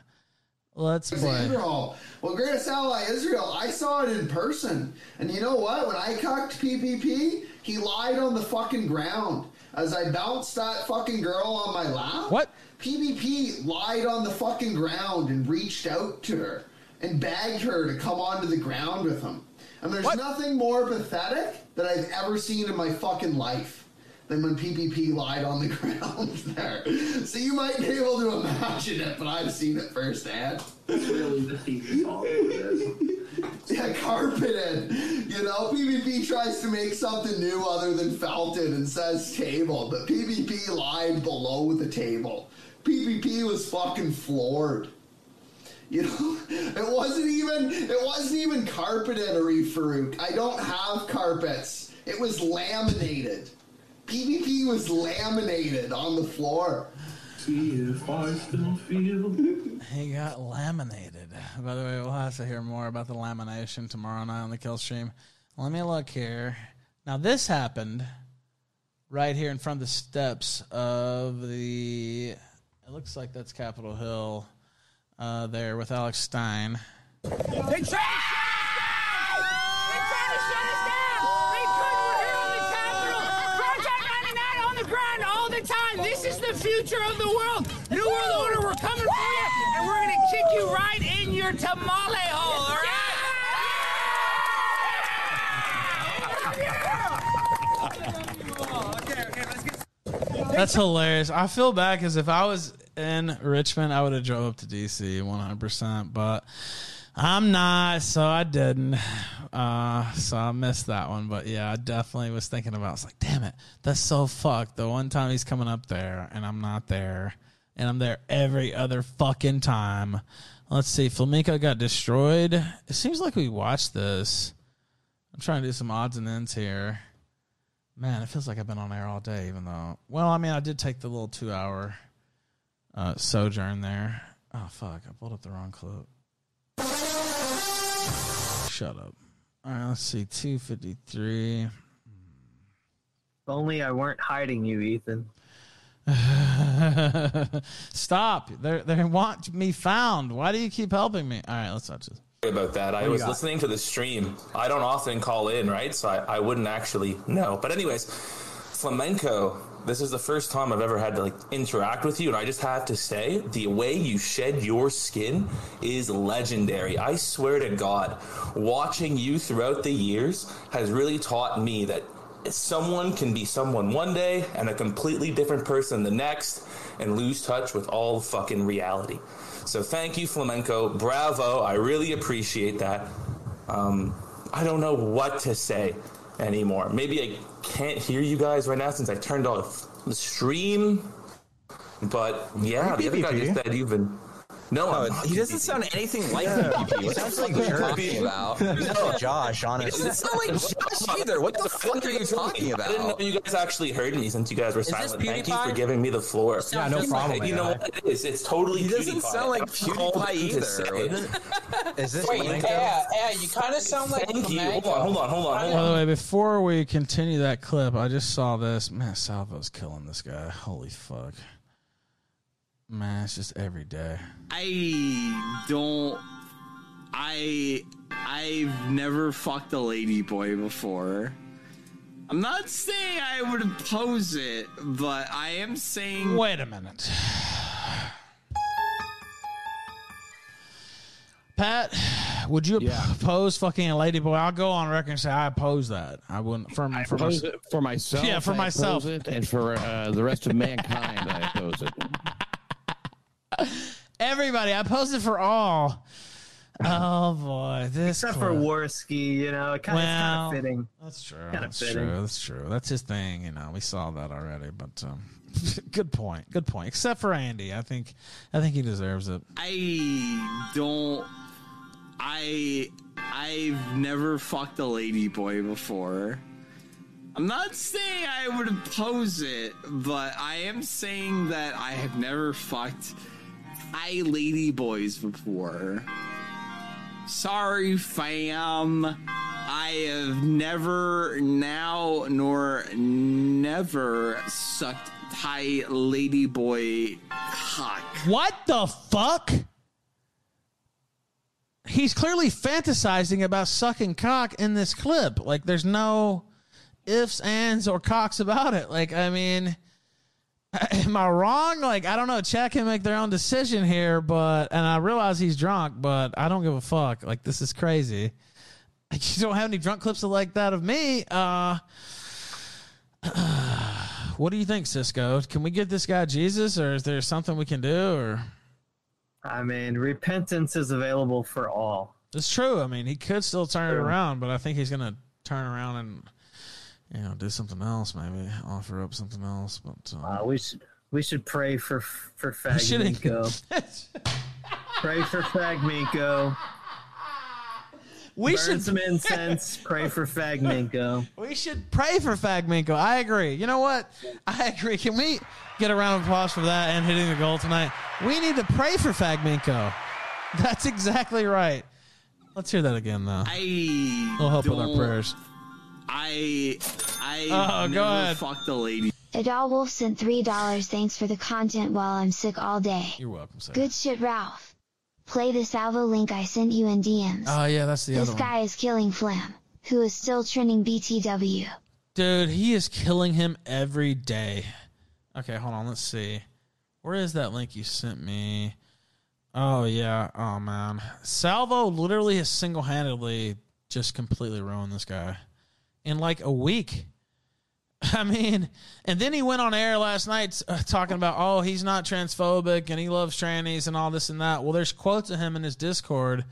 Let's play. Alexandra. Well, greatest ally Israel. I saw it in person, and you know what? When I cocked PPP, he lied on the fucking ground as I bounced that fucking girl on my lap. What? PPP lied on the fucking ground and reached out to her and begged her to come onto the ground with him. And there's nothing more pathetic that I've ever seen in my fucking life than when PPP lied on the ground there. So you might be able to imagine it, but I've seen it firsthand. really the secret sauce of this. Yeah, carpeted. You know, PvP tries to make something new other than Felton and says table, but PvP lied below the table. PvP was fucking floored. You know, it wasn't even it wasn't even carpeted, Arif Farouk. I don't have carpets. It was laminated. PvP was laminated on the floor. See if I still feel. He got laminated. By the way, we'll have to hear more about the lamination tomorrow night on the kill stream. Let me look here. Now, this happened right here in front of the steps of the. It looks like that's Capitol Hill uh, there with Alex Stein. They tried future of the world. New World Order, we're coming for you, and we're going to kick you right in your tamale hole, all right? That's hilarious. I feel bad because if I was in Richmond, I would have drove up to DC 100%, but I'm not, so I didn't. Uh, so I missed that one. But yeah, I definitely was thinking about. I was like, damn it, that's so fucked. The one time he's coming up there and I'm not there, and I'm there every other fucking time. Let's see, Flamenco got destroyed. It seems like we watched this. I'm trying to do some odds and ends here. Man, it feels like I've been on air all day, even though. Well, I mean, I did take the little two hour uh, sojourn there. Oh, fuck. I pulled up the wrong clip. Shut up. All right, let's see. 253. If only I weren't hiding you, Ethan. Stop. They they want me found. Why do you keep helping me? All right, let's watch this. about that. I What do you was listening to the stream. I don't often call in, right? So I, I wouldn't actually know. But anyways, flamenco. This is the first time I've ever had to like interact with you, and I just have to say, the way you shed your skin is legendary. I swear to God, watching you throughout the years has really taught me that someone can be someone one day and a completely different person the next, and lose touch with all fucking reality. So thank you, Flamenco. Bravo. I really appreciate that. Um, I don't know what to say anymore. Maybe I can't hear you guys right now since I turned off the stream. But yeah, the other guy just said you've been. No, oh, I'm he doesn't sound anything like Yeah. PPP. What sounds like you're talking about? No. No, Josh, It honestly. doesn't sound like Josh either. What the fuck are you talking about? I didn't know you guys actually heard me since you guys were silent. Thank you for giving me the floor. Yeah, no problem, You know what it is? It's totally He doesn't sound like I'm PewDiePie either. say it. Is this Wait, yeah, Yeah, you kind of sound like Thank you. Hold on, hold on, hold on, hold By the way, before we continue that clip, I just saw this. Man, Salvo's killing this guy. Holy fuck. Man, it's just every day. I don't. I I've never fucked a lady boy before. I'm not saying I would oppose it, but I am saying. Wait a minute. Pat, would you oppose fucking a lady boy? I'll go on record and say I oppose that. I wouldn't. For, for, oppose mys- it for myself. Yeah, for I myself. it, and for uh, the rest of mankind, I oppose it. Everybody, I oppose it for all. Oh boy, this Except for clip. Warski, you know, it kind of, Well, kind of fitting. That's true. Kind of That's fitting. true. That's true. That's his thing. You know, we saw that already. But um, good point. Good point. Except for Andy, I think, I think he deserves it. I don't. I I've never fucked a lady boy before. I'm not saying I would oppose it, but I am saying that I have never fucked I lady boys before. Sorry, fam. I have never now nor never sucked Thai lady boy cock. What the fuck? He's clearly fantasizing about sucking cock in this clip. Like, there's no ifs, ands, or cocks about it. Like, I mean, am I wrong? Like, I don't know. Chad can make their own decision here, but, and I realize he's drunk, but I don't give a fuck. Like, this is crazy. Like, you don't have any drunk clips like that of me. Uh, what do you think, Cisco? Can we get this guy Jesus, or is there something we can do, or? I mean, repentance is available for all. It's true. I mean, he could still turn it around, but I think he's going to turn around and you know do something else. Maybe offer up something else. But uh, Uh, we should we should pray for for should- Fagminko. pray for Fagminko. We Burn should- some incense. Pray for Fagminko. we should pray for Fagminko. I agree. You know what? I agree. Can we get a round of applause for that and hitting the goal tonight? We need to pray for Fagminko. That's exactly right. Let's hear that again, though. I We'll help with our prayers. I I Oh, go never ahead. fucked a lady. Adal Wolf sent $3 thanks for the content while I'm sick all day. You're welcome, sir. Good shit, Ralph. Play the salvo link I sent you in DMs. Oh yeah, that's the this other one. guy is killing Flam, who is still trending BTW. Dude, he is killing him every day. Okay, hold on. Let's see. Where is that link you sent me? Oh, yeah. Oh, man. Salvo literally has single handedly just completely ruined this guy in like a week. I mean, and then he went on air last night uh, talking about, oh, he's not transphobic and he loves trannies and all this and that. Well, there's quotes of him in his Discord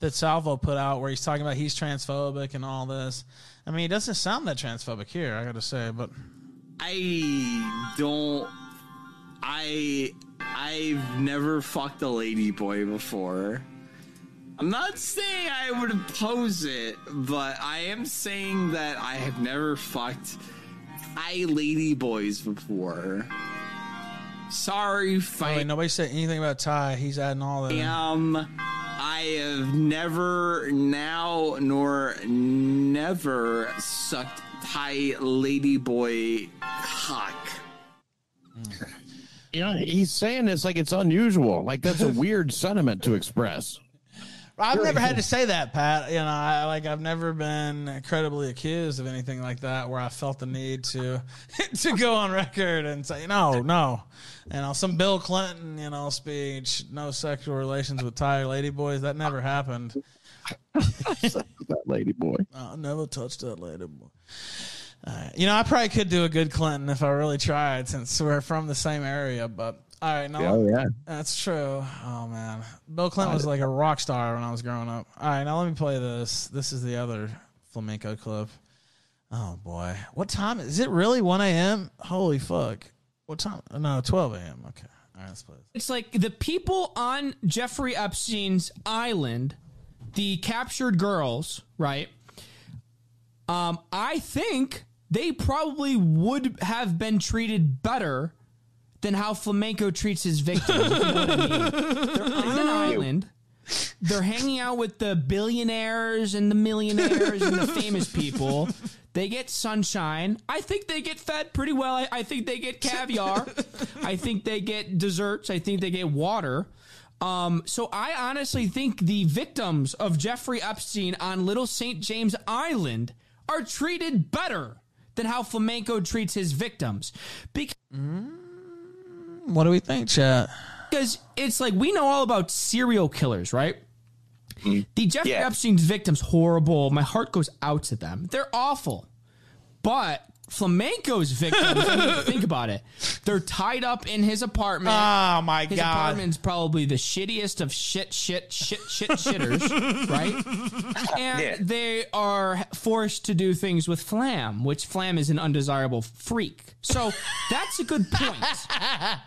that Salvo put out where he's talking about he's transphobic and all this. I mean, he doesn't sound that transphobic here, I got to say, but I don't. I I've never fucked a lady boy before. I'm not saying I would oppose it, but I am saying that I have never fucked I lady boys before. Sorry, oh, wait, nobody said anything about Ty. He's adding all that. in. Um, I have never now nor never sucked Thai lady boy cock. Yeah, he's saying this like it's unusual. Like that's a weird sentiment to express. I've never had to say that, Pat. You know, I like I've never been credibly accused of anything like that where I felt the need to to go on record and say no, no. You know, some Bill Clinton, you know, speech, no sexual relations with Thai lady boys. That never happened. that lady boy. I never touched that lady boy. Right. You know, I probably could do a good Clinton if I really tried, since we're from the same area. But all right, no, Oh, yeah. that's true. Oh man, Bill Clinton was like a rock star when I was growing up. All right, now let me play this. This is the other flamenco clip. Oh boy, what time is it? Really, one a.m. Holy fuck! What time? No, twelve a.m. Okay, all right, let's play. This. It's like the people on Jeffrey Epstein's island, the captured girls, right? Um, I think they probably would have been treated better than how flamenco treats his victims. if you know what I mean. They're on an island. They're hanging out with the billionaires and the millionaires and the famous people. They get sunshine. I think they get fed pretty well. I, I think they get caviar. I think they get desserts. I think they get water. Um, so I honestly think the victims of Jeffrey Epstein on Little St. James Island are treated better than how flamenco treats his victims. Because What do we think, chat? because it's like we know all about serial killers, right? Mm-hmm. The Jeffrey Yeah. Epstein's victims horrible. My heart goes out to them. They're awful. But flamenco's victims, I mean, think about it. They're tied up in his apartment. Oh my his God. His apartment's probably the shittiest of shit, shit, shit, shit shitters, right? And Yeah. they are forced to do things with Flam, which Flam is an undesirable freak. So that's a good point.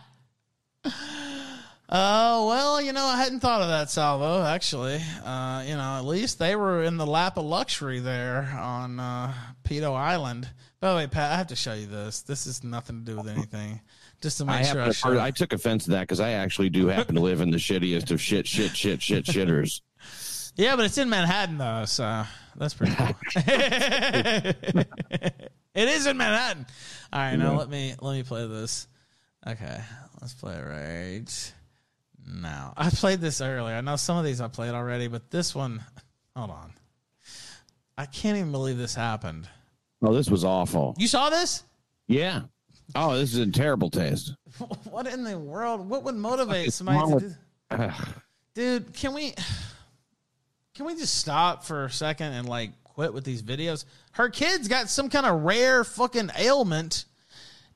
Oh well, you know I hadn't thought of that salvo. Actually, uh, you know at least they were in the lap of luxury there on uh, Pedo Island. By the way, Pat, I have to show you this. This is nothing to do with anything. Just to I, make sure I happen show. to, I took offense to that because I actually do happen to live in the shittiest of shit, shit, shit, shit, shitters. Yeah, but it's in Manhattan though, so that's pretty cool. it is in Manhattan. All right, now Yeah. let me let me play this. Okay, let's play it right now. I played this earlier. I know some of these I played already, but this one, hold on. I can't even believe this happened. Oh, this was awful. You saw this? Yeah. Oh, this is in terrible taste. What in the world? What would motivate somebody to do? Ugh. Dude, can we can we just stop for a second and like quit with these videos? Her kid's got some kind of rare fucking ailment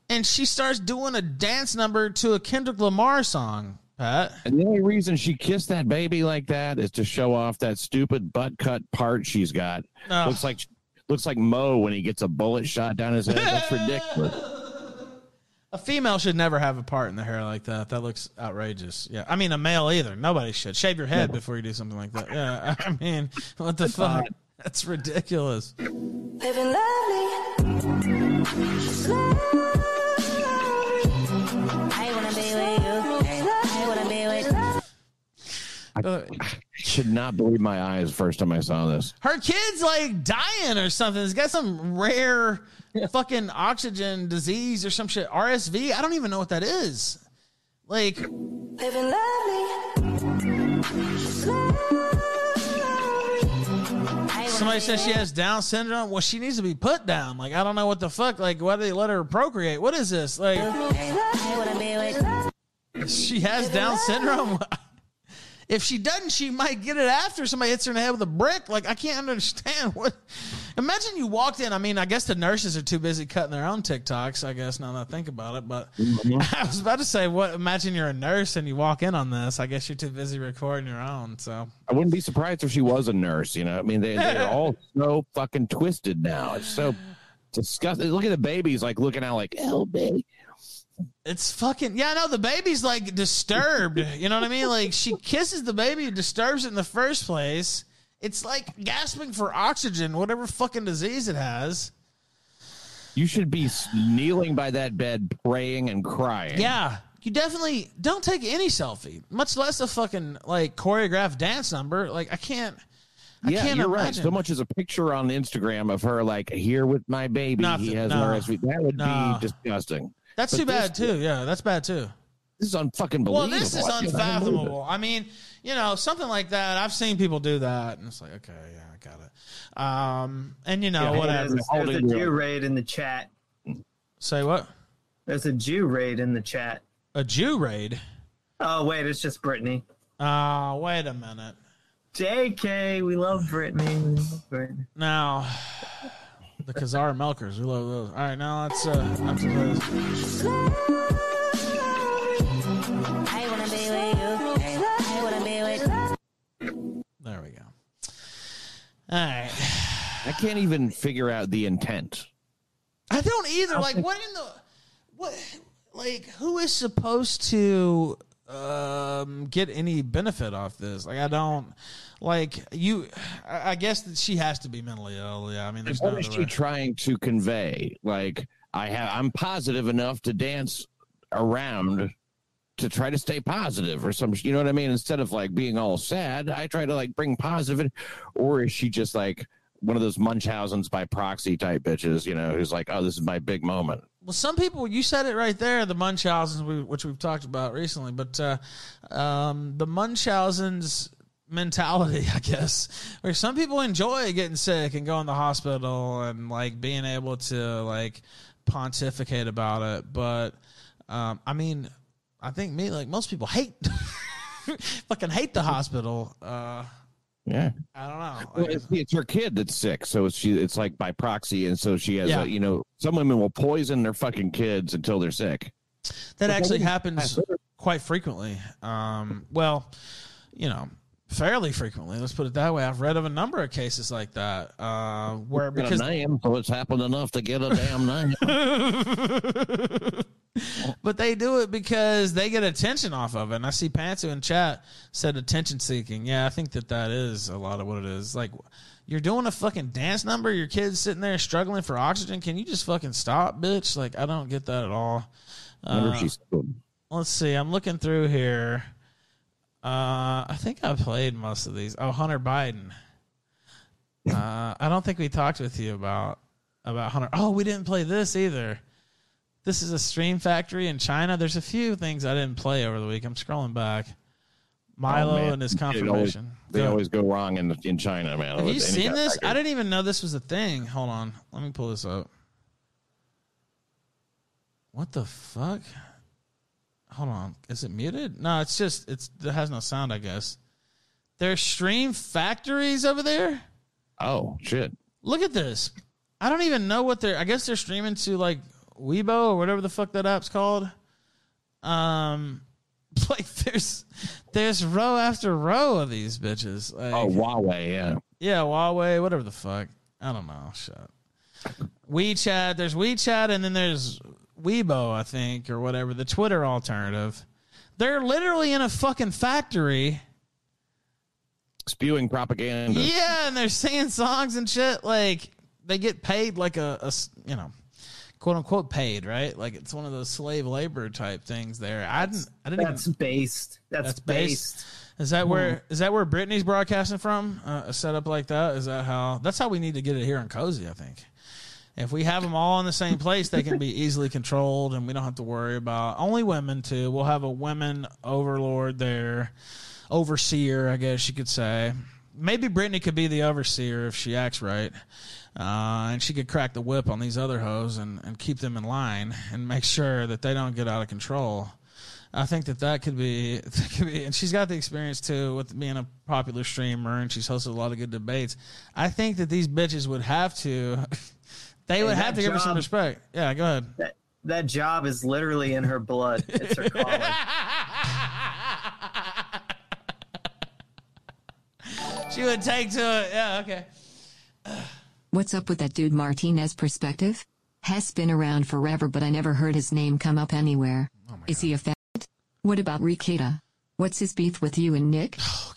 and she starts doing a dance number to a Kendrick Lamar song, Pat. And the only reason she kissed that baby like that is to show off that stupid butt cut part she's got. Ugh. Looks like looks like Mo when he gets a bullet shot down his head. That's ridiculous. A female should never have a part in the hair like that. That looks outrageous. Yeah. I mean a male either. Nobody should. Shave your head before you do something like that. Yeah. I mean, what the fuck? That's ridiculous. Living lovely. I wanna be with you. I wanna be with I uh, should not believe my eyes first time I saw this. Her kid's like dying or something. It's got some rare fucking oxygen disease or some shit. RSV. I don't even know what that is. Like, living lovely. Somebody says she has Down syndrome. Well, she needs to be put down. Like, I don't know what the fuck. Like, why do they let her procreate? What is this? Like, she has Down syndrome. If she doesn't, she might get it after somebody hits her in the head with a brick. Like, I can't understand what. Imagine you walked in. I mean, I guess the nurses are too busy cutting their own TikToks. I guess now that I think about it, but mm-hmm. I was about to say, what? Imagine you're a nurse and you walk in on this. I guess you're too busy recording your own. So I wouldn't be surprised if she was a nurse. You know, I mean, they they're all so fucking twisted now. It's so disgusting. Look at the babies, like looking out, like oh baby. It's fucking yeah. I know the baby's like disturbed. You know what I mean? Like she kisses the baby, disturbs it in the first place. It's like gasping for oxygen, whatever fucking disease it has. You should be kneeling by that bed, praying and crying. Yeah, you definitely don't take any selfie, much less a fucking like choreographed dance number. Like I can't. I yeah, can't you're right. So much as a picture on Instagram of her, like here with my baby, Nothing. he has No. an RSV. That would No. be disgusting. That's But too bad too. Yeah, that's bad too. This is unfucking Well, this is I can't believe it. unfathomable. I mean, you know, something like that. I've seen people do that, and it's like, okay, yeah, I got it. Um, and you know, Yeah, whatever. There's, there's a Jew raid in the chat. Say what? There's a Jew raid in the chat. A Jew raid? Oh wait, it's just Brittany. Oh, wait a minute. JK, we love Brittany. We love Brittany. Now, the Kazar Melkers. we love those. All right, now let's uh, let's All right. I can't even figure out the intent. I don't either. Like, what in the what? Like, who is supposed to um get any benefit off this? Like, I don't. Like you, I I guess that she has to be mentally ill. Yeah, I mean, there's no What is other she way. trying to convey? Like I have, I'm positive enough to dance around to try to stay positive or some. You know what I mean? Instead of like being all sad, I try to like bring positive. In, or is she just like one of those Munchausen's by proxy type bitches? You know, who's like, oh, this is my big moment. Well, some people, you said it right there, the Munchausens, which we've talked about recently, but uh, um, the Munchausens mentality, I guess, where some people enjoy getting sick and going to the hospital and like being able to like pontificate about it. But um, I mean, I think me, like most people, hate fucking hate the hospital. Uh, Yeah. I don't know. Well, it's, it's her kid that's sick, so it's she. It's like by proxy, and so she has. Yeah. A, you know, some women will poison their fucking kids until they're sick. That But actually happens quite frequently. Um, well, you know, fairly frequently. Let's put it that way. I've read of a number of cases like that uh, where because a name, so it's happened enough to get a damn name. but they do it because they get attention off of it. And I see Pantsu in chat said attention seeking. Yeah, I think that that is a lot of what it is. Like, you're doing a fucking dance number. Your kid's sitting there struggling for oxygen. Can you just fucking stop, bitch? Like, I don't get that at all. I wonder if Uh, let's see. I'm looking through here. Uh, I think I played most of these. Oh, Hunter Biden. Uh, I don't think we talked with you about about Hunter. Oh, we didn't play this either. This is a stream factory in China. There's a few things I didn't play over the week. I'm scrolling back. Milo Oh, and his It always- confirmation. they Go. always go wrong in in China, man. Have you seen this? factory. I didn't even know this was a thing. Hold on. Let me pull this up. What the fuck? Hold on. Is it muted? No, it's just it's it has no sound, I guess. There's stream factories over there? Oh, shit. Look at this. I don't even know what they're I guess they're streaming to like Weibo or whatever the fuck that app's called. Um like there's there's row after row of these bitches. Like, Oh, Huawei, yeah. yeah, Huawei, whatever the fuck. I don't know. Shut. WeChat. There's WeChat, and then there's Weibo, I think, or whatever. The Twitter alternative. They're literally in a fucking factory. Spewing propaganda. Yeah, and they're singing songs and shit. Like they get paid like a, you know, quote unquote paid, right? Like it's one of those slave labor type things. There, I didn't. I didn't. That's even, based. That's, based. Is that where Hmm. is that where Brittany's broadcasting from? Uh, a setup like that? Is that how? That's how we need to get it here in Cozy. I think. If we have them all in the same place, they can be easily controlled, and we don't have to worry about only women too. We'll have a women overlord there, overseer, I guess you could say. Maybe Brittany could be the overseer if she acts right, uh, and she could crack the whip on these other hoes and, and keep them in line and make sure that they don't get out of control. I think that that could be, that could be, and she's got the experience too with being a popular streamer, and she's hosted a lot of good debates. I think that these bitches would have to, they would have to give her some respect. Yeah, go ahead. That, that job is literally in her blood. It's her calling. She would take to it. Yeah, okay. What's up with that dude Martinez perspective? Has been around forever, but I never heard his name come up anywhere. Oh Is he a fat? What about Rekieta? What's his beef with you and Nick? Oh,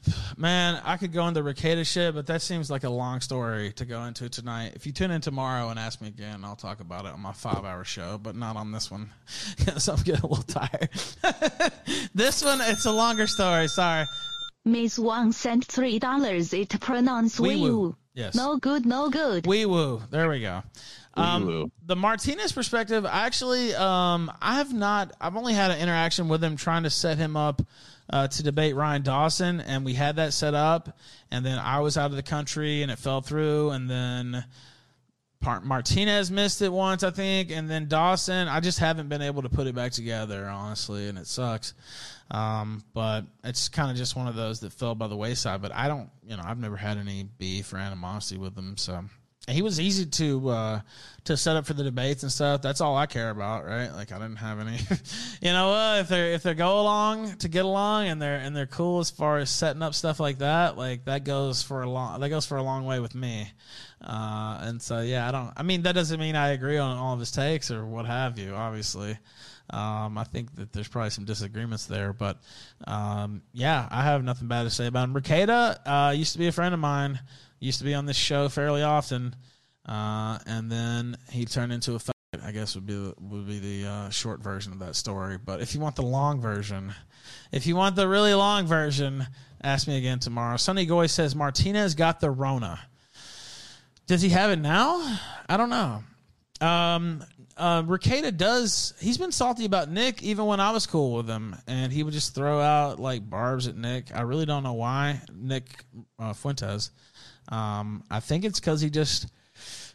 God. Man, I could go into Rekieta shit, but that seems like a long story to go into tonight. If you tune in tomorrow and ask me again, I'll talk about it on my five hour show, but not on this one because I'm getting a little tired. this one, it's a longer story. Sorry. Miss Wang sent three dollars. It pronounced Wee woo. Yes. No good, no good. Wee woo. There we go. Um, the Martinez perspective, I actually, um, I have not. I've only had an interaction with him trying to set him up uh, to debate Ryan Dawson, and we had that set up, and then I was out of the country, and it fell through, and then Par- Martinez missed it once, I think, and then Dawson. I just haven't been able to put it back together, honestly, and it sucks. Um, but it's kind of just one of those that fell by the wayside. But I don't, you know, I've never had any beef or animosity with him, so he was easy to uh, to set up for the debates and stuff. That's all I care about, right? Like I didn't have any, you know, uh, if they if they go along to get along and they're and they're cool as far as setting up stuff like that, like that goes for a long that goes for a long way with me. Uh, and so yeah, I don't. I mean, that doesn't mean I agree on all of his takes or what have you. Obviously, um, I think that there's probably some disagreements there, but um, yeah, I have nothing bad to say about him. Uh, used to be a friend of mine. Used to be on this show fairly often, uh, and then he turned into a. I guess would be the, would be the uh, short version of that story. But if you want the long version, if you want the really long version, ask me again tomorrow. Sonny Goy says Martinez got the Rona. Does he have it now? I don't know. Um, uh, Rekieta does. He's been salty about Nick even when I was cool with him, and he would just throw out like barbs at Nick. I really don't know why Nick uh, Fuentes. Um, I think it's because he just.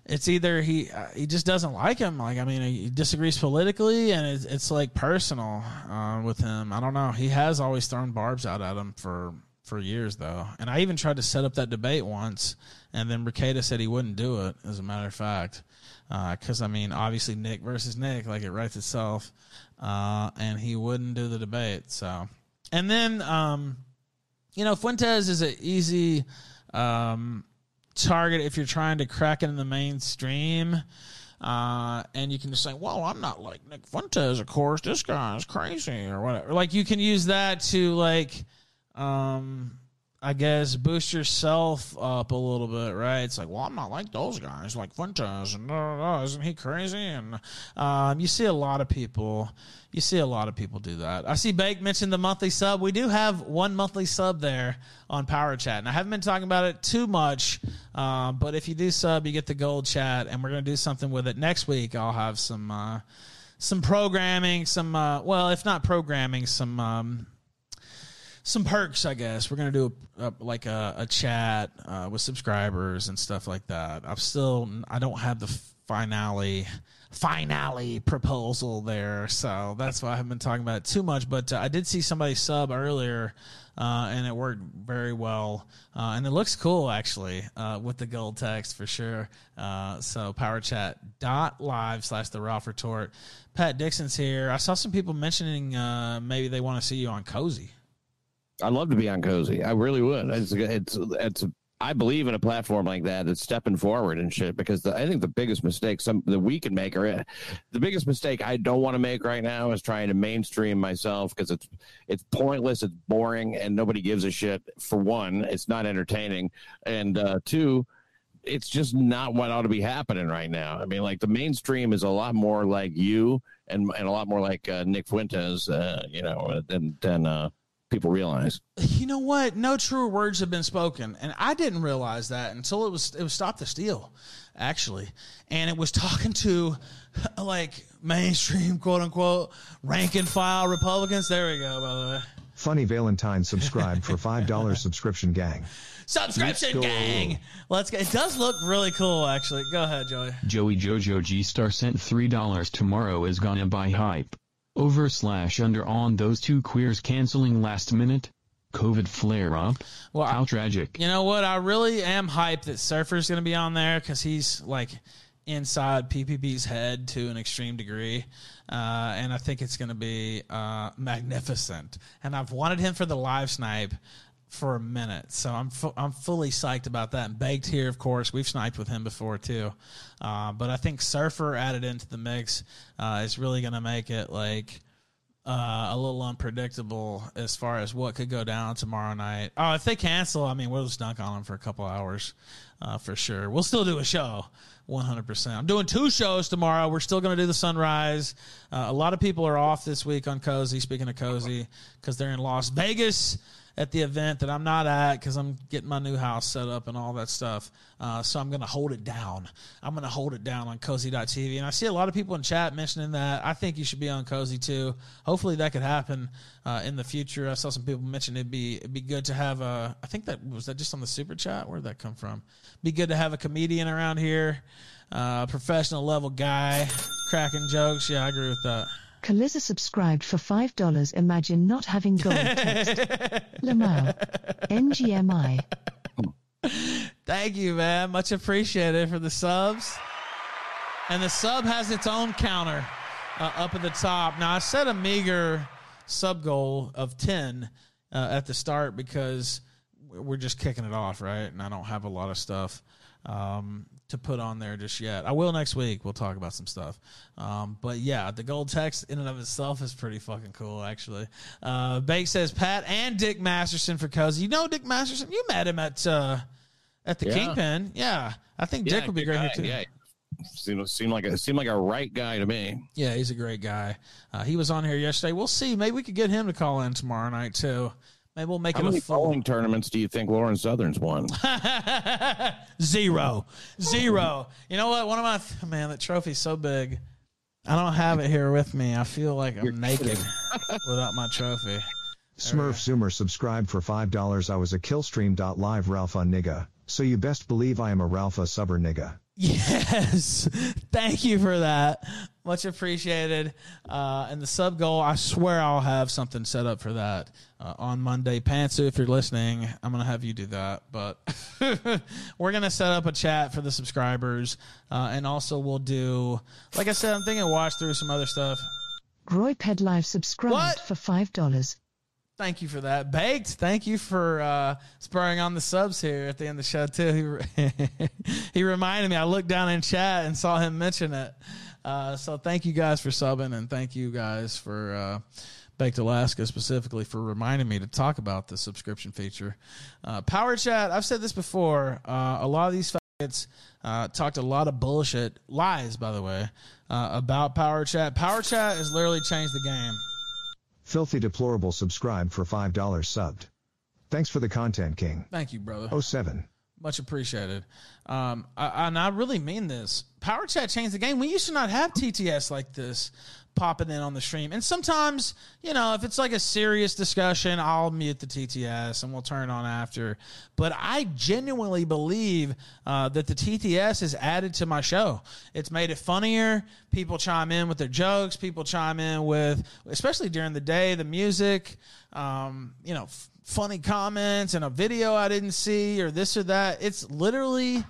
It's either he uh, he just doesn't like him. Like I mean, he disagrees politically, and it's, it's like personal uh, with him. I don't know. He has always thrown barbs out at him for for years though. And I even tried to set up that debate once, and then Rekieta said he wouldn't do it. As a matter of fact, because I mean, obviously Nick versus Nick, like it writes itself, uh, and he wouldn't do the debate. So, and then um, you know, Fuentes is an easy um, target if you're trying to crack it in the mainstream. Uh, and you can just say, well, I'm not like Nick Fuentes, of course. This guy is crazy or whatever. Like you can use that to like, um, I guess boost yourself up a little bit, right? It's like, well, I'm not like those guys, like Fuentes, and uh, uh, isn't he crazy? And um, you see a lot of people, you see a lot of people do that. I see Bake mentioned the monthly sub. We do have one monthly sub there on Power Chat, and I haven't been talking about it too much, uh, but if you do sub, you get the gold chat, and we're gonna do something with it next week. I'll have some. Uh, some programming, some uh, well, if not programming, some um, some perks, I guess. We're gonna do a, a, like a, a chat uh, with subscribers and stuff like that. I'm still, I don't have the finale finale proposal there, so that's why I haven't been talking about it too much. But uh, I did see somebody sub earlier. Uh, and it worked very well, uh, and it looks cool actually uh, with the gold text for sure. Uh, so powerchat.live slash the Ralph Retort. Pat Dixon's here. I saw some people mentioning maybe they want to see you on Cozy. I'd love to be on Cozy. I really would. It's it's it's. I believe in a platform like that. It's stepping forward and shit. Because the, I think the biggest mistake some that we can make, or the biggest mistake I don't want to make right now, is trying to mainstream myself because it's it's pointless, it's boring, and nobody gives a shit. For one, it's not entertaining, and uh, two, it's just not what ought to be happening right now. I mean, like the mainstream is a lot more like you and and a lot more like uh, Nick Fuentes, uh, you know, than than uh, people realize. You know what? No truer words have been spoken, and I didn't realize that until it was it was Stop the Steal, actually, and it was talking to like mainstream quote unquote rank and file Republicans. There we go. By the way, Funny Valentine subscribed for $5 subscription gang. subscription Let's go. gang. Let's go. It does look really cool, actually. Go ahead, Joey. Joey Jojo G Star sent $3 tomorrow is gonna buy hype. Over slash under on those two queers canceling last minute? COVID flare up? Well, How tragic. You know what? I really am hyped that Surfer's going to be on there because he's like inside PPP's head to an extreme degree. Uh, and I think it's going to be uh, magnificent. And I've wanted him for the live snipe for a minute. So I'm fu- I'm fully psyched about that. And Baked here, of course, we've sniped with him before too. Uh, but I think Surfer added into the mix uh, is really going to make it like uh, a little unpredictable as far as what could go down tomorrow night. Oh, if they cancel, I mean, we'll just dunk on them for a couple hours uh, for sure. We'll still do a show. 100%. I'm doing two shows tomorrow. We're still going to do the sunrise. Uh, a lot of people are off this week on Cozy, speaking of Cozy, because they're in Las Vegas at the event that I'm not at because I'm getting my new house set up and all that stuff. Uh, so I'm going to hold it down. I'm going to hold it down on cozy.tv. And I see a lot of people in chat mentioning that. I think you should be on Cozy too. Hopefully that could happen uh, in the future. I saw some people mention it'd be it'd be good to have a. I think that was that just on the super chat. Where'd that come from? Be good to have a comedian around here, uh, professional level guy, cracking jokes. Yeah, I agree with that. Kalisa subscribed for $5. Imagine not having gold text. Lamau. NGMI. Thank you, man. Much appreciated for the subs. And the sub has its own counter uh, up at the top. Now, I set a meager sub goal of 10 uh, at the start because we're just kicking it off, right? And I don't have a lot of stuff um, to put on there just yet. I will next week. We'll talk about some stuff. Um, but yeah, the gold text in and of itself is pretty fucking cool, actually. Uh, Bake says Pat and Dick Masterson for Cozy. You know Dick Masterson? You met him at uh, at the Yeah. Kingpin. Yeah, I think Yeah, Dick would be great guy. here too. Yeah, seemed seemed like a seemed like a right guy to me. Yeah, he's a great guy. Uh, he was on here yesterday. We'll see. Maybe we could get him to call in tomorrow night too. Maybe we'll make How him many a full bowling tournaments do you think Lauren Southern's won? zero, zero. You know what? One of my man, that trophy's so big. I don't have it here with me. I feel like I'm naked without my trophy. Smurf Zoomer subscribed for $5. I was a killstream.live Ralpha nigga, so you best believe I am a Ralpha subber nigga. Yes, thank you for that. Much appreciated. Uh, and the sub goal, I swear I'll have something set up for that uh, on Monday. Pantsu, if you're listening, I'm gonna have you do that. But we're gonna set up a chat for the subscribers, uh, and also we'll do, like I said, I'm thinking watch through some other stuff. Roy Ped Live subscribed for $5. Thank you for that. Baked, thank you for uh, spurring on the subs here at the end of the show, too. He, he reminded me, I looked down in chat and saw him mention it. Uh, so thank you guys for subbing, and thank you guys for uh, Baked Alaska specifically for reminding me to talk about the subscription feature. Uh, Power Chat, I've said this before. Uh, a lot of these faggots uh, talked a lot of bullshit, lies, by the way, about Power Chat. Power Chat has literally changed the game. Filthy Deplorable subscribed for $5 subbed. Thanks for the content, King. Thank you, brother. 07. Much appreciated. Um, I, and I really mean this. Power Chat changed the game. We used to not have TTS like this popping in on the stream. And sometimes, you know, if it's like a serious discussion, I'll mute the TTS and we'll turn on after. But I genuinely believe uh, that the TTS has added to my show. It's made it funnier. People chime in with their jokes. People chime in with, especially during the day, the music. Um, you know. F- funny comments and a video I didn't see or this or that. It's literally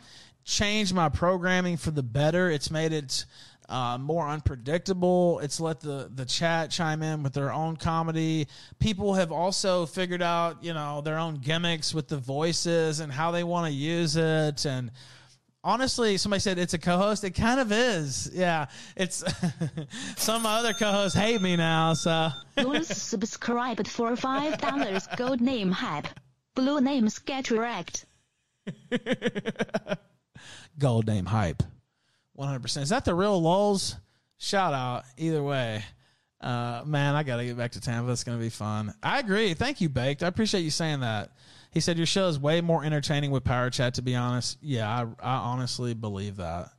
changed my programming for the better. It's made it uh, more unpredictable. It's let the the chat chime in with their own comedy. People have also figured out, you know, their own gimmicks with the voices and how they want to use it and honestly, somebody said it's a co-host. It kind of is. Yeah, it's some of my other co-hosts hate me now. So You're subscribed for five dollars. Gold name hype. Blue names get wrecked. gold name hype, one hundred percent. Is that the real Lulz? Shout out either way. Uh, man, I got to get back to Tampa. It's going to be fun. I agree. Thank you, Baked. I appreciate you saying that. He said your show is way more entertaining with Power Chat. To be honest, yeah, I, I honestly believe that.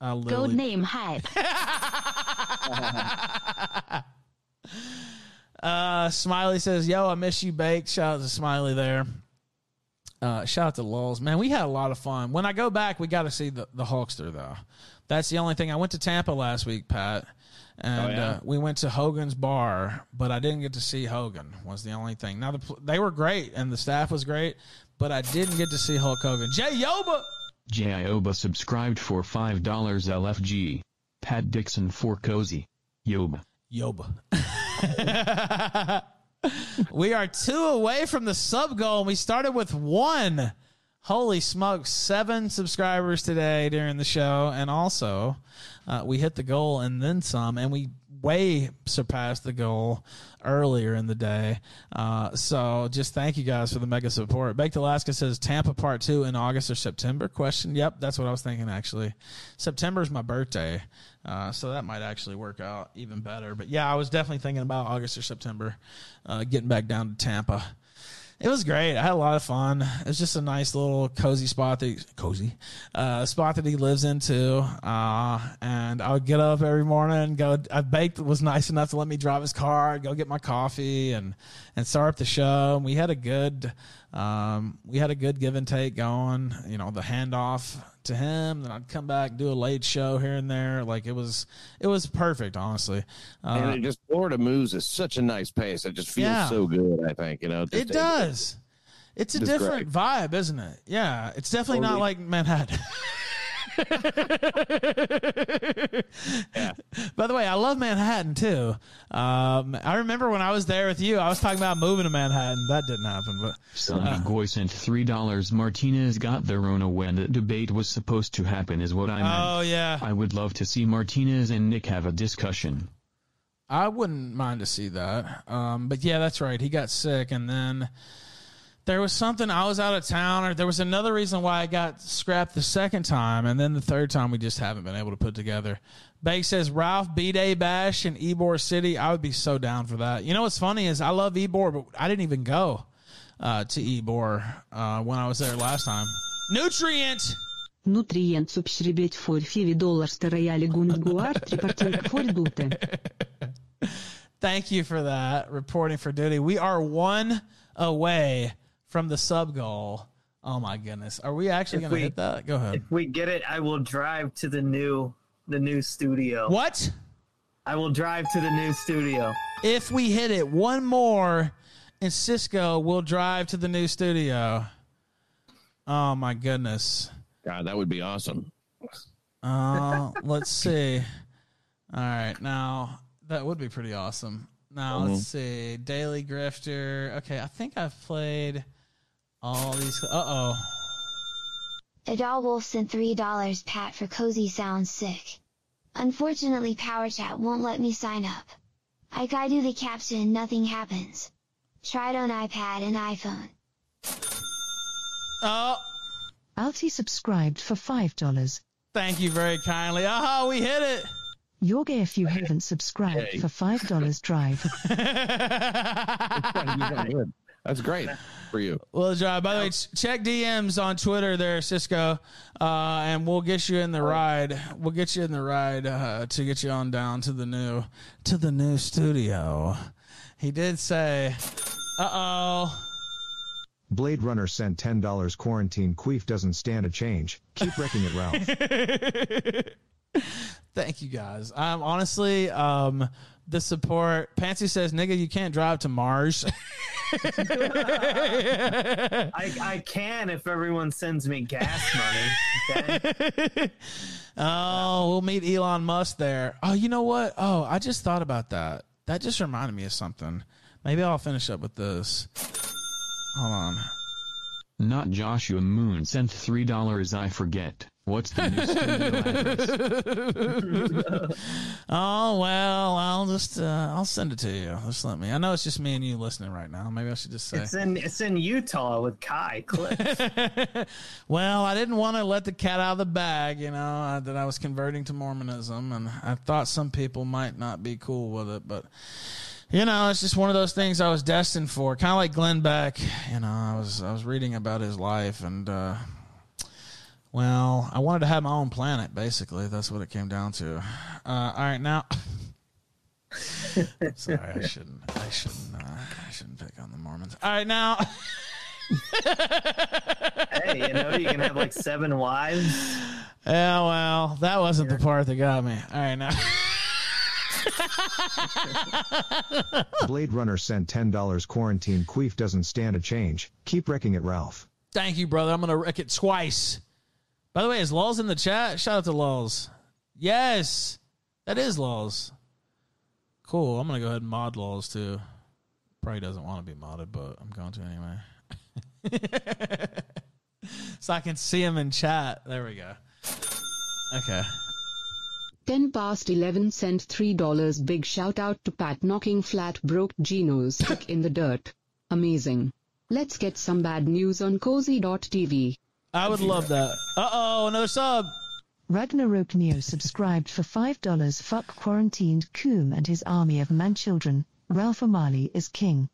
I literally, name hype. Uh, Smiley says, "Yo, I miss you, baked." Shout out to Smiley there. Uh, shout out to Lulz. Man, we had a lot of fun. When I go back, we got to see the the Hulkster though. That's the only thing. I went to Tampa last week, Pat, and Oh, yeah? uh, we went to Hogan's bar, but I didn't get to see Hogan. Was the only thing. Now the they were great and the staff was great, but I didn't get to see Hulk Hogan. Jay Yoba. Jayoba subscribed for $5 LFG. Pat Dixon for Cozy. Yoba. Yoba. we are two away from the sub goal, and we started with one. Holy smokes, seven subscribers today during the show, and also uh, we hit the goal and then some, and we way surpassed the goal earlier in the day. Uh, so just thank you guys for the mega support. Baked Alaska says Tampa Part Two in August or September? Question. Yep, that's what I was thinking. Actually, September is my birthday, uh, so that might actually work out even better. But yeah, I was definitely thinking about August or September, uh, getting back down to Tampa. It was great. I had a lot of fun. It was just a nice little cozy spot that he, cozy uh, spot that he lives into. Uh, and I would get up every morning and go. I baked was nice enough to let me drive his car, go get my coffee, and and start up the show. And we had a good, um, we had a good give and take going. You know, the handoff to him. Then I'd come back do a late show here and there. Like it was, it was perfect. Honestly, uh, and it just Florida moves at such a nice pace. It just feels Yeah. so good. I think you know. It does. It's a It's different vibe, isn't it? Yeah, it's definitely not like Manhattan. By the way, I love Manhattan too. Um, I remember when I was there with you, I was talking about moving to Manhattan. That didn't happen, but Sonny uh, Goy sent $3 Martinez got the Rona when the debate was supposed to happen is what I meant. Oh, yeah. I would love to see Martinez and Nick have a discussion. I wouldn't mind to see that. Um, but yeah, that's right. He got sick, and then there was something. I was out of town, or there was another reason why I got scrapped the second time, and then the third time we just haven't been able to put together. Bake says Ralph B Day Bash in Ybor City. I would be so down for that. You know what's funny is I love Ybor, but I didn't even go uh, to Ybor uh, when I was there last time. Nutrient. Nutrient subscribit for 5 dollars to Royale Gunguar tripartil for dute. Thank you for that reporting for duty. We are one away from the sub goal. Oh my goodness, are we actually going to hit that? Go ahead. If we get it, I will drive to the new the new studio. What? I will drive to the new studio. If we hit it one more and Cisco, we'll drive to the new studio. Oh my goodness. God, that would be awesome. Uh, let's see. All right, now that would be pretty awesome. Now Mhm. let's see. Daily Grifter. Okay, I think I've played all these. Uh oh. Adal Wolf sent $3 Pat for cozy sounds sick. Unfortunately PowerChat won't let me sign up. I I do the caption nothing happens. Tried on iPad and iPhone. Oh. Alti subscribed for $5. Thank you very kindly. Aha, we hit it. Yorga if you haven't subscribed Yay. for $5 drive. That's great for you. Well, drive. By the way, check DMs on Twitter there, Cisco, uh, and we'll get you in the ride. We'll get you in the ride uh, to get you on down to the new to the new studio. He did say, "Uh oh." Blade Runner sent $10 quarantine queef doesn't stand a change. Keep wrecking it, Ralph. Thank you guys. I'm honestly, um, the support. Pansy says, "Nigga, you can't drive to Mars." I, I can if everyone sends me gas money. Okay. Oh, we'll meet Elon Musk there. Oh, you know what? Oh, I just thought about that. That just reminded me of something. Maybe I'll finish up with this. Hold on. Not Joshua Moon sent $3 I forget. What's the new studio address? oh well, I'll just uh, I'll send it to you. Just let me. I know it's just me and you listening right now. Maybe I should just say. It's in it's in Utah with Kai Clips. Well, I didn't want to let the cat out of the bag, you know, uh, that I was converting to Mormonism, and I thought some people might not be cool with it, but you know, it's just one of those things I was destined for. Kind of like Glenn Beck, you know, I was I was reading about his life, and uh, well, I wanted to have my own planet. Basically, that's what it came down to. Uh, all right, now. Sorry, I shouldn't. I shouldn't. Uh, I shouldn't pick on the Mormons. All right, now. hey, you know you can have like seven wives. Yeah, well, that wasn't the part that got me. All right, now. Blade Runner sent $10 quarantine queef doesn't stand a change. Keep wrecking it, Ralph. Thank you, brother. I'm gonna wreck it twice. By the way, is Lulz in the chat? Shout out to Lulz. Yes, that is Lulz. Cool. I'm gonna go ahead and mod Lulz too. Probably doesn't want to be modded, but I'm going to anyway. so I can see him in chat. There we go. Okay. 10 past 11 sent $3 big shout out to Pat knocking flat broke Gino's stick in the dirt. Amazing. Let's get some bad news on cozy.tv. I would love that. Uh oh, another sub. Ragnarok Neo subscribed for $5 fuck quarantined Coom and his army of man children. Ralph O'Malley is king.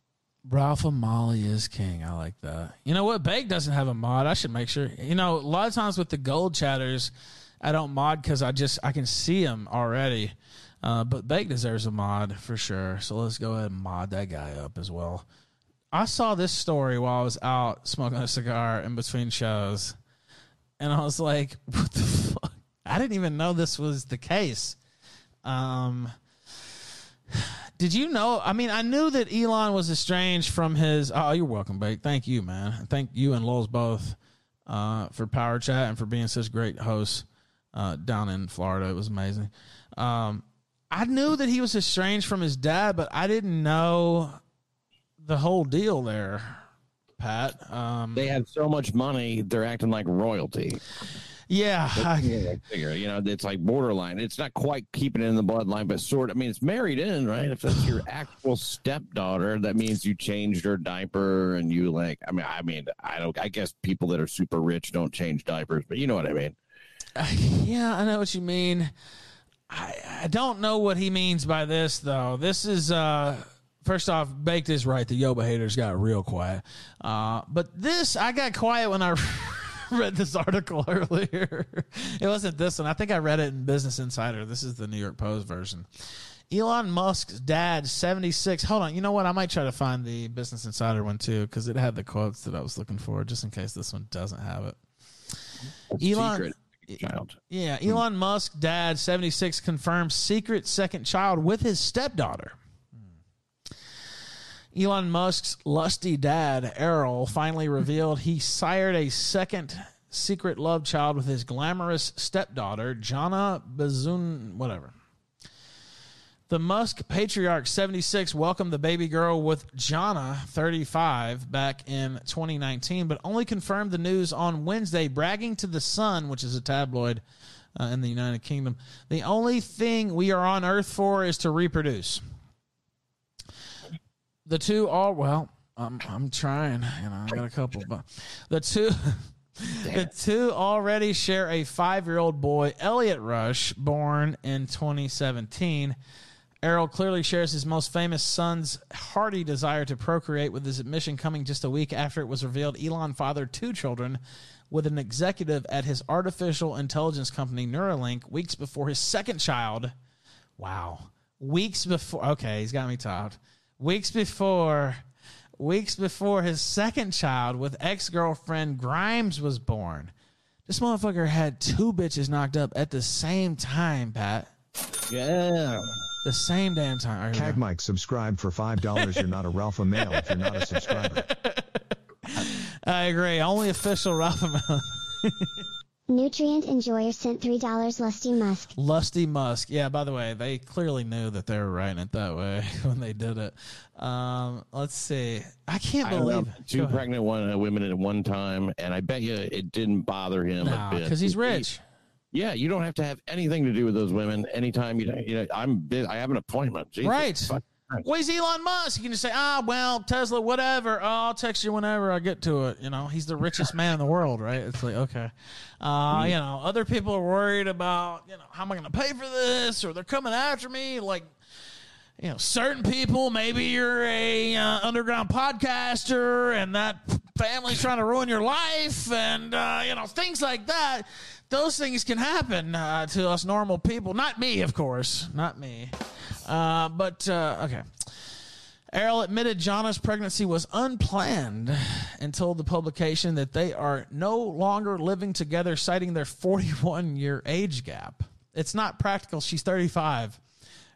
Ralph O'Malley is king. I like that. You know what? Bake doesn't have a mod. I should make sure. You know, a lot of times with the gold chatters, I don't mod because I just I can see them already. Uh, but Bake deserves a mod for sure. So let's go ahead and mod that guy up as well. I saw this story while I was out smoking a cigar in between shows, and I was like, "What the fuck?" I didn't even know this was the case. Um, did you know? I mean, I knew that Elon was estranged from his. Oh, you're welcome, babe. Thank you, man. Thank you and Lowell's both uh, for Power Chat and for being such great hosts uh, down in Florida. It was amazing. Um, I knew that he was estranged from his dad, but I didn't know the whole deal there, Pat. Um, They have so much money, they're acting like royalty. yeah, I- figure, you know, it's like borderline. It's not quite keeping it in the bloodline, but sort. I mean, it's married in, right? If that's your actual stepdaughter, that means you changed her diaper and you like. I mean, I mean, I don't. I guess people that are super rich don't change diapers, but you know what I mean. Yeah, I know what you mean. I I don't know what he means by this though. This is uh first off, Baked is right. The Yoba haters got real quiet. Uh but this I got quiet when I read this article earlier. it wasn't this one. I think I read it in Business Insider. This is the New York Post version. Elon Musk's dad, 76. Hold on. You know what? I might try to find the Business Insider one too because it had the quotes that I was looking for just in case this one doesn't have it. Elon, Secret child. yeah, Elon Musk dad 76 confirms secret second child with his stepdaughter. Elon Musk's lusty dad, Errol, finally revealed he sired a second secret love child with his glamorous stepdaughter, Jana Bazun, whatever. The Musk patriarch 76 welcomed the baby girl with Jana 35 back in 2019, but only confirmed the news on Wednesday, bragging to The Sun, which is a tabloid uh, in the United Kingdom. The only thing we are on Earth for is to reproduce. The two are, well, I'm, I'm trying. You know, I got a couple, but the two. The two already share a five year old boy, Elliot Rush, born in 2017. Errol clearly shares his most famous son's hearty desire to procreate, with his admission coming just a week after it was revealed Elon fathered two children with an executive at his artificial intelligence company Neuralink weeks before his second child. Wow. Weeks before. Okay, he's got me topped. Weeks before weeks before his second child with ex girlfriend Grimes was born. This motherfucker had two bitches knocked up at the same time, Pat. Yeah. The same damn time. All right, here we Tag. Mike subscribe for $5. You're not a Ralpha male if you're not a subscriber. I agree. Only official Ralph Amount. Nutrient Enjoyer sent $3 Lusty Musk. Lusty Musk. Yeah, by the way, they clearly knew that they were writing it that way when they did it. Um, let's see. I can't I believe know, two pregnant one, uh, women at one time, and I bet you it didn't bother him Nah, a bit 'cause he's He- rich. yeah, you don't have to have anything to do with those women anytime you. You know, I'm. I have an appointment. Jesus Right. fuck. Well, he's Elon Musk. You can just say, ah, well, Tesla, whatever. Oh, I'll text you whenever I get to it. You know, he's the richest man in the world, right? It's like, okay. Uh, you know, other people are worried about, you know, how am I going to pay for this? Or they're coming after me. Like, you know, certain people, maybe you're a uh, underground podcaster and that family's trying to ruin your life and, uh, you know, things like that. Those things can happen uh, to us normal people. Not me, of course. Not me. Uh, but, uh, okay. Errol admitted Jana's pregnancy was unplanned and told the publication that they are no longer living together, citing their 41 year age gap. It's not practical. She's 35,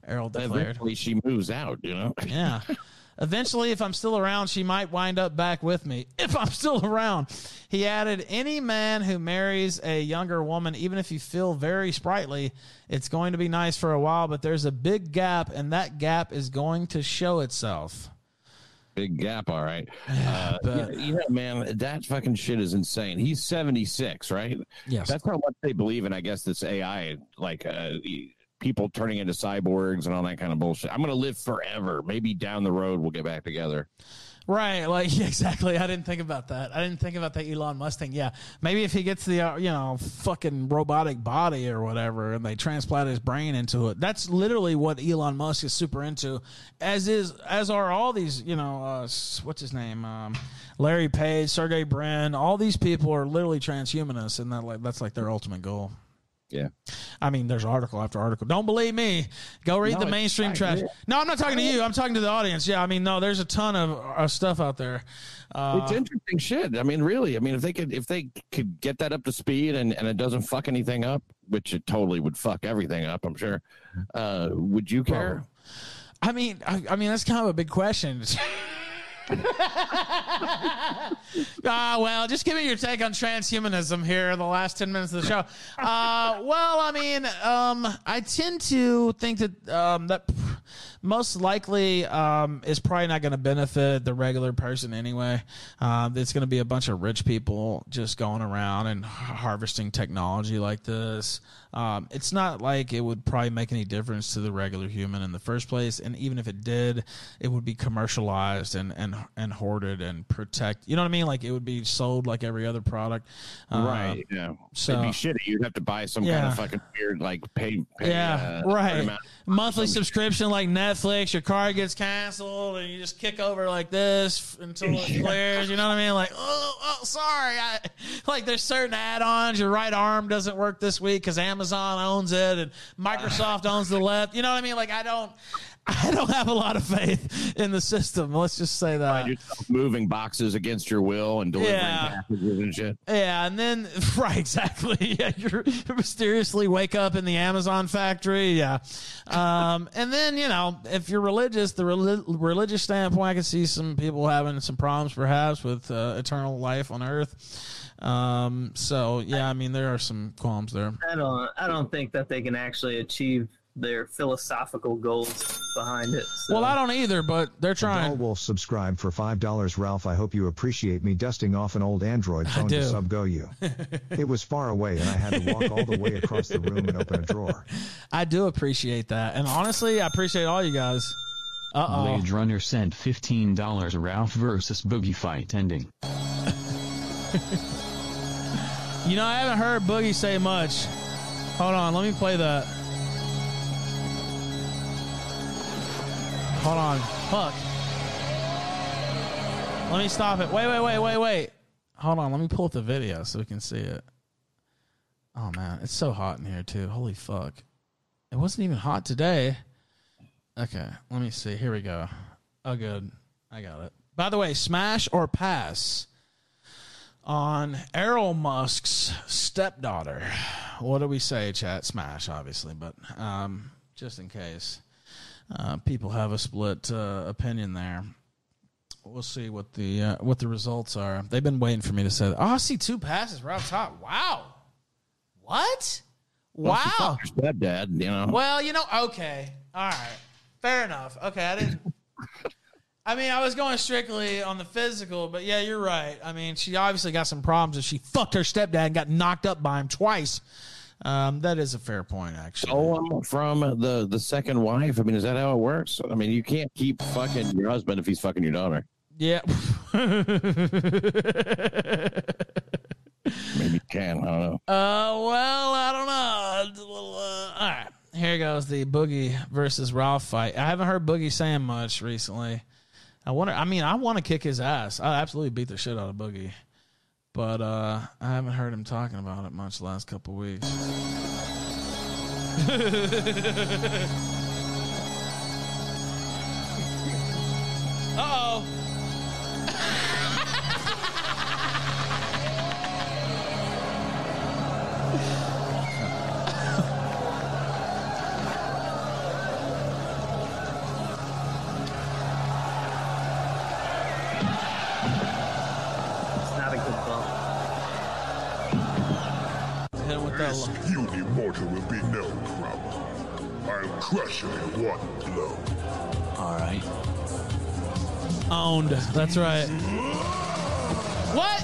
Errol declared. Eventually, she moves out. You know. Yeah. Eventually, if I'm still around, she might wind up back with me. If I'm still around. He added, any man who marries a younger woman, even if you feel very sprightly, it's going to be nice for a while, but there's a big gap, and that gap is going to show itself. Big gap, all right. Uh, but- yeah, you man, that fucking shit is insane. He's 76, right? Yes. That's how much they believe in, I guess, this AI, like uh, people turning into cyborgs and all that kind of bullshit. I'm going to live forever. Maybe down the road we'll get back together. Right, like exactly. I didn't think about that. I didn't think about that Elon Musk thing. Yeah, maybe if he gets the uh, you know fucking robotic body or whatever, and they transplant his brain into it, that's literally what Elon Musk is super into. As is, as are all these you know uh, what's his name, um, Larry Page, Sergey Brin. All these people are literally transhumanists, and that like that's like their ultimate goal. Yeah. I mean, there's article after article. Don't believe me? Go read No, the mainstream trash. No, I'm not talking to you. I'm talking to the audience. Yeah, I mean, no, there's a ton of uh, stuff out there. Uh, it's interesting shit. I mean, really. I mean, if they could, if they could get that up to speed and, and it doesn't fuck anything up, which it totally would fuck everything up, I'm sure. Uh, would you care? I mean, I, I mean, that's kind of a big question. Ah, well, just give me your take on transhumanism here in the last 10 minutes of the show. Uh, well, I mean, um, I tend to think that um, that most likely um, is probably not going to benefit the regular person anyway. Um, it's going to be a bunch of rich people just going around and harvesting technology like this. Um, it's not like it would probably make any difference to the regular human in the first place, and even if it did, it would be commercialized and and and hoarded and protect. You know what I mean? Like it would be sold like every other product. Um, right. Yeah. so- It'd be shitty. You'd have to buy some kind of fucking weird, like, pay. pay Yeah, uh, right. Monthly subscription like Netflix. Your car gets canceled, and you just kick over like this until it clears. You know what I mean? Like, oh, oh sorry. I, like, there's certain add-ons. Your right arm doesn't work this week because Amazon owns it, and Microsoft owns the left. You know what I mean? Like, I don't, I don't have a lot of faith in the system. Let's just say that. Yourself moving boxes against your will and delivering Yeah. packages and shit. Yeah, and then right, exactly. Yeah, you mysteriously wake up in the Amazon factory. Yeah, um, and then you know, if you're religious, the reli- religious standpoint, I can see some people having some problems, perhaps, with uh, eternal life on Earth. Um, so yeah, I mean, there are some qualms there. I don't. I don't think that they can actually achieve their philosophical goals behind it. So. Well, I don't either, but they're trying. Wolf subscribe for five dollars. Ralph, I hope you appreciate me dusting off an old Android phone to sub go you. it was far away, and I had to walk all the way across the room and open a drawer. I do appreciate that, and honestly, I appreciate all you guys. Uh oh. Blade Runner sent $15 Ralph versus Boogie fight ending. You know, I haven't heard Boogie say much. Hold on, let me play that. Hold on. Fuck. Let me stop it. Wait, wait, wait, wait, wait. Hold on, let me pull up the video so we can see it. Oh man, it's so hot in here too. Holy fuck. It wasn't even hot today. Okay, let me see. Here we go. Oh good. I got it. By the way, smash or pass on Errol Musk's stepdaughter. What do we say, chat? Smash, obviously, but um, just in case uh, people have a split uh, opinion there, we'll see what the uh, what the results are. They've been waiting for me to say that. Oh, I see two passes right off top. Wow, what? Well, wow. fucked stepdad, you know. Well, you know, okay, all right, fair enough. Okay, I didn't. I mean, I was going strictly on the physical, but yeah, you're right. I mean, she obviously got some problems if she fucked her stepdad and got knocked up by him twice. Um, that is a fair point, actually. Um, from the the second wife, I mean, is that how it works? I mean, you can't keep fucking your husband if he's fucking your daughter. Yeah. Maybe you can. I don't know. Uh, well, I don't know. Little, uh, all right, here goes the Boogie versus Ralph fight. I haven't heard Boogie saying much recently. I wonder. I mean, I want to kick his ass. I absolutely beat the shit out of Boogie, but uh, I haven't heard him talking about it much the last couple weeks. oh. One blow. All right. Owned. That's right. What?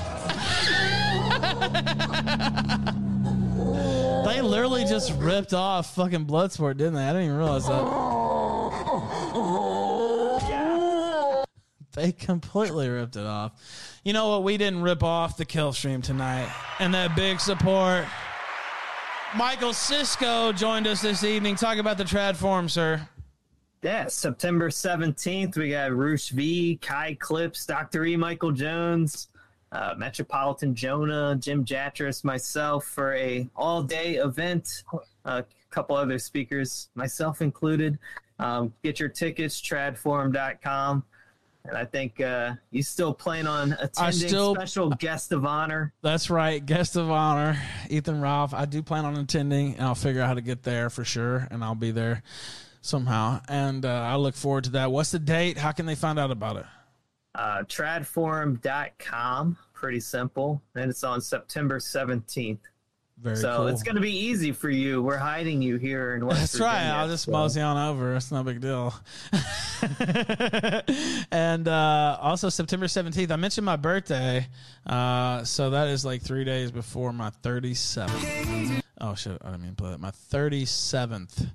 they literally just ripped off fucking Bloodsport, didn't they? I didn't even realize that. They completely ripped it off. You know what? We didn't rip off the kill stream tonight. And that big support. Michael Cisco joined us this evening. Talk about the trad forum, sir. Yeah, September 17th, we got Roosh V, Kai Clips, Dr. E. Michael Jones, uh, Metropolitan Jonah, Jim Jatras, myself for a all day event. A couple other speakers, myself included. Um, get your tickets, tradforum.com. And I think uh, you still plan on attending still- special guest of honor. That's right. Guest of honor, Ethan Ralph. I do plan on attending, and I'll figure out how to get there for sure, and I'll be there somehow. And uh, I look forward to that. What's the date? How can they find out about it? Uh, tradforum.com. Pretty simple. And it's on September 17th. Very so cool. it's going to be easy for you. We're hiding you here in West That's right. I'll just so- mosey on over. It's no big deal. and uh, also September 17th, I mentioned my birthday. Uh, so that is like three days before my 37th. Oh, shit. I didn't mean to play that. My 37th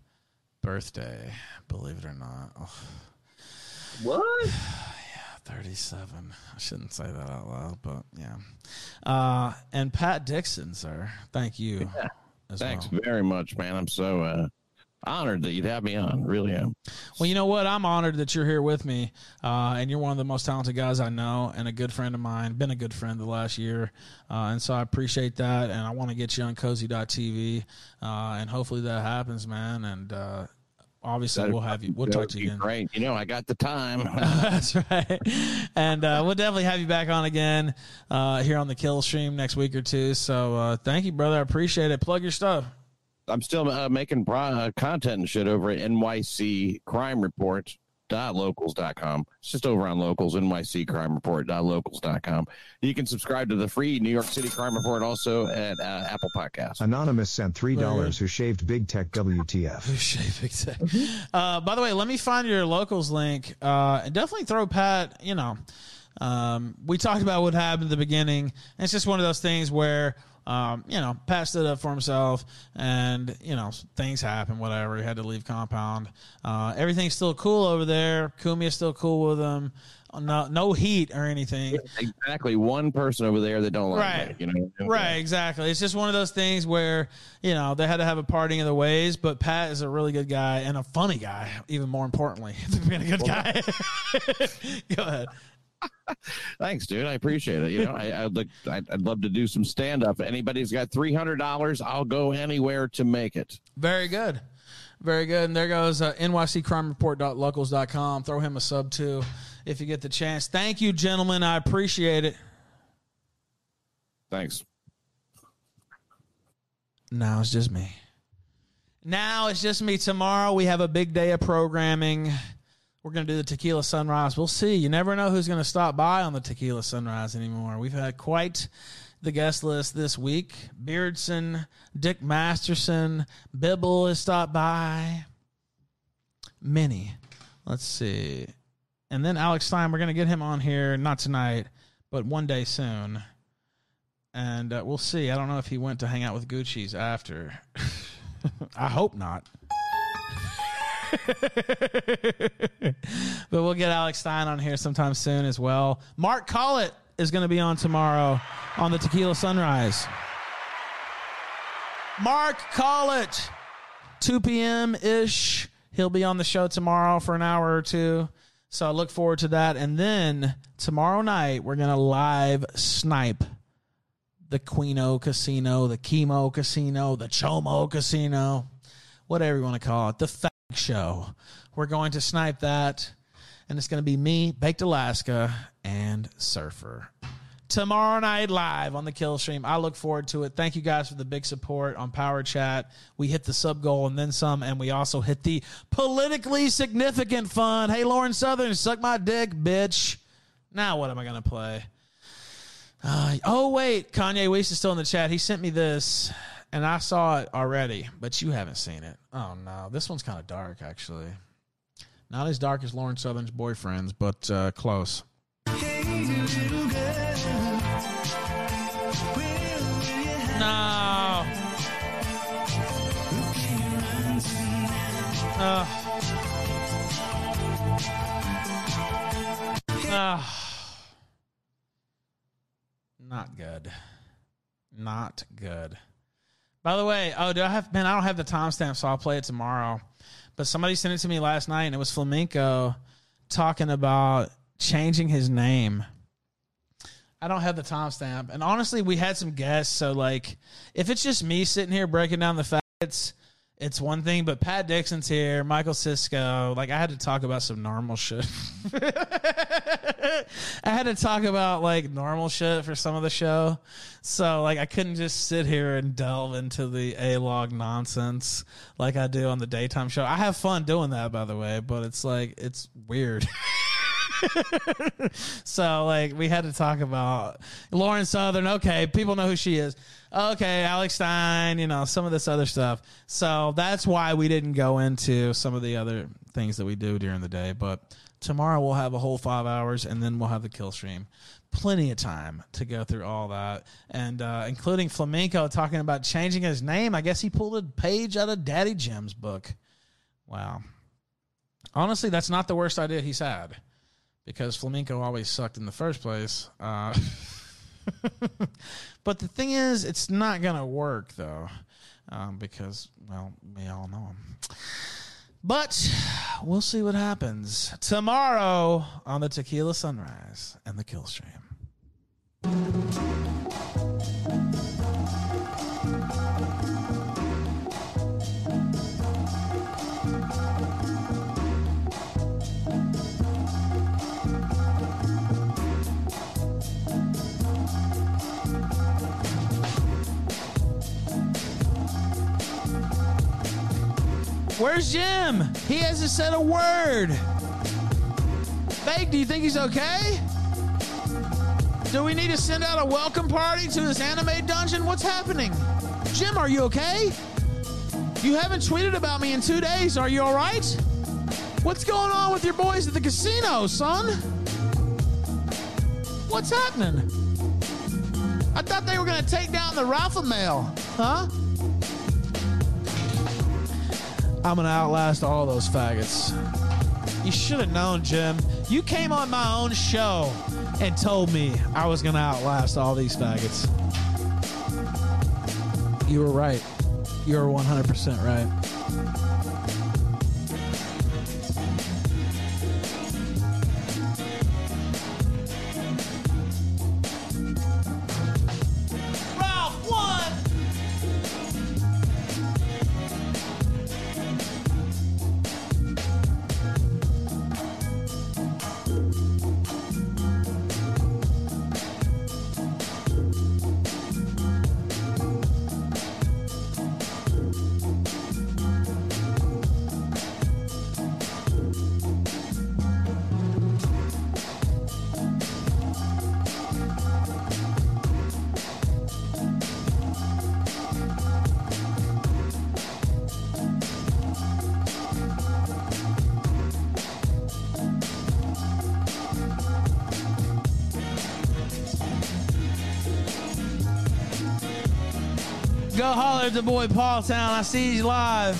birthday, believe it or not. Oh, What? 37. I shouldn't say that out loud, but yeah. Uh, and Pat Dixon, sir. Thank you. Yeah. Thanks well. very much, man. I'm so uh, honored that you'd have me on. Really am. Well, you know what? I'm honored that you're here with me, uh, and you're one of the most talented guys I know, and a good friend of mine. Been a good friend the last year, uh, and so I appreciate that. And I want to get you on Cozy.tv, uh, and hopefully that happens, man. And uh, obviously That'd we'll have you. We'll talk to you again. Great. You know, I got the time. That's right. And uh, we'll definitely have you back on again uh, here on the Kill Stream next week or two. So uh, thank you, brother. I appreciate it. Plug your stuff. I'm still uh, making pro- uh, content and shit over at nyccrimereport.com. NYCcrimereport.locals.com. It's just over on locals, NYCcrimereport.locals.com. You can subscribe to the free New York City Crime Report also at uh, Apple Podcasts. Anonymous sent $3 Very good. who shaved Big Tech WTF. Who shaved big tech. Uh, by the way, let me find your locals link. Uh, and definitely throw Pat. You know, um, we talked about what happened at the beginning. And it's just one of those things where. Um, you know, Pat stood up for himself, and you know things happen. Whatever, he had to leave compound. Uh, everything's still cool over there. Kumi is still cool with him. No, no heat or anything. Exactly. One person over there that don't like Right. you know. Right, exactly. It's just one of those things where, you know, they had to have a parting of the ways, but Pat is a really good guy and a funny guy, even more importantly, being a good guy. Go ahead. Thanks, dude. I appreciate it. You know, I, I'd, like, I'd, I'd love to do some stand up. Anybody's got three hundred dollars, I'll go anywhere to make it. Very good. Very good. And there goes uh, nyccrimereport.locals.com. Throw him a sub too if you get the chance. Thank you, gentlemen. I appreciate it. Thanks. Now it's just me. Now it's just me. Tomorrow we have a big day of programming. We're going to do the Tequila Sunrise. We'll see. You never know who's going to stop by on the Tequila Sunrise anymore. We've had quite the guest list this week. Beardson, Dick Masterson, Bibble has stopped by. Many. Let's see. And then Alex Stein, we're going to get him on here, not tonight, but one day soon. And uh, we'll see. I don't know if he went to hang out with Gucci's after. I hope not. but we'll get Alex Stein on here sometime soon as well. Mark Collett is going to be on tomorrow on the Tequila Sunrise. Mark Collett, 2 p.m. ish. He'll be on the show tomorrow for an hour or two. So I look forward to that. And then tomorrow night, we're going to live snipe the Kino Casino, the Chemo Casino, the Chomo Casino, whatever you want to call it, the Show. We're going to snipe that, and it's going to be me, Baked Alaska, and Surfer. Tomorrow night live on the Kill Stream. I look forward to it. Thank you guys for the big support on Power Chat. We hit the sub goal and then some, and we also hit the politically significant fun. Hey, Lauren Southern, suck my dick, bitch. Now what am I going to play? Uh, oh wait, Kanye West is still in the chat. He sent me this, and I saw it already, but you haven't seen it. Oh no, this one's kind of dark actually. Not as dark as Lauren Southern's boyfriend's, but uh, close. No. Ugh. Ugh. Not good. Not good. By the way, oh, do I have man? I don't have the timestamp, so I'll play it tomorrow. But somebody sent it to me last night, and it was Flamenco talking about changing his name. I don't have the timestamp, and honestly, we had some guests. So, like, if it's just me sitting here breaking down the facts, it's one thing. But Pat Dixon's here, Michael Cisco. Like, I had to talk about some normal shit. I had to talk about like normal shit for some of the show. So like I couldn't just sit here and delve into the A log nonsense like I do on the daytime show. I have fun doing that by the way, but it's like it's weird. so like we had to talk about Lauren Southern. Okay, people know who she is. Okay, Alex Stein, you know, some of this other stuff. So that's why we didn't go into some of the other things that we do during the day. But tomorrow we'll have a whole five hours and then we'll have the kill stream. Plenty of time to go through all that. And uh, including Flamenco talking about changing his name. I guess he pulled a page out of Daddy Jim's book. Wow. Honestly, that's not the worst idea he's had because flamenco always sucked in the first place. Uh, but the thing is, it's not going to work though, um, because well, we all know him. But we'll see what happens tomorrow on the Tequila Sunrise and the Kill Stream. Where's Jim? He hasn't said a word. fake? Do you think he's okay? Do we need to send out a welcome party to this anime dungeon? What's happening? Jim, are you okay? You haven't tweeted about me in two days. Are you all right? What's going on with your boys at the casino, son? What's happening? I thought they were going to take down the rifle mail, huh? I'm going to outlast all those faggots. You should have known, Jim. You came on my own show and told me I was going to outlast all these faggots. You were right. You were 100% right. The boy Paul Town. I see he's live.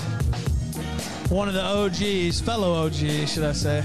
One of the OGs, fellow OGs, should I say.